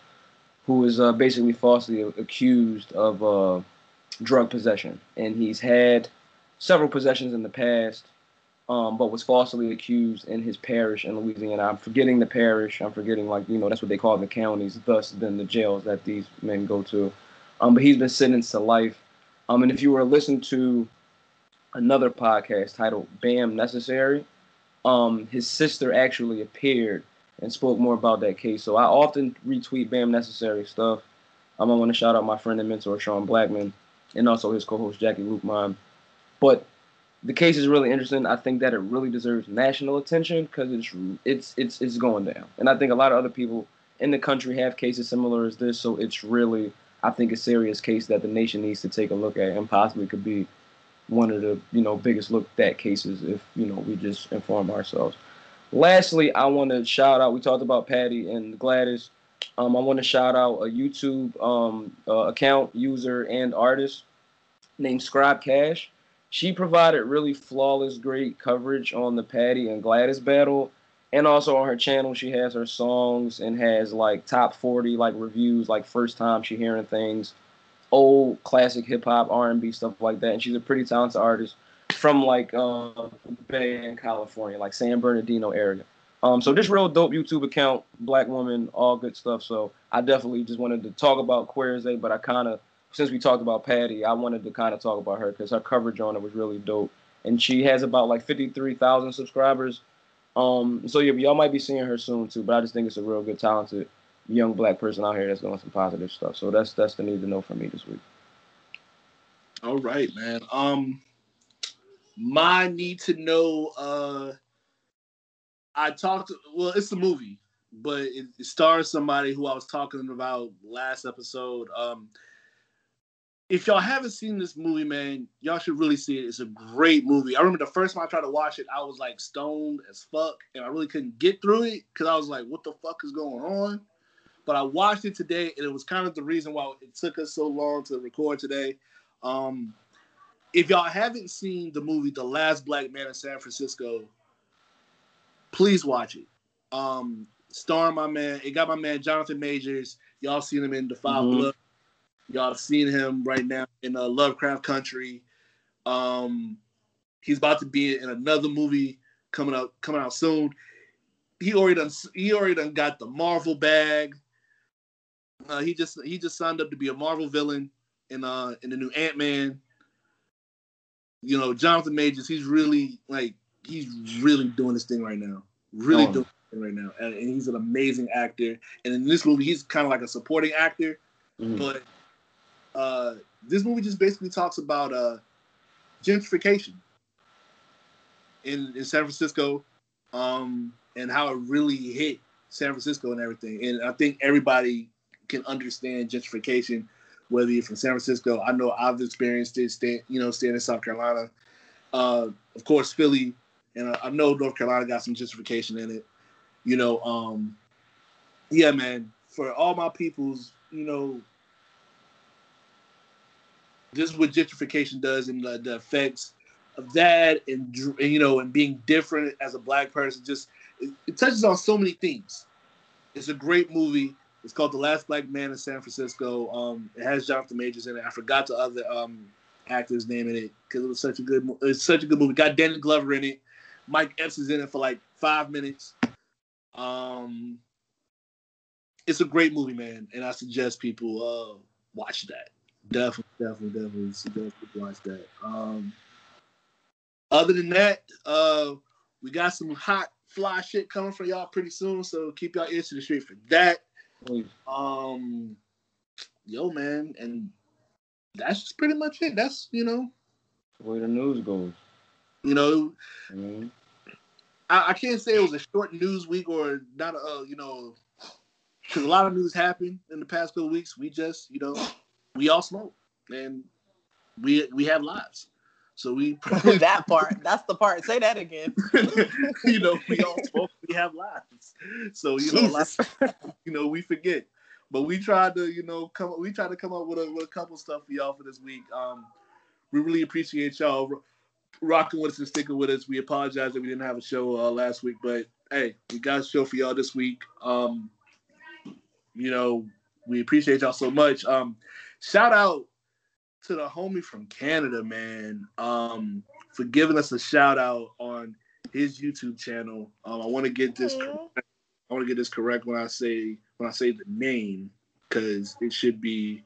who is uh, basically falsely accused of uh, drug possession, and he's had several possessions in the past, um, but was falsely accused in his parish in Louisiana. I'm forgetting the parish. I'm forgetting like you know that's what they call the counties, thus then the jails that these men go to. Um, but he's been sentenced to life um, and if you were to listen to another podcast titled "Bam Necessary," um, his sister actually appeared and spoke more about that case. So I often retweet Bam Necessary stuff. Um, I want to shout out my friend and mentor Sean Blackman, and also his co-host Jackie Luke But the case is really interesting. I think that it really deserves national attention because it's it's it's it's going down, and I think a lot of other people in the country have cases similar as this. So it's really I think a serious case that the nation needs to take a look at, and possibly could be one of the you know biggest looked at cases if you know we just inform ourselves. Lastly, I want to shout out. We talked about Patti and Gladys. Um, I want to shout out a YouTube um, uh, account user and artist named Scribe Cash she provided really flawless, great coverage on the Patti and Gladys battle. And also on her channel, she has her songs and has like top 40 like reviews, like first time she hearing things, old classic hip hop, R&B stuff like that. And she's a pretty talented artist from like uh, Bay in California, like San Bernardino area. Um, so this real dope YouTube account, black woman, all good stuff. So I definitely just wanted to talk about Queerzay, but I kind of since we talked about Patti, I wanted to kind of talk about her because her coverage on it was really dope, and she has about like fifty three thousand subscribers. Um, so yeah, y'all might be seeing her soon too. But I just think it's a real good, talented young black person out here that's doing some positive stuff. So that's that's the need to know for me this week. All right, man. Um, my need to know. Uh, I talked. Well, it's a movie, but it, it stars somebody who I was talking about last episode. Um, if y'all haven't seen this movie, man, y'all should really see it. It's a great movie. I remember the first time I tried to watch it, I was like stoned as fuck, and I really couldn't get through it because I was like, "What the fuck is going on?" But I watched it today, and it was kind of the reason why it took us so long to record today. Um, if y'all haven't seen the movie The Last Black Man in San Francisco, please watch it. Um, starring my man, it got my man Jonathan Majors. Y'all seen him in The 5 mm-hmm. Blood Y'all have seen him right now in uh, Lovecraft Country. Um, he's about to be in another movie coming out coming out soon. He already done he already done got the Marvel bag. Uh, he just he just signed up to be a Marvel villain in uh in the new Ant Man. You know, Jonathan Majors, he's really like he's really doing this thing right now. Really oh. doing it right now, and, and, he's an amazing actor. And in this movie, he's kind of like a supporting actor, mm. but uh, this movie just basically talks about uh, gentrification in, in San Francisco um, and how it really hit San Francisco and everything. And I think everybody can understand gentrification, whether you're from San Francisco. I know I've experienced it, stay, you know, staying in South Carolina. Uh, of course, Philly, and I, I, know North Carolina got some gentrification in it. You know, um, yeah, man. For all my peoples, you know, this is what gentrification does and the, the effects of that and, and, you know and being different as a black person just it, it, touches on so many things. It's a great movie. It's called the last black man in san francisco. Um it has jonathan majors in it. I forgot the other um actor's name in it because it was such a good it's such a good movie. Got danny glover in it. Mike epps is in it for like five minutes. Um it's a great movie man and i suggest people uh watch that Definitely, definitely, definitely suggest people watch that. Um, other than that, uh, we got some hot fly shit coming for y'all pretty soon, so keep y'all ears to the street for that. Um, yo, man, and that's just pretty much it. That's you know, the way the news goes. You know, mm-hmm. I, I, can't say it was a short news week or not. A, uh, you know, because a lot of news happened in the past couple weeks. We just, you know, we all smoke and we we have lives. So we [laughs] [laughs] that part. That's the part. Say that again. [laughs] you know, we all smoke. We have lives. So you know, like, you know, we forget. But we tried to, you know, come. We tried to come up with a, with a couple stuff for y'all for this week. Um, we really appreciate y'all rocking with us and sticking with us. We apologize that we didn't have a show uh, last week, but hey, we got a show for y'all this week. Um, you know, we appreciate y'all so much. Um, shout out to the homie from Canada, man, um, for giving us a shout out on his YouTube channel. Um, I want to get this. Correct. I want to get this correct when I say when I say the name because it should be,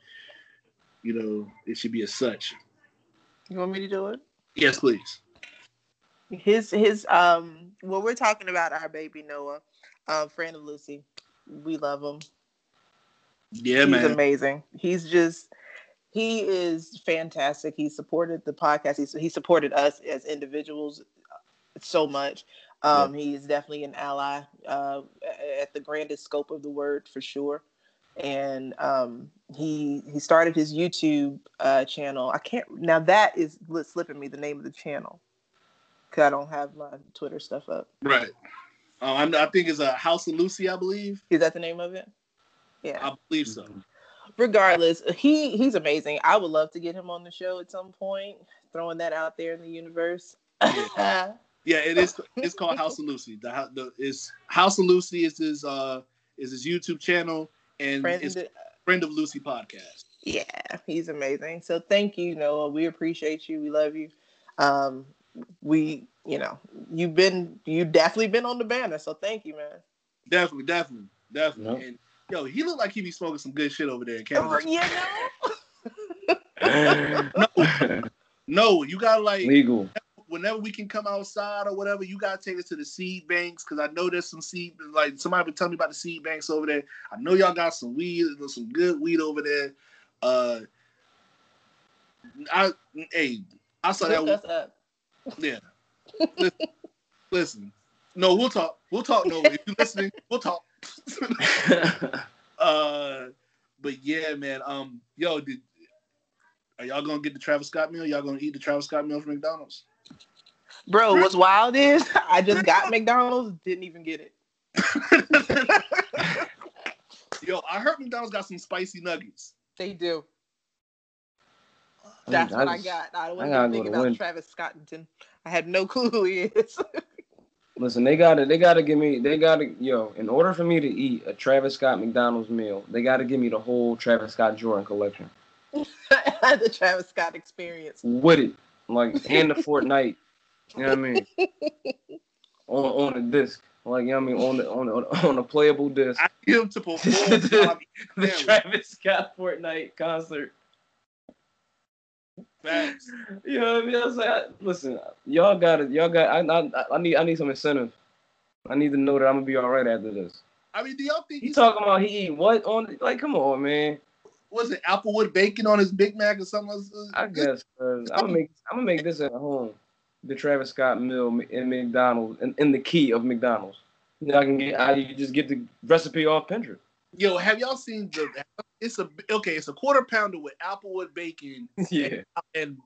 you know, it should be as such. You want me to do it? Yes, please. His his um well we're talking about our baby Noah, um friend of Lucy. We love him. Yeah, He's man. amazing. He's just he is fantastic. He supported the podcast. He he supported us as individuals so much. Um, He is definitely an ally uh, at the grandest scope of the word for sure. And um, he he started his YouTube uh, channel. I can't now that is slipping me the name of the channel because I don't have my Twitter stuff up. Right. Uh, I think it's a House of Lucy, I believe. Is that the name of it? Yeah. I believe so. regardless, he he's amazing. I would love to get him on the show at some point. Throwing that out there in the universe. Yeah, [laughs] it is. It's called House of Lucy. The, hou- the is House of Lucy is his uh is his YouTube channel and Friend- it's Friend of Lucy podcast. yeah, he's amazing. So thank you, Noah. We appreciate you. We love you. Um, we, you know, you've been you definitely been on the banner. So thank you, man. Definitely, definitely, definitely. Yep. And yo, he looked like he be smoking some good shit over there in Oh, Canada. [laughs] you know. [laughs] No, you gotta like Legal. whenever we can come outside or whatever, you gotta take us to the seed banks because I know there's some seed like somebody been telling me about the seed banks over there. I know y'all got some weed, some good weed over there. Uh, I hey, I saw that. Hook us up. Yeah. listen, listen. No, we'll talk. We'll talk. No, if you're listening, we'll talk. [laughs] uh, but yeah, man. Um, yo, did are y'all gonna get the Travis Scott meal? Y'all gonna eat the Travis Scott meal from McDonald's? Bro, what's wild is I just got McDonald's, didn't even get it. [laughs] Yo, I heard McDonald's got some spicy nuggets. They do. I That's mean, what I I got. I I wasn't gotta even go thinking to about Win- Travis Scottington. I had no [laughs] clue who he is. Listen, they gotta they gotta give me they gotta yo, in order for me to eat a Travis Scott McDonald's meal, they gotta give me the whole Travis Scott Jordan collection. [laughs] the Travis Scott experience. With it. Like and the Fortnite. You know what I mean? [laughs] on on the disc. Like you know what I mean, on the on the on a playable disc. I need him to perform. [laughs] Bobby. the Travis Scott Fortnite concert. Facts. [laughs] You know what I mean? I was like, I- listen, y'all got it. Y'all got. I, I, I need. I need some incentive. I need to know that I'm gonna be all right after this. I mean, do y'all think He he's talking about he eat what on? Like, come on, man. was it Applewood bacon on his Big Mac or something? I guess uh, [laughs] I'm gonna make. I'm gonna make this at home. The Travis Scott meal in McDonald's, in, in the key of McDonald's. I can get. I you just get the recipe off Pinterest. Yo, have y'all seen the? It's a okay. It's a quarter pounder with Applewood bacon [laughs] yeah, and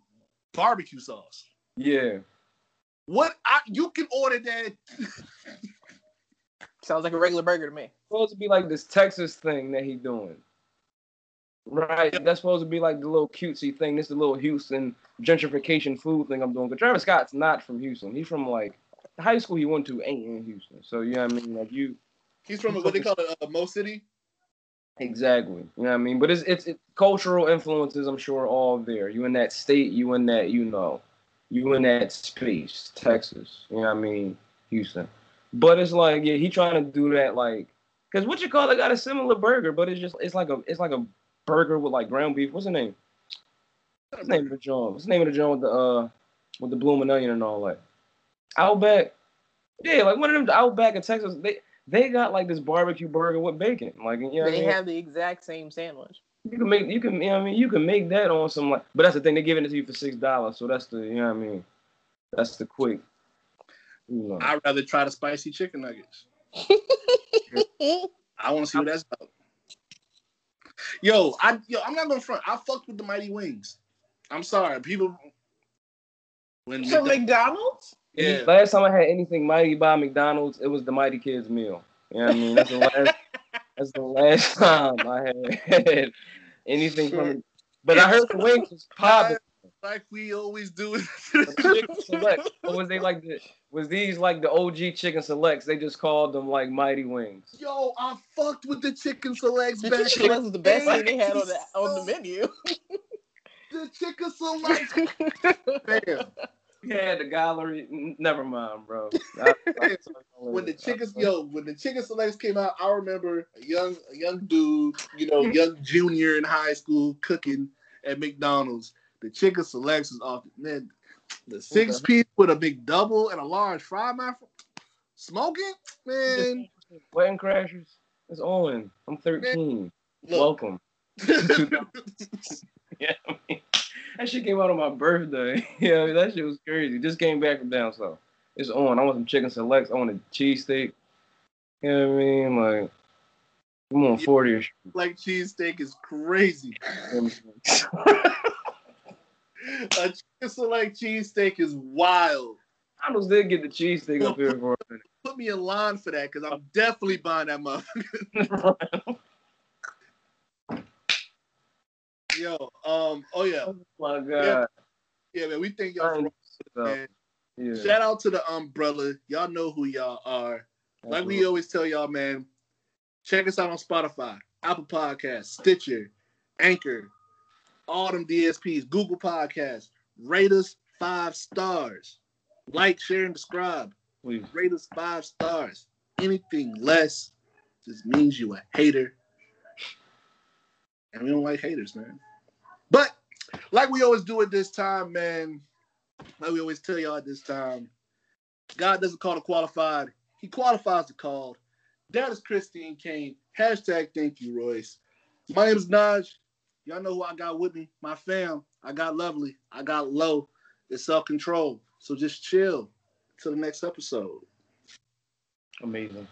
barbecue sauce. yeah. What I you can order that. [laughs] Sounds like a regular burger to me. supposed to be like this Texas thing that he doing. Right. That's supposed to be like the little cutesy thing. This is the little Houston gentrification food thing I'm doing. But Travis Scott's not from Houston. He's from like the high school he went to ain't in Houston. So you know what I mean? Like you He's from what they call it, uh, Mo City. Exactly. You know what I mean? But it's it's it, cultural influences, I'm sure, all there. You in that state, you in that, you know, you in that space, Texas. You know what I mean? Houston. But it's like, yeah, he trying to do that like because what you call it got a similar burger, but it's just it's like a it's like a burger with like ground beef. What's the name? What's the name of the joint? What's the name of the joint with the uh with the blooming onion and all that? Outback. Yeah, like one of them Outback in Texas. They they got like this barbecue burger with bacon. Like you know what I they mean? have the exact same sandwich. You can make you can you know what I mean you can make that on some like but that's the thing they're giving it to you for six dollars so that's the you know what I mean that's the quick you know. I'd rather try the spicy chicken nuggets. [laughs] I want to see what that's about. Yo, I yo, I'm not gonna front. I fucked with the Mighty Wings. I'm sorry, people. When From McDonald's? Yeah, Last time I had anything mighty by McDonald's it was the Mighty Kids meal. You know what I mean? That's the last [laughs] that's the last time I had, had [laughs] anything from it but I heard the wings was popping like we always do. The [laughs] chicken select. Was they like the was these like the OG chicken selects? They just called them like Mighty Wings. Yo, I fucked with the chicken selects The chicken was the best thing they had on the on the menu. The chicken selects. Damn. We had the gallery. Never mind, bro. [laughs] I- I- when the chicken yo when the chicken selects came out, I remember a young a young dude, you know, [laughs] young junior in high school cooking at McDonald's. The chicken selects was off. Man, The six piece with a big double and a large fry man. Smoking, man. [laughs] Wedding crashers. It's on. I'm 13. Look. Welcome. Yeah, I mean, that shit came out on my birthday. [laughs] yeah, that shit was crazy. Just came back from down south. It's on. I want some chicken selects. I want a cheesesteak. You know what I mean? Like, I'm on 40 or like cheesesteak is crazy. [laughs] [laughs] A chicken select cheesesteak is wild. I almost did get the cheesesteak up here for a minute. Put me in line for that because I'm definitely buying that motherfucker. Yo, um, oh yeah, oh my god. yeah, man. We thank y'all for yeah. Shout out to the umbrella. Y'all know who y'all are. Like we always tell y'all, man, check us out on Spotify, Apple Podcasts, Stitcher, Anchor, all them DSPs, Google Podcasts. Rate us five stars. Like, share, and subscribe. Please. Rate us five stars. Anything less just means you a hater. And we don't like haters, man. But like we always do at this time, man. Like we always tell y'all at this time, God doesn't call the qualified. He qualifies the called. That is Christine Kane. Hashtag thank you, Royce. My name is Naj. Y'all know who I got with me. My fam. I got lovely. I got low. It's self-control. So just chill till the next episode. Amazing.